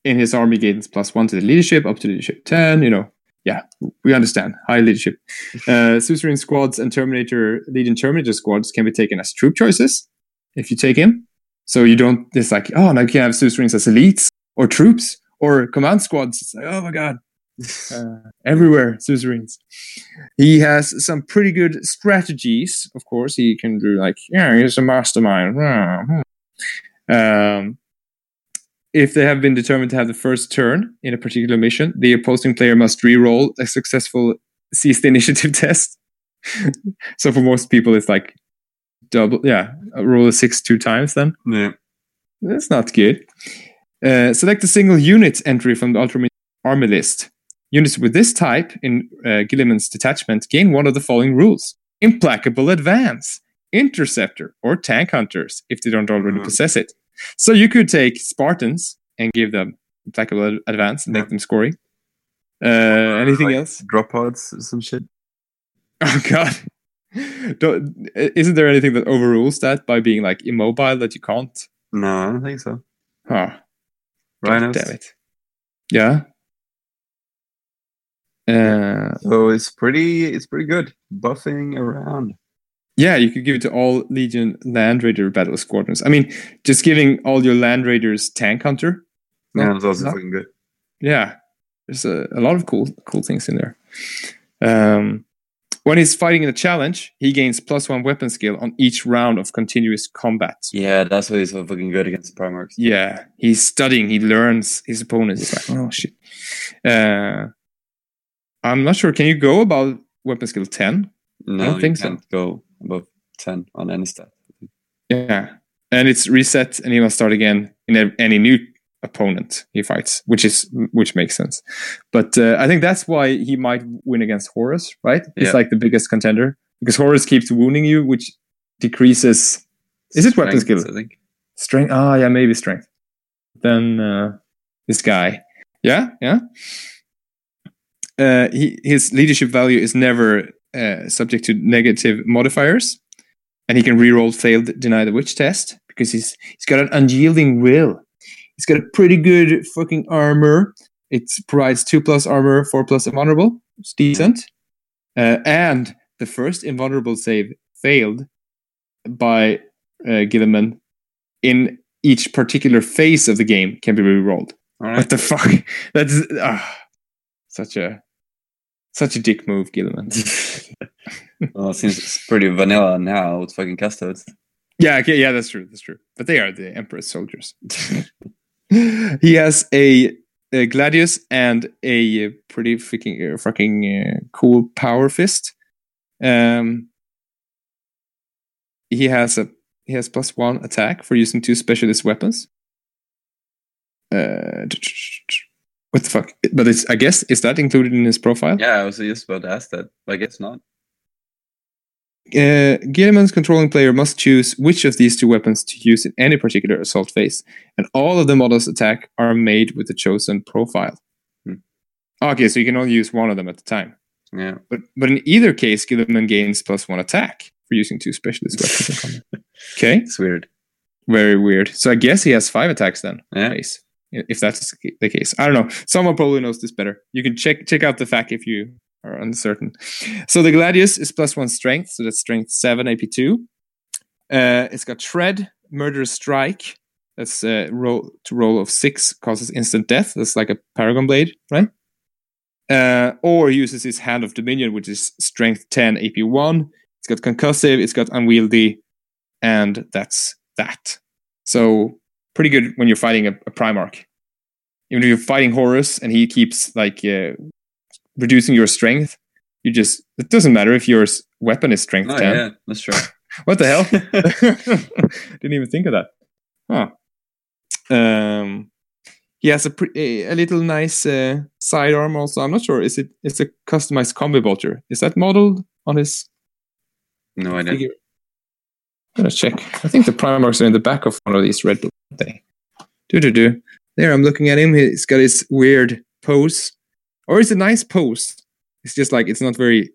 in his army gains plus one to the leadership, up to leadership 10. You know, yeah, we understand. High leadership. Uh, Suzerain squads and Terminator, Legion Terminator squads can be taken as troop choices if you take him. So you don't, it's like, oh, now you can have Suzerains as elites or troops or command squads. It's like, oh my God uh, everywhere suzerains he has some pretty good strategies of course he can do like yeah he's a mastermind Ah, hmm. um, if they have been determined to have the first turn in a particular mission the opposing player must re-roll a successful seize the initiative test so for most people it's like double yeah roll a six two times then Yeah. that's not good. Uh, select a single unit entry from the Ultramarine army list. Units with this type in uh, Guilliman's detachment gain one of the following rules Implacable Advance, Interceptor, or Tank Hunters if they don't already Mhm. possess it. So you could take Spartans and give them implacable advance and make Yeah. them scoring. Uh, anything Like else? Drop pods, some shit. Oh God! Don't, isn't there anything that overrules that by being like immobile that you can't? No, I don't think so. Huh. Rhinos. damn it. Yeah. Uh, So it's pretty, it's pretty good. Buffing around. Yeah, you could give it to all Legion Land Raider battle squadrons. I mean, just giving all your Land Raiders tank hunter. Yeah, it's also fucking good. Yeah, there's a, a lot of cool cool things in there. Um, when he's fighting in a challenge, he gains plus one weapon skill on each round of continuous combat. Yeah, that's why he's so fucking good against the Primarchs. Yeah, he's studying. He learns his opponents. It's like, oh shit. Uh, I'm not sure. Can you go about weapon skill ten? No, I don't think so. go above 10 on any stat. Yeah, and it's reset, and he must start again in any new opponent he fights, which is which makes sense. But uh, I think that's why he might win against Horus, right? He's Yeah. like the biggest contender because Horus keeps wounding you, which decreases Is it weapon skill? I think. strength. Ah, yeah, maybe strength. Then uh, this guy, yeah, yeah. Uh, he, his leadership value is never uh, subject to negative modifiers, and he can reroll failed deny the witch test because he's he's got an unyielding will. He's got a pretty good fucking armor. It provides two plus armor, four plus invulnerable. It's decent. Uh, and the first invulnerable save failed by uh, Guilliman in each particular phase of the game can be rerolled. All What the fuck? That's ah, such a such a dick move, Guilliman. well, it seems it's pretty vanilla now with fucking custodes. Yeah, okay, yeah, that's true. That's true. But they are the Emperor's soldiers. he has a, a gladius and a pretty freaking uh, fucking uh, cool power fist. Um, he has a he has plus one attack for using two specialist weapons. Uh, what the fuck? But it's I guess is that included in his profile? Yeah, I was just about to ask that, I guess not. Uh, Guilliman's controlling player must choose which of these two weapons to use in any particular assault phase, and all of the models attack are made with the chosen profile. Hmm. Okay, so you can only use one of them at a time. Yeah. But but in either case, Guilliman gains plus one attack for using two specialist weapons in combat. Okay, It's weird. very weird. So I guess he has five attacks then. Yeah. Base, if that's the case. I don't know. Someone probably knows this better. You can check check out the fact if you are uncertain. So the Gladius is plus one strength, so that's strength seven, AP two. Uh, it's got Shred, Murderous Strike. That's uh, roll to roll of six causes instant death. That's like a Paragon Blade, right? Uh, or uses his Hand of Dominion, which is strength ten, AP one. It's got concussive. It's got unwieldy, and that's that. So pretty good when you're fighting a, a Primarch. Even if you're fighting Horus and he keeps like uh, reducing your strength, you just it doesn't matter if your weapon is strength Oh, 10. yeah, that's true. What the hell? Didn't even think of that. Huh. Um, he has a pre- a little nice uh, sidearm also. I'm not sure. Is it? It's a customized combi bolter. Is that modeled on his no idea. figure? Gotta check. I think the Primarchs are in the back of one of these red. aren't They do do do. There, I'm looking at him. He's got his weird pose, or it's a nice pose. It's just like it's not very.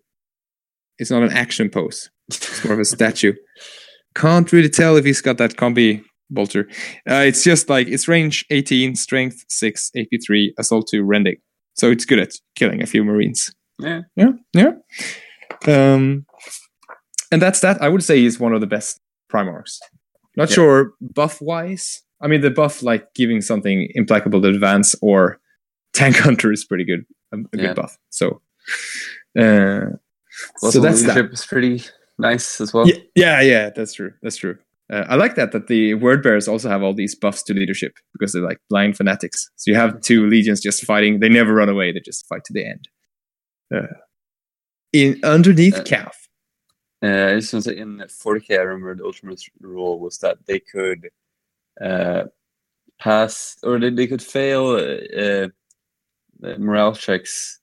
It's not an action pose. It's more of a statue. Can't really tell if he's got that combi bolter. Uh, it's just like it's range 18, strength 6, AP 3, assault 2, rending. So it's good at killing a few marines. Yeah. Yeah, yeah. Um, and that's that. I would say he's one of the best Primarchs. Not Yeah. sure buff wise. I mean, the buff like giving something implacable to advance or tank hunter is pretty good. A, a Yeah. good buff. So, uh, Also, so that's that. leadership is pretty nice as well. Yeah, yeah, yeah, that's true. That's true. Uh, I like that that the word bearers also have all these buffs to leadership because they're like blind fanatics. So you have two legions just fighting. They never run away. They just fight to the end. Uh, in underneath Uh, Calth. Uh, I just want to say in 40k, I remember the ultimate rule was that they could uh, pass or they, they could fail uh, morale checks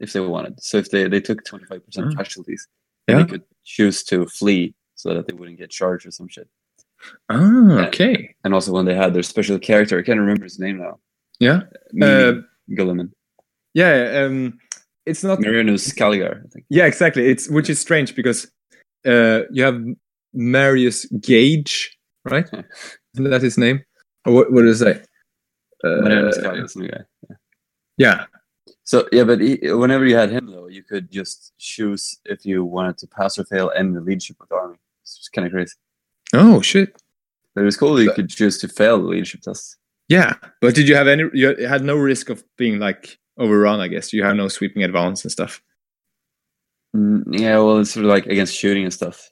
if they wanted. So if they, they took 25% Mm. casualties, then Yeah. they could choose to flee so that they wouldn't get charged or some shit. Ah, okay. And also when they had their special character, I can't remember his name now. Yeah. Uh, Guilliman. Yeah. Um, it's not. Marneus Calgar, I think. Yeah, exactly. It's which is strange because uh, you have Marius Gage, right? Yeah. Isn't that his name? Or what, what does it say? Uh, some guy. yeah. So yeah, but he, whenever you had him though, you could just choose if you wanted to pass or fail in the leadership of the army. It's just kind of crazy. Oh shit. But it was cool that you But- could choose to fail the leadership test. Yeah, but did you have any? You had no risk of being like overrun. I guess you have no sweeping advance and stuff. Mm, yeah, well, it's sort of like against shooting and stuff.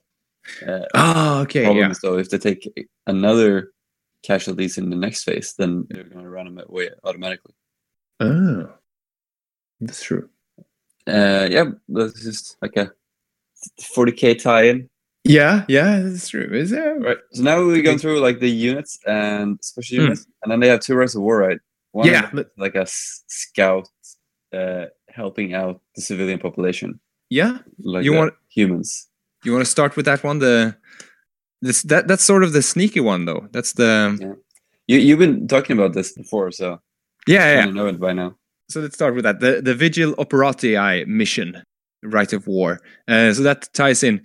Uh, Oh, okay. problem Yeah. is though, if they take another casualties in the next phase, then they're going to run them away automatically. Oh, that's true. Uh, yeah, that's just like a 40k tie-in. Yeah, yeah, that's true. Is it Right. So now we're going through like the units and special Hmm. units, and then they have two ranks of war, right? One Yeah, but- like a s- scout uh, helping out the civilian population, Yeah. like You want- humans. You want to start with that one? The this that that's sort of the sneaky one though. That's the Yeah. You you've been talking about this before, so yeah yeah. you know it by now. So let's start with that. The the Vigil Operatii mission, rite of war. Uh, so that ties in.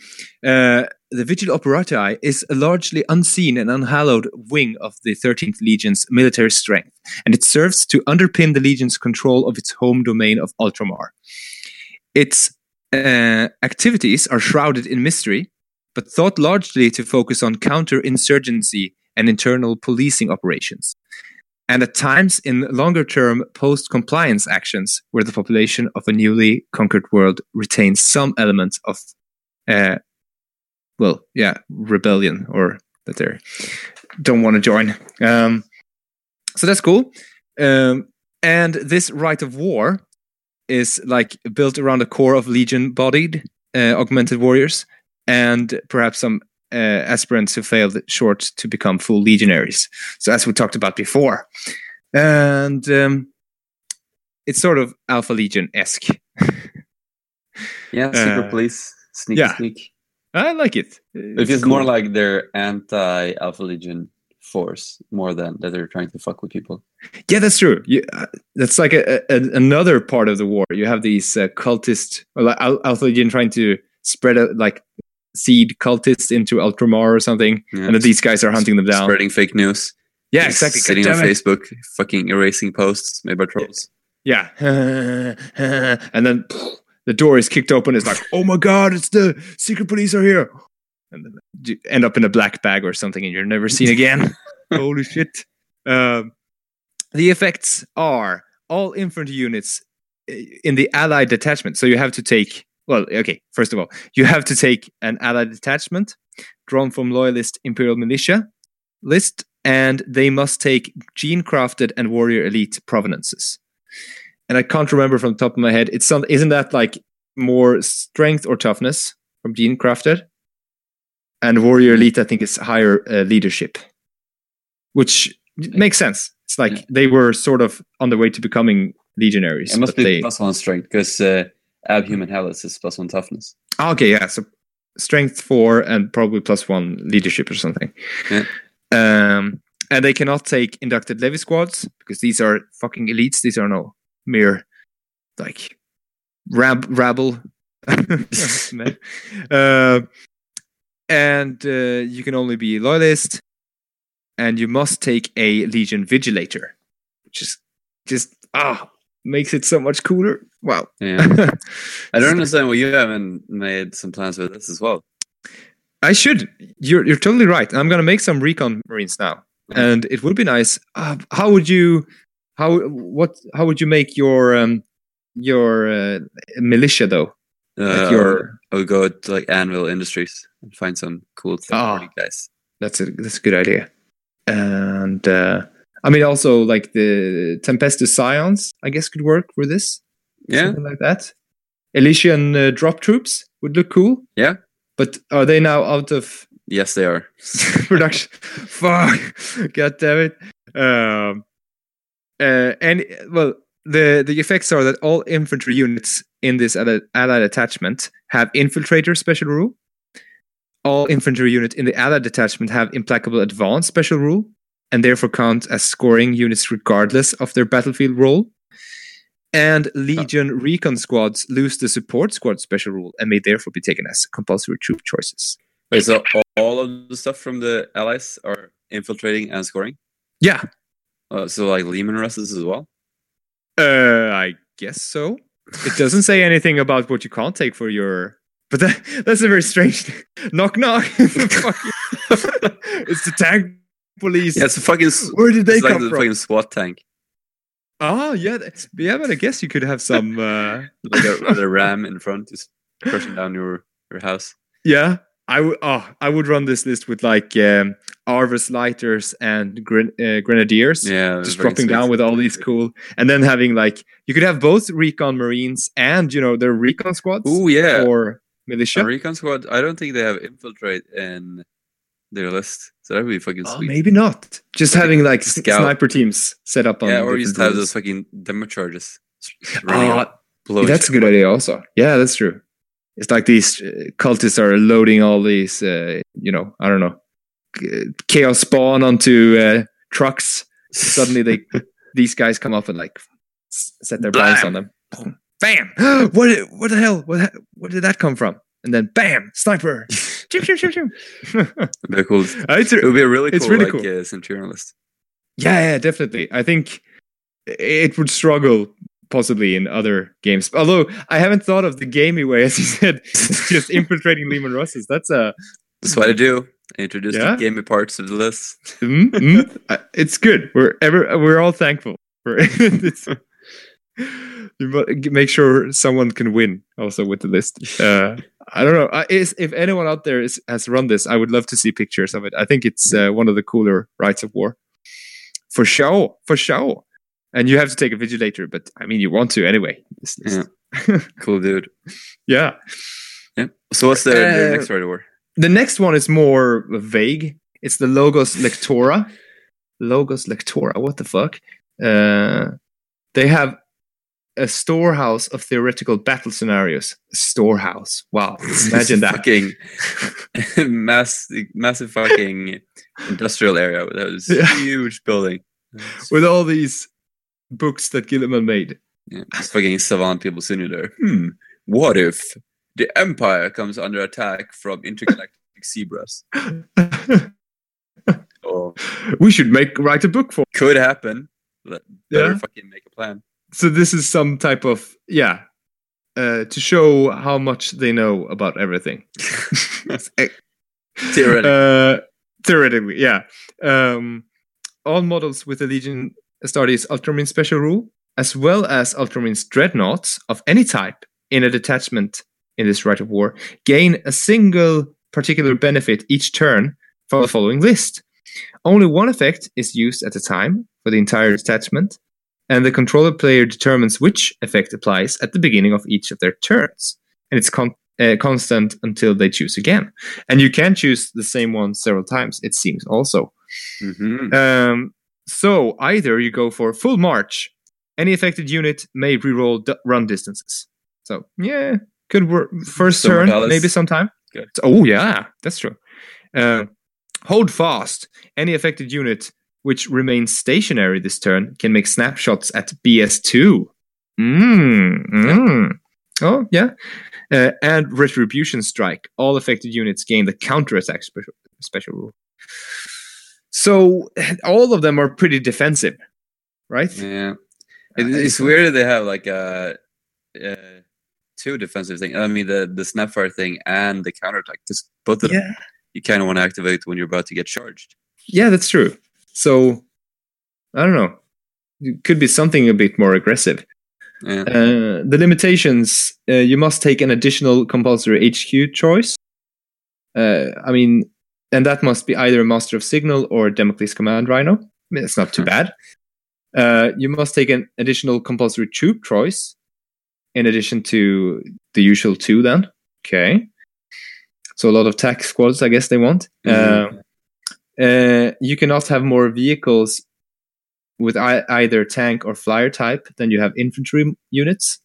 Uh, the Vigil Operatii is a largely unseen and unhallowed wing of the 13th Legion's military strength, and it serves to underpin the Legion's control of its home domain of Ultramar. Its uh, activities are shrouded in mystery, but thought largely to focus on counterinsurgency and internal policing operations and at times in longer term post compliance actions where the population of a newly conquered world retains some element of, uh, well, yeah, rebellion or that they don't want to join. Um, so that's cool. Um, and this rite of war is like built around a core of legion bodied uh, augmented warriors and perhaps some uh, aspirants who failed short to become full legionaries. So as we talked about before, and um, it's sort of Alpha Legion esque. Yeah, secret Uh, police, sneaky yeah. sneak. I like it. It feels more like their anti-Alpha Legion force more than that they're trying to fuck with people. yeah, that's true. You, uh, that's like a, a, another part of the war. You have these uh, cultist, or like Al- trying to spread a, like seed cultists into Ultramar or something, Yeah. and then these guys are hunting them down. Spreading fake news. yeah, Just exactly. Sitting on God damn it. Facebook, fucking erasing posts made by trolls. Yeah. and then the door is kicked open. It's like, oh my God, it's the secret police are here. And then you end up in a black bag or something and you're never seen again. Holy shit. Um, the effects are all infantry units in the allied detachment. So you have to take, well, okay, first of all, you have to take an allied detachment drawn from loyalist imperial militia list, and they must take gene crafted and warrior elite provenances and I can't remember from the top of my head. It's some, isn't that like more strength or toughness from Gene Crafted? And Warrior Elite, I think, is higher uh, leadership, which makes sense. It's like Yeah. they were sort of on the way to becoming legionaries. It must be they, plus one strength because uh, Abhuman Helots is plus one toughness. Ah, okay, yeah. So strength four and probably plus one leadership or something. Yeah. Um, and they cannot take inducted levy squads because these are fucking elites. These are no mere like rab rabble. Uh, and uh, you can only be loyalist, and you must take a legion vigilator, which is just ah makes it so much cooler. Wow. Yeah. I don't understand why you haven't made some plans with this as well. I should. You're you're totally right. I'm gonna make some recon marines now, and it would be nice. Uh, how would you? How what? How would you make your um your uh, militia though? Like Uh, your I would go to like Anvil Industries and find some cool third Ah. party guys. that's a that's a good idea. And uh, I mean, also like the Tempestus Scions, I guess could work for this. Yeah. something like that. Elysian uh, drop troops would look cool. Yeah. but are they now out of Yes, they are. production. Fuck. God damn it. Um, uh, and well, the the effects are that all infantry units in this allied, allied attachment have infiltrator special rule. all infantry units in the allied detachment have implacable advance special rule and therefore count as scoring units regardless of their battlefield role. And Legion recon squads lose the support squad special rule and may therefore be taken as compulsory troop choices. Wait, so all of the stuff from the allies are infiltrating and scoring? Yeah. Uh, so like Leman Russes as well? Uh, I guess so. It doesn't say anything about what you can't take for your. But that, that's a very strange. knock knock. it's the tank police. Yeah, it's a fucking. Where did they it's come like the from? fucking SWAT tank. Oh yeah, yeah. But I guess you could have some. Uh, Like a, a ram in front, just crushing down your your house. yeah, I would. Oh, I would run this list with like um, Arvus lighters and gren- uh, grenadiers. Yeah, just dropping sweet. down with all these cool, and then having like you could have both recon marines and you know their recon squads Oh yeah, or militia. a recon squad. I don't think they have infiltrate in their list, so that'd be fucking Oh, sweet. maybe not. Just Like having like scout. sniper teams set up on. yeah, or you just have those fucking demo charges. Ah, that's a good idea. Also, yeah, that's true. It's like these uh, cultists are loading all these, uh, you know, I don't know, chaos spawn onto uh, trucks. Suddenly, they these guys come up and like set their bombs on them. Boom. Bam! what? What the hell? What? ha- Where did that come from? And then bam! Sniper! Chim, chim, chim, chim. Very cool. Uh, It would be a really cool, It's really like, cool. Uh, Centurion list. Yeah, yeah, definitely. I think it would struggle possibly in other games. Although I haven't thought of the gamey way, as you said, just infiltrating Leman Russes. That's a That's what I do. I introduce Yeah. the gamey parts of the list. mm, mm. Uh, it's good. We're ever we're all thankful for you make sure someone can win also with the list. Uh, I don't know. I, is, if anyone out there is, has run this, I would love to see pictures of it. I think it's uh, one of the cooler rites of war. For show, for sure. And you have to take a vigilator, but I mean, you want to anyway. List. Cool dude. yeah. Yeah. So what's the, the Uh, next rite war? The next one is more vague. It's the Logos Lectora. Logos Lectora. What the fuck? Uh, they have a storehouse of theoretical battle scenarios. Storehouse. Wow. Imagine that. fucking mass, massive fucking industrial area with this Yeah. huge building. With all these books that Guilliman made. Yeah, just fucking savant people sitting there. Hmm. What if the Empire comes under attack from intergalactic zebras? Oh, we should make write a book for. could happen. Better Yeah. fucking make a plan. So this is some type of yeah, uh, to show how much they know about everything. Theoretically. Uh, theoretically, yeah. Um, all models with the Legion Astartes Ultramarine special rule, as well as Ultramarines dreadnoughts of any type in a detachment in this rite of war, gain a single particular benefit each turn from the following list. Only one effect is used at a time for the entire detachment, and the controller player determines which effect applies at the beginning of each of their turns. And it's con- uh, constant until they choose again. And you can choose the same one several times, it seems also. Mhm. Um, so either you go for full march, any affected unit may reroll d- run distances. So yeah, could work. First turn, Palace. maybe sometime. Good. Oh yeah, that's true. Uh, hold fast. Any affected unit which remains stationary this turn can make snapshots at BS2. Mm, mm. Oh yeah. Uh, and retribution strike. All affected units gain the counterattack special special rule. So all of them are pretty defensive, right? Yeah. It, Uh, it's weird that they have like a, uh two defensive thing. I mean, the the snapfire thing and the counterattack. Just both of them you kind of want to activate when you're about to get charged. yeah, that's true. So I don't know. It could be something a bit more aggressive. Yeah. Uh, the limitations: uh, you must take an additional compulsory HQ choice. Uh, I mean, and that must be either a Master of Signal or Damocles Command Rhino. I mean, it's not too Hmm. bad. Uh, you must take an additional compulsory troop choice, in addition to the usual two. Then, okay. So a lot of tax squads, I guess they want. Mhm. Uh, uh, you cannot have more vehicles with I- either tank or flyer type than you have infantry units.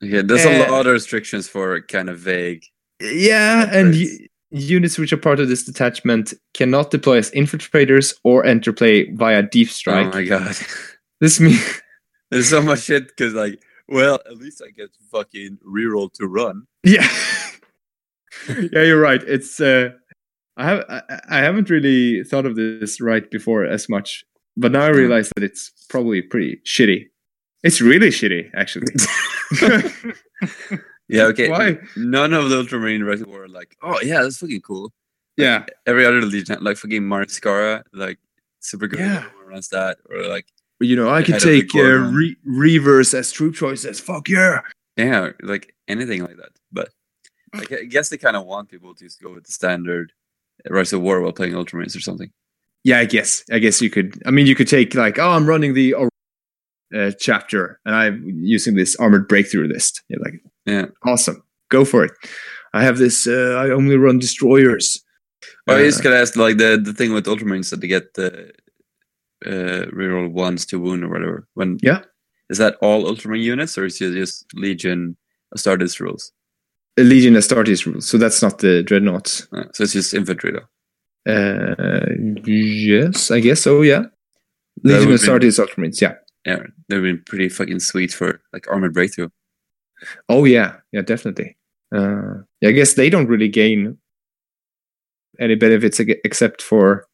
Yeah, there's Uh, a lot of restrictions for kind of vague. Yeah, and you, units which are part of this detachment cannot deploy as infiltrators or enter play via deep strike. Oh my god. This means There's so much shit because like, well, at least I get fucking reroll to run. yeah, yeah, you're rite. It's uh, I have I, I haven't really thought of this right before as much, but now I Hmm. realize that it's probably pretty shitty. It's really shitty, actually. Yeah, okay. Why? None of the Ultramarine were like, oh yeah, that's fucking cool. yeah, Every other Legion, like fucking Maru Skara, like super good. Yeah. runs that, or like you know, I could Head of the take uh, re- Reavers as troop choices. Fuck yeah. yeah, like anything like that. But like, I guess they kind of want people to just go with the standard Rites of War while playing Ultramarines or something. Yeah, I guess. I guess you could. I mean, you could take like, oh, I'm running the uh, chapter, and I'm using this armored breakthrough list. You're like, Yeah. awesome, go for it. I have this. Uh, I only run destroyers. Oh, I Uh, just gotta ask, like the the thing with Ultramarines that they get the uh, reroll ones to wound or whatever. When Yeah. is that all Ultramarine units or is it just Legion Astartes rules? a Legion Astartes rules. so that's not the dreadnoughts. Uh, so it's just infantry though. Uh, yes, I guess so. Yeah, Legion Astartes Ultramarines. Yeah. Yeah, they've been pretty fucking sweet for like armored breakthrough. Oh yeah, yeah, definitely. Uh, I guess they don't really gain any benefits except for,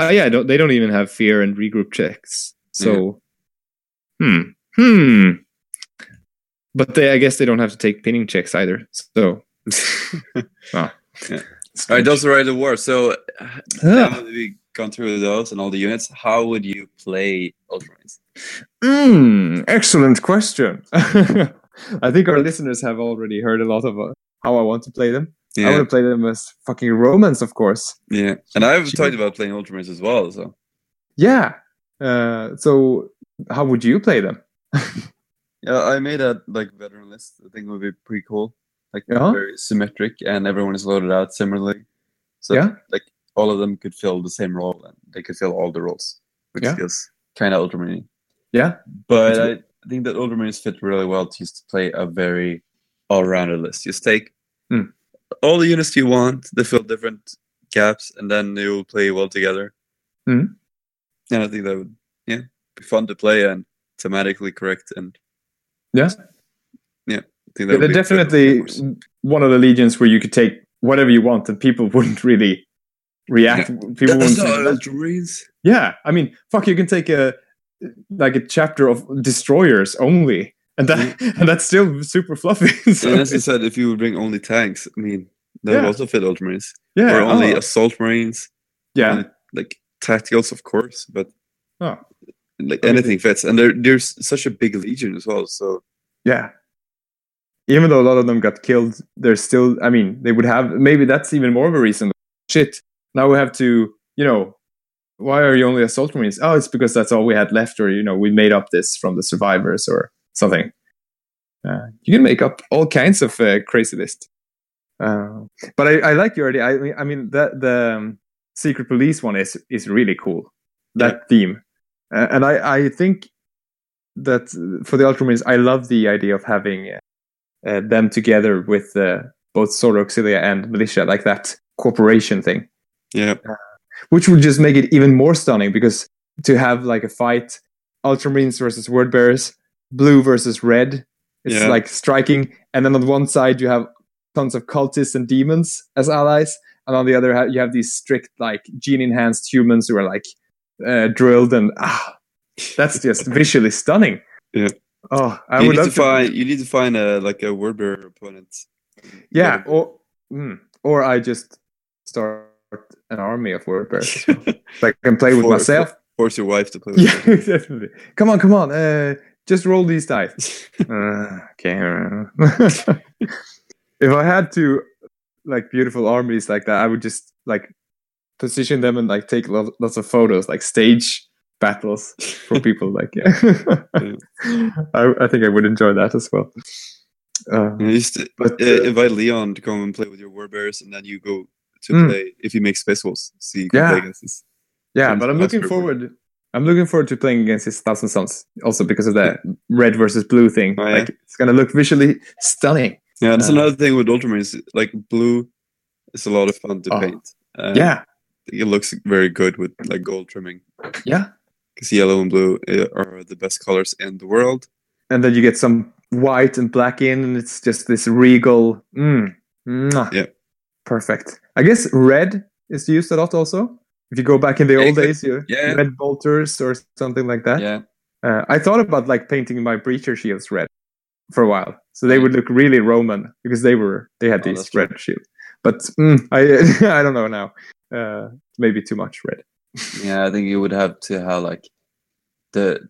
uh, yeah, don't, they don't even have fear and regroup checks. So, hmm, hmm. But they, I guess, they don't have to take pinning checks either. So, ah, Yeah. All right, those are of War. So uh, now Ah, we've gone through those and all the units, how would you play Ultramarines? mm, excellent question. I think our listeners have already heard a lot of uh, how I want to play them. I Yeah, want to play them as fucking Romans, of course. yeah. And I've talked about playing Ultramarines as well. So Yeah. Uh, so, how would you play them? yeah, I made a like veteran list. I think it would be pretty cool. Like Yeah. very symmetric, and everyone is loaded out similarly. So Yeah. like all of them could fill the same role, and they could fill all the roles, which Yeah. feels kind of Ultramarine. Yeah. But I think that Ultramarines fit really well to just play a very all-rounded list. Just take Hmm. all the units you want, they fill different gaps, and then they will play well together. Hmm. And I think that would, yeah, be fun to play and thematically correct. And Yeah. yeah, I think that Yeah, they're definitely one of the legions where you could take whatever you want and people wouldn't really react. People That's wouldn't say, yeah, I mean, fuck, you can take a like a chapter of destroyers only, and that mm. and that's still super fluffy. so And as you said, if you would bring only tanks, I mean, that would Yeah. also fit Ultramarines. yeah, or only oh, assault marines. yeah, and, like tacticals, of course, but Oh. like I mean, anything fits. And there, there's such a big legion as well. So yeah. Even though a lot of them got killed, there's still. I mean, they would have. Maybe that's even more of a reason. Shit. Now we have to. You know, why are you only assault marines? Oh, it's because that's all we had left, or you know, we made up this from the survivors or something. Uh, you can make up all kinds of uh, crazy list. Uh, but I, I like your idea. I, mean- I mean, that the um, secret police one is is really cool. That theme, uh, and I I think that for the Ultramarines, I love the idea of having uh, uh, them together with uh, both Solar Auxilia and Militia, like that corporation thing yeah, which would just make it even more stunning because to have like a fight ultramarines versus word bearers blue versus red it's Yeah. like striking and then on one side you have tons of cultists and demons as allies and on the other you have these strict like gene enhanced humans who are like uh, drilled and ah that's just visually stunning Yeah. oh i you would need love to find you need to find a like a word bearer opponent. yeah or mm, or i just start an army of word bearers so I can play with myself Force your wife to play. With Yeah, definitely. Come on, come on. Uh, just roll these dice. Uh, okay. if I had to, like, beautiful armies like that, I would just like position them and like take lo- lots of photos, like stage battles for people. like, yeah. I, I think I would enjoy that as well. Uh, You used to but uh, uh, invite Leon to come and play with your Word Bearers, and then you go to Mm. play if you make space wolves. So you can Yeah. play against this. yeah, but I'm looking forward. I'm looking forward to playing against his Thousand Suns, also because of that red versus blue thing. Oh, yeah. Like, it's gonna look visually stunning. Yeah, that's Uh, another thing with Ultramarines. Like blue is a lot of fun to Oh. paint. Uh, yeah, it looks very good with like gold trimming. yeah. Because yellow and blue uh, are the best colors in the world. And then you get some white and black in, and it's just this regal. Mm. Yeah. Perfect. I guess red is used a lot also. If you go back in the old days, you yeah. red bolters or something like that. Yeah, Uh, I thought about like painting my breacher shields red for a while, so they would look really Roman because they were they had Oh, these true. red shields. But mm, I I don't know now. Uh, maybe too much red. yeah. I think you would have to have like the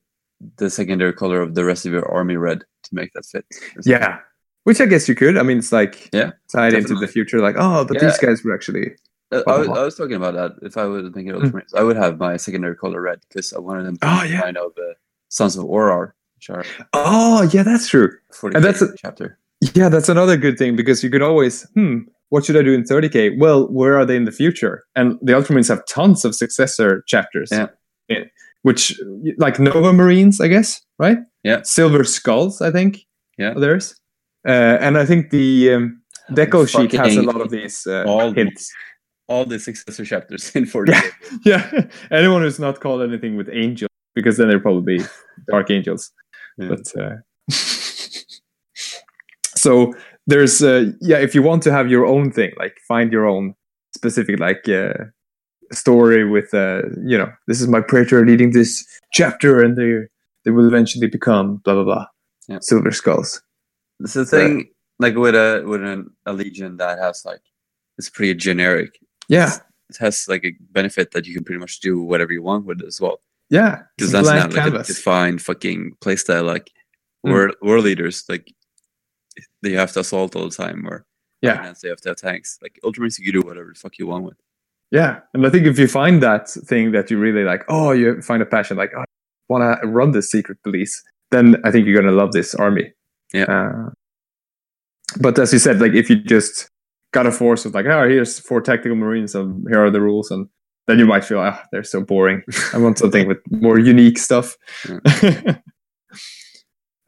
the secondary color of the rest of your army red to make that fit. Yeah, which I guess you could. I mean, it's like Yeah, tied into the future. Like, oh, but these guys were actually Uh, I, was. I was talking about that. If I was thinking of Mm. I would have my secondary color red because I wanted them to Oh, yeah. kind of uh, Sons of which are Oh, yeah, that's true. And that's a- chapter. Yeah, that's another good thing because you could always, hmm, what should I do in 30k? Well, where are they in the future? And the Ultramarines have tons of successor chapters. Yeah. in- which, like Nova Marines, I guess, right? Yeah. Silver Skulls, I think. Yeah. theirs. Uh, and I think the um, Deco sheet has a lot of these uh, all hints. All the successor chapters in 40. Yeah. Yeah, anyone who's not called anything with angel, because then they're probably dark angels. Yeah. But uh, so there's uh, yeah, if you want to have your own thing, like find your own specific like uh, story with uh, you know, this is my praetor leading this chapter, and they they will eventually become blah blah blah, Yeah. silver skulls. It's the thing, like with a with an, a legion that has like it's pretty generic. Yeah, It has like a benefit that you can pretty much do whatever you want with it as well. yeah, Because that's not like a canvas. defined fucking playstyle. Like Mm. war war leaders, like they have to assault all the time, or Yeah, they have to have tanks. Like Ultramarines, you do whatever the fuck you want with. Yeah, and I think if you find that thing that you really like, oh, you find a passion, like, oh, I want to run the secret police, then I think you're gonna love this army. Yeah. Uh, but as you said, like if you just got a force of like, oh, here's four tactical marines, and here are the rules, and then you might feel, ah, they're so boring. I want something with more unique stuff.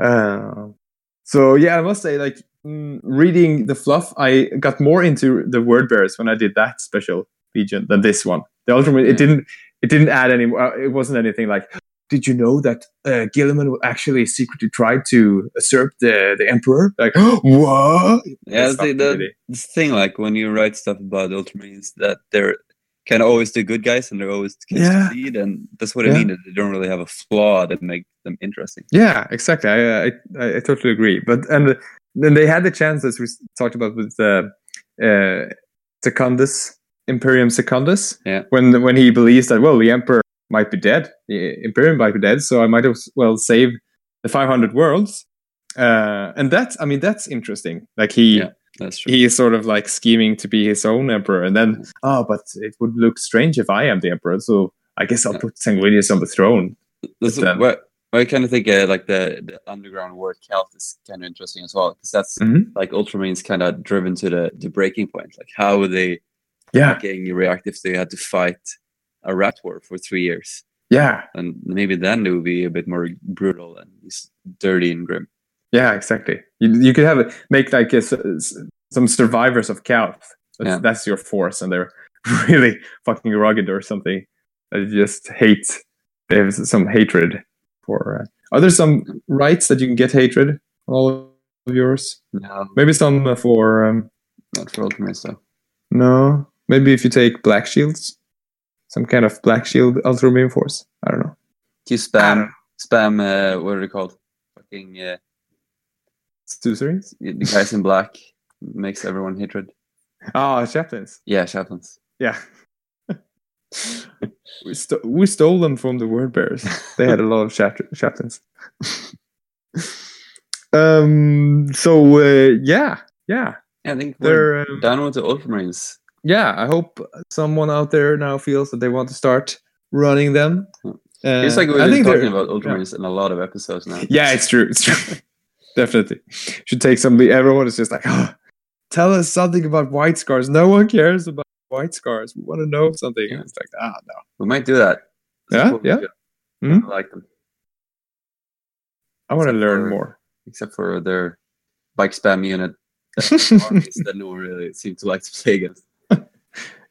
uh, so yeah, I must say, like mm, reading the fluff, I got more into the word bearers when I did that special legion than this one. The ultimate, Yeah. it didn't, it didn't add any. Uh, it wasn't anything like. Did you know that uh, Guilliman actually secretly tried to usurp the the emperor? Like what? Yeah, the, the, thing like when you write stuff about Ultramarines that they're kind of always the good guys and they're always the kids Yeah. to lead, and that's what Yeah. I mean. That they don't really have a flaw that makes them interesting. Yeah, exactly. I, I I I totally agree. But and then they had the chance, as we talked about with uh, uh, Secundus, Imperium Secundus. Yeah. When when he believes that well, the emperor might be dead, the Imperium might be dead, so I might as well save the 500 worlds. Uh, and that's I mean that's interesting. Like he. Yeah. That's true. He is sort of like scheming to be his own emperor, and then oh, but it would look strange if I am the emperor. So I guess I'll Yeah. put Sanguinius on the throne. That's but then- what I kind of think uh, like the, the underground war cult is kind of interesting as well because that's Mhm. like Ultramarines kind of driven to the the breaking point. Like how would they Yeah, getting reactive? They had to fight a rat war for three years, yeah, and maybe then it would be a bit more brutal and dirty and grim. Yeah, exactly. You, you could have it make like a some survivors of Calth. That's, Yeah. that's your force, and they're really fucking rugged or something. They just hate. They have some hatred for. Uh, are there some rites that you can get hatred on all of yours? No, Maybe some for. Um, not for Ultramarines though. no, maybe if you take black shields, some kind of black shield ultra ultramarine force. I don't know. You spam spam. Uh, what are they called? Fucking uh, Sorceries? the guys in black makes everyone hatred. Ah, chaplains. Yeah, chaplains. Yeah. we, sto- we stole them from the word bearers. They had a lot of chap- chaplains. um. So uh, yeah, yeah, Yeah, I think we're they're um, done with the Ultramarines. Yeah. I hope someone out there now feels that they want to start running them. Uh, It's like we've I been talking about Ultramarines in a lot of episodes now. Yeah, it's true. It's true. Definitely should take some. Everyone is just like, oh, tell us something about white scars. No one cares about white scars. We want to know something. Yeah. It's like, ah, no. We might do that. Yeah, yeah. do. Hmm? I like them, I want to learn for- more. except for their bike spam unit that that no one really seems to like to play against.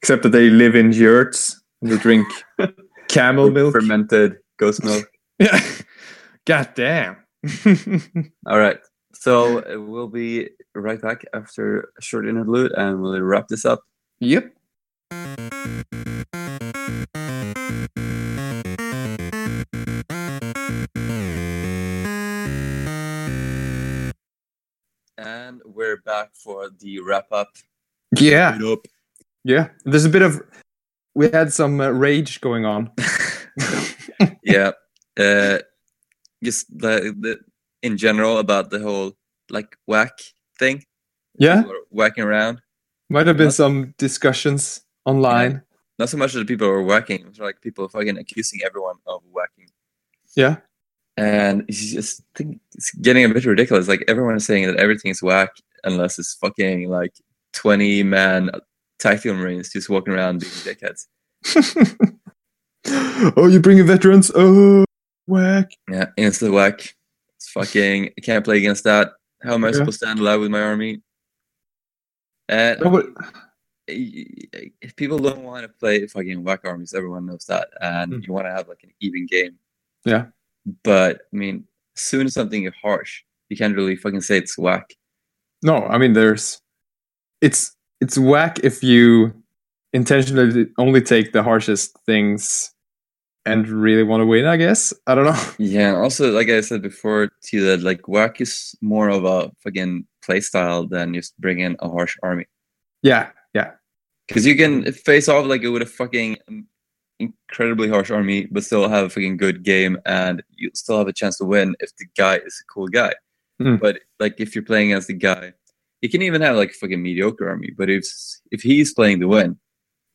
Except that they live in yurts and they drink camel milk. fermented ghost milk. Yeah. God damn. All right. So uh, we'll be right back after a short interlude and we'll wrap this up. yep. And we're back for the wrap up. Yeah. Up. Yeah. There's a bit of. We had some uh, rage going on. yeah. Uh, just the, the in general about the whole like whack thing. Yeah. Whacking around. Might have been What? some discussions online. Not so much that people are whacking. It's like people fucking accusing everyone of whacking. Yeah. And it's just think it's getting a bit ridiculous. Like everyone is saying that everything is whack unless it's fucking like twenty man tactical marines just walking around being dickheads. oh, you bring in veterans? Oh, whack. Yeah, insta whack. It's fucking. I can't play against that. How am I Yeah. supposed to stand alive with my army? And No, but- if people don't want to play fucking whack armies, everyone knows that, and Mm. you want to have like an even game. Yeah. But I mean, as soon as something is harsh, you can't really fucking say it's whack. No, I mean there's it's it's whack if you intentionally only take the harshest things and really want to win, I guess. I don't know. Yeah. Also, like I said before to you, that like whack is more of a fucking play style than just bring in a harsh army. Yeah, yeah. Because you can face off like it with a fucking incredibly harsh army, but still have a fucking good game, and you still have a chance to win if the guy is a cool guy. Mm. But like if you're playing as the guy, you can even have like a fucking mediocre army. But if if he's playing to win,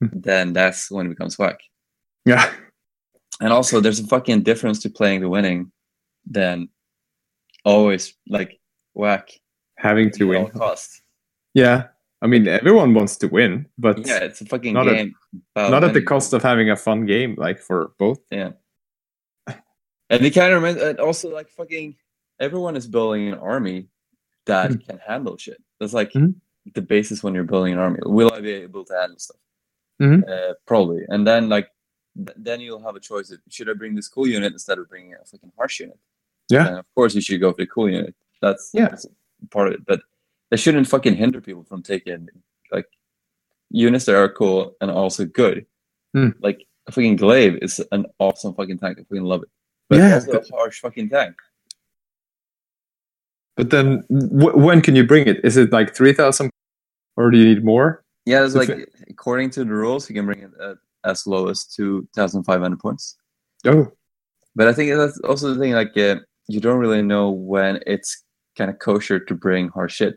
Mm. then that's when it becomes whack. Yeah. And also, there's a fucking difference to playing to winning than always like whack Having to at all win. costs. Yeah. I mean everyone wants to win, but Yeah, it's a fucking Not at- game. about not at the cost of having a fun game, like for both. Yeah. And they kind of and also like fucking everyone is building an army that Mhm. can handle shit. That's like Mhm. the basis when you're building an army. Will I be able to handle stuff? Mhm. Uh, probably. And then like th- then you'll have a choice of should I bring this cool unit instead of bringing a fucking harsh unit? Yeah. And of course you should go for the cool unit. That's Yeah. that's part of it. But that shouldn't fucking hinder people from taking like units that are cool and also good. Hmm. Like a fucking glaive is an awesome fucking tank. I fucking love it. But Yeah, also a harsh fucking tank. But then w- when can you bring it? Is it like 3000 or do you need more? Yeah, it's If like according to the rules, you can bring it at as low as two thousand five hundred points. Oh. But I think that's also the thing. Like, uh, you don't really know when it's kind of kosher to bring harsh shit.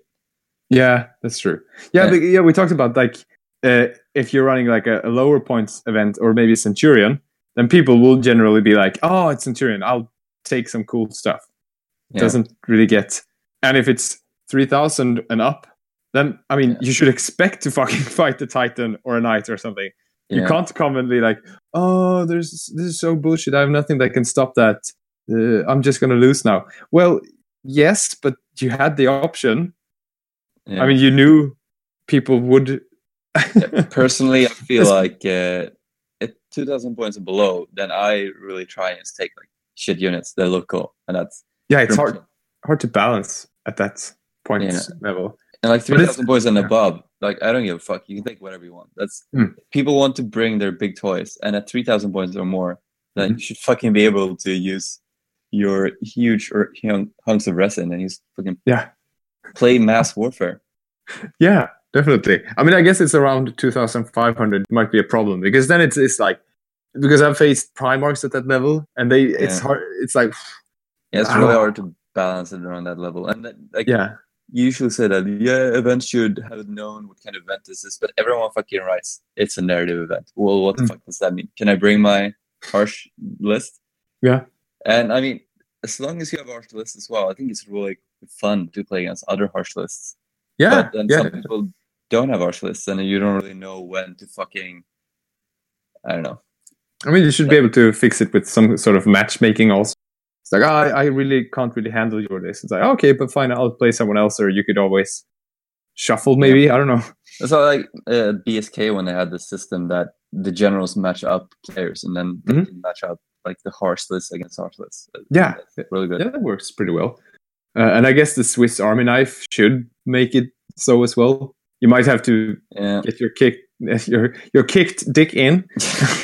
Yeah, that's true. Yeah, Yeah. but yeah, we talked about like uh, if you're running like a, a lower points event or maybe Centurion, then people will generally be like, "Oh, it's Centurion. I'll take some cool stuff." Yeah. Doesn't really get. And if it's three thousand and up, then I mean, Yeah. you should expect to fucking fight the Titan or a Knight or something. You can't come and be like, "Oh, there's this is so bullshit. I have nothing that can stop that. Uh, I'm just gonna lose now." Well, yes, but you had the option. Yeah. I mean, you knew people would. personally, I feel like uh, at two thousand points and below, then I really try and take like shit units that look cool, and that's yeah, it's hard hard to balance at that point Yeah. level. And like three it's- thousand points and yeah. above, like I don't give a fuck. You can take whatever you want. That's Hmm. people want to bring their big toys, and at three thousand points or more, then Mhm. you should fucking be able to use your huge or hunk- hunks of resin and use fucking Yeah, play mass warfare. yeah, definitely. I mean, I guess it's around two thousand five hundred might be a problem because then it's it's like because I've faced Primarchs at that level, and they it's Yeah. hard. It's like Yeah, it's really hard to balance it around that level. And that, like, yeah, you usually say that yeah, events should have known what kind of event this is, but everyone fucking writes it's a narrative event. Well, what the Mm. fuck does that mean? Can I bring my harsh list? Yeah. And I mean, as long as you have harsh lists as well, I think it's really fun to play against other harsh lists. yeah, but then yeah. some people don't have harsh lists, and you don't really know when to fucking. I don't know. I mean, you should be able to fix it with some sort of matchmaking also. It's like, oh, I, I really can't really handle your list. It's like, okay, but fine, I'll play someone else, or you could always shuffle, maybe. I don't know. So like uh, BSK when they had the system that the generals match up players and then they Mhm. can match up like the harsh list against harsh list. Yeah. That's really good. Yeah, that works pretty well. Uh, and I guess the Swiss Army knife should make it so as well. You might have to Yeah. get your kick, your your kicked dick in,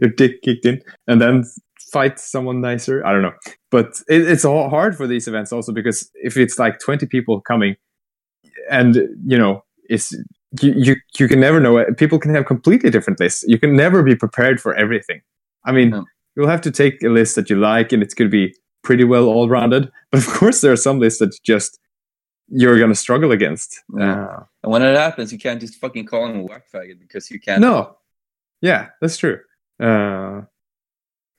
your dick kicked in, and then fight someone nicer. I don't know, but it, it's all hard for these events also because if it's like twenty people coming, and you know, it's you you, you can never know. People can have completely different lists. You can never be prepared for everything. I mean, No. you'll have to take a list that you like, and it's going to be pretty well all rounded. But of course, there are some lists that just you're going to struggle against. Yeah. Uh, And when it happens, you can't just fucking call him a whack faggot because you can't. no, yeah, that's true. Uh,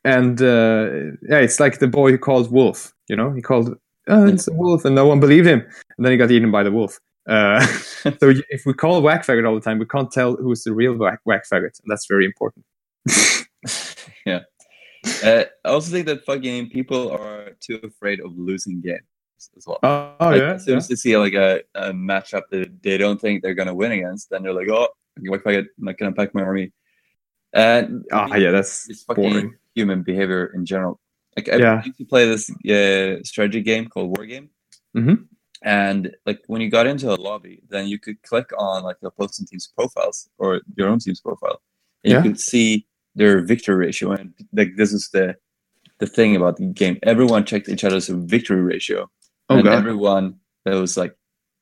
and uh, yeah, it's like the boy who called wolf. You know, he called oh, it's a wolf, and no one believed him, and then he got eaten by the wolf. Uh, so if we call whack faggot all the time, we can't tell who's the real whack, whack faggot, and that's very important. yeah. Uh, I also think that fucking people are too afraid of losing games as well. Oh, like, yeah, as soon as they see like a, a matchup that they don't think they're gonna win against, then they're like, "Oh, whack faggot, I'm not gonna pack my army." And ah, yeah, that's it's fucking boring. Human behavior in general. Like I Yeah. used to play this uh, strategy game called War Game, Mhm. and like when you got into a lobby, then you could click on like the opposing team's profiles or your own team's profile, and Yeah. you could see their victory ratio. And like this is the the thing about the game. Everyone checked each other's victory ratio, Oh and god, everyone that was like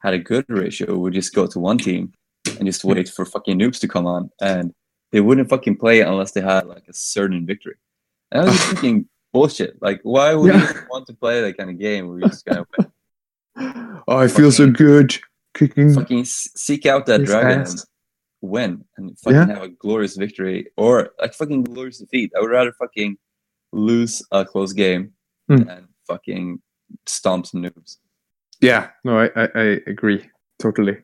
had a good ratio would just go to one team and just wait for fucking noobs to come on, and they wouldn't fucking play unless they had like a certain victory. And I was just thinking bullshit. Like, why would Yeah. you want to play that kind of game where you just kind of oh, I feel so good kicking. fucking seek out that dragon ass. and win and fucking Yeah. have a glorious victory or like fucking glorious defeat? I would rather fucking lose a close game Hmm. than fucking stomp some noobs. Yeah, no, I, I, I agree totally.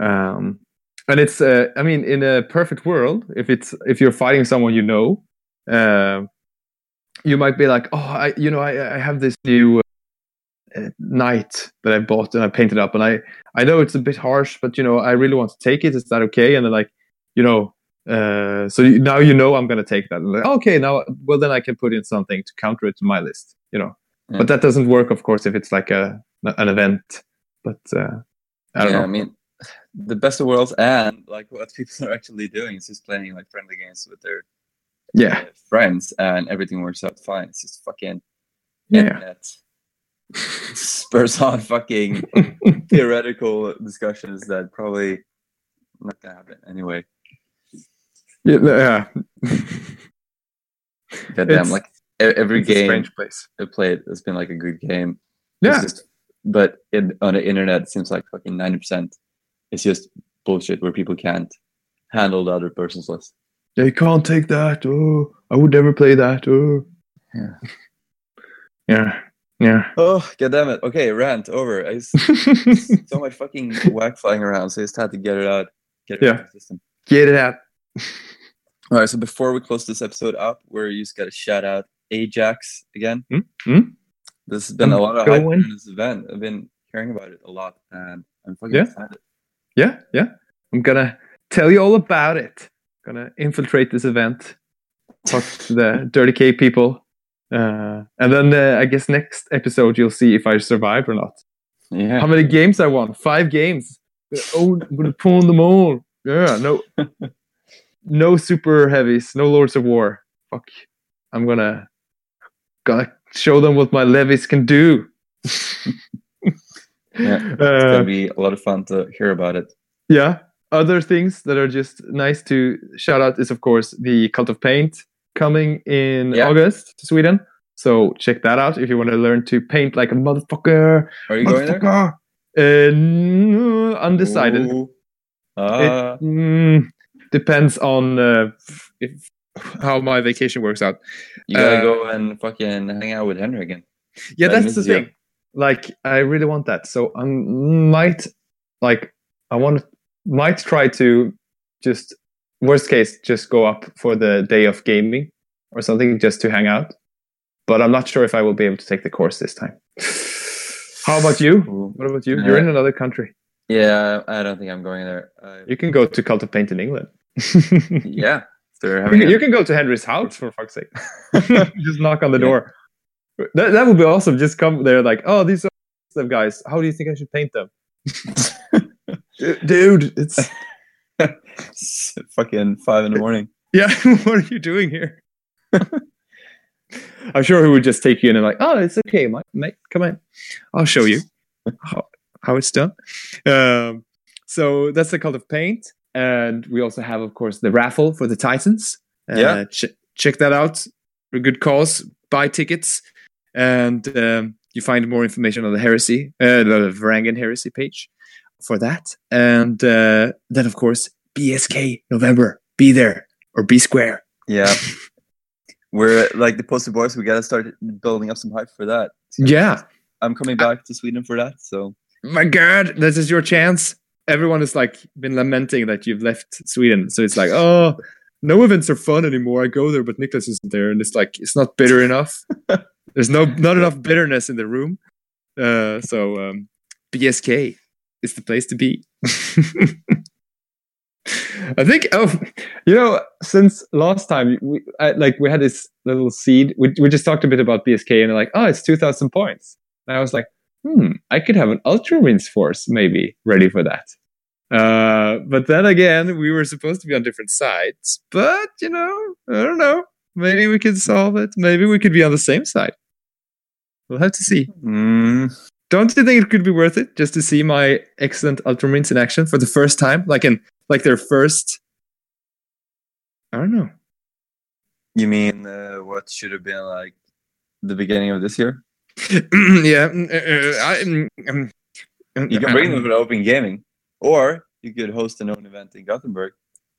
Um, and it's, uh, I mean, in a perfect world, if it's if you're fighting someone you know, um you might be like, oh, I, you know, I, I have this new uh, knight that I bought and I painted up, and I, I know it's a bit harsh, but you know, I really want to take it. Is that okay? And they're like, you know, uh, so you, now you know I'm gonna take that. Like, okay, now, well, then I can put in something to counter it to my list. You know, Yeah. but that doesn't work, of course, if it's like a an event. But uh, I don't yeah, know. I mean, the best of worlds and like what people are actually doing is just playing like friendly games with their yeah, friends and everything works out fine. It's just fucking yeah, internet spurs on fucking theoretical discussions that probably not gonna happen anyway. yeah. yeah. Goddamn, It's- like every game strange place. I played has been like a good game. Yeah, just- but it, on the internet, it seems like fucking ninety percent. It's just bullshit where people can't handle the other person's list. They can't take that. Oh, I would never play that. Oh, Yeah. yeah, yeah. Oh, god damn it. Okay, rant over. I just, so much fucking whack flying around, so I just had to get it out. Get it Yeah. out system. Get it out. All right, so before we close this episode up, we're just got to shout out Ajax again. Hmm? Hmm? This has been a I'm lot of hype in this event. I've been hearing about it a lot, and I'm fucking Yeah. excited. Yeah, yeah. I'm gonna tell you all about it. Gonna infiltrate this event, talk to the Dirty K people, uh, and then uh, I guess next episode you'll see if I survived or not. Yeah. How many games I won? Five games. Oh, I'm gonna pawn them all. Yeah, no, no super heavies, no Lords of War. Fuck. I'm gonna gonna show them what my levies can do. Yeah, It's Uh, gonna be a lot of fun to hear about it. yeah. Other things that are just nice to shout out is, of course, the Cult of Paint coming in Yeah. August to Sweden. So check that out if you want to learn to paint like a motherfucker. Are you going there? Uh, no, undecided. Ah, It mm, depends on uh, if how my vacation works out. you gotta uh, go and fucking hang out with Henry again. Yeah, That that's the you- thing. Like, I really want that. So I might, like, I want might try to just worst case just go up for the day of gaming or something just to hang out. But I'm not sure if I will be able to take the course this time. How about you? What about you? You're Uh, in another country. Yeah, I don't think I'm going there. Uh, You can go to Cult of Paint in England. yeah, they're You having. can, a- you can go to Henry's house for fuck's sake. Just knock on the Yeah. door. That, that would be awesome. Just come there, like, oh, these are guys. How do you think I should paint them? Dude, it's It's fucking five in the morning. yeah. what are you doing here? I'm sure he would just take you in and like, oh, it's okay, mate. mate come in. I'll show you how, how it's done. Um, so that's the Cult of Paint, and we also have, of course, the raffle for the Titans. Uh, Yeah. ch- check that out. For good cause. Buy tickets, and um, you find more information on the Heresy, uh, the Varangian Heresy page for that. And uh, then, of course, BSK November. Be there or be square. Yeah. We're like the poster boys. We gotta start building up some hype for that. Yeah. I'm coming back to Sweden for that. So my god this is your chance everyone has like been lamenting that you've left sweden so it's like oh no events are fun anymore i go there but nicholas isn't there and it's like it's not bitter enough there's no not enough bitterness in the room uh so um bsk is the place to be i think oh you know since last time we I, like we had this little seed we, we just talked a bit about bsk and like oh it's 2000 points and i was like hmm, I could have an Ultramarines force maybe ready for that. Uh, but then again, we were supposed to be on different sides. But, you know, I don't know. Maybe we could solve it. Maybe we could be on the same side. We'll have to see. mm, Don't you think it could be worth it just to see my excellent Ultramarines in action for the first time? Like in like their first I don't know. you mean uh, what should have been like the beginning of this year? yeah. mm, uh, uh, I, um, You can bring them for open gaming, or you could host an own event in Gothenburg.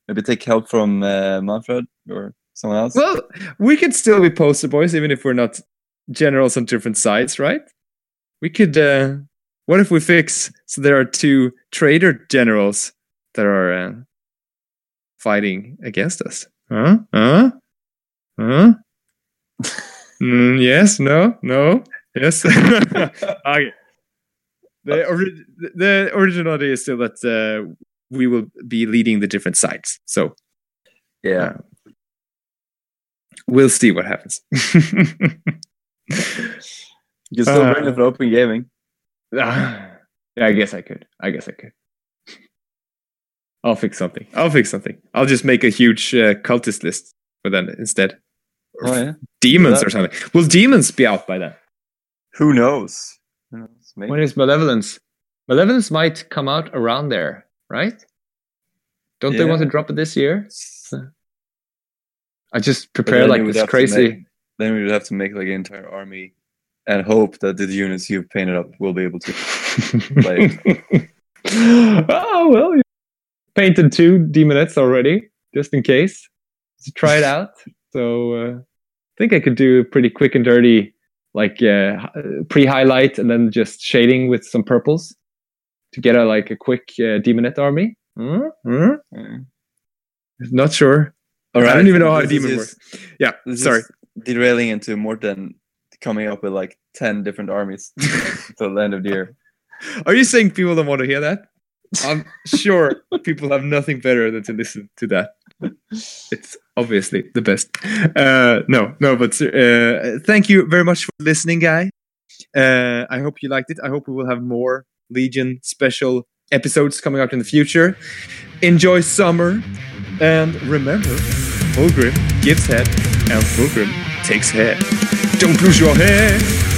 Maybe take help from uh, Manfred or someone else. Well, we could still be poster boys, even if we're not generals on different sides, right? We could. Uh, what if we fix so there are two trader generals that are uh, fighting against us? Huh? Huh? Huh? Mm, yes. No. No. Yes. okay. The, ori- the original idea is still that uh, we will be leading the different sides. So yeah, we'll see what happens. you can still Uh, for open gaming. Ah, yeah, I guess I could. I guess I could. I'll fix something. I'll fix something. I'll just make a huge uh, cultist list for them instead. Oh yeah. demons that- or something. Will demons be out by then? Who knows? Who knows? Maybe. When is malevolence? Malevolence might come out around there, right? Don't they want to drop it this year? I just prepare like this crazy. make- then we would have to make like an entire army, and hope that the units you've painted up will be able to. Like- oh well, you painted two demonettes already, just in case to try it out. So uh, I think I could do a pretty quick and dirty, like uh, pre-highlight and then just shading with some purples to get a like a quick uh, demonette army. Hmm? Hmm? Yeah. Not sure. All I don't even know how a this is demon works. Yeah, sorry. derailing into Morten coming up with like ten different armies the end of year. Are you saying people don't want to hear that? I'm sure people have nothing better than to listen to that. It's obviously the best. Uh, no, no, but uh, thank you very much for listening, guy. Uh, I hope you liked it. I hope we will have more Legion special episodes coming out in the future. Enjoy summer, and remember, Fulgrim gives head, and Fulgrim takes head. Don't lose your head.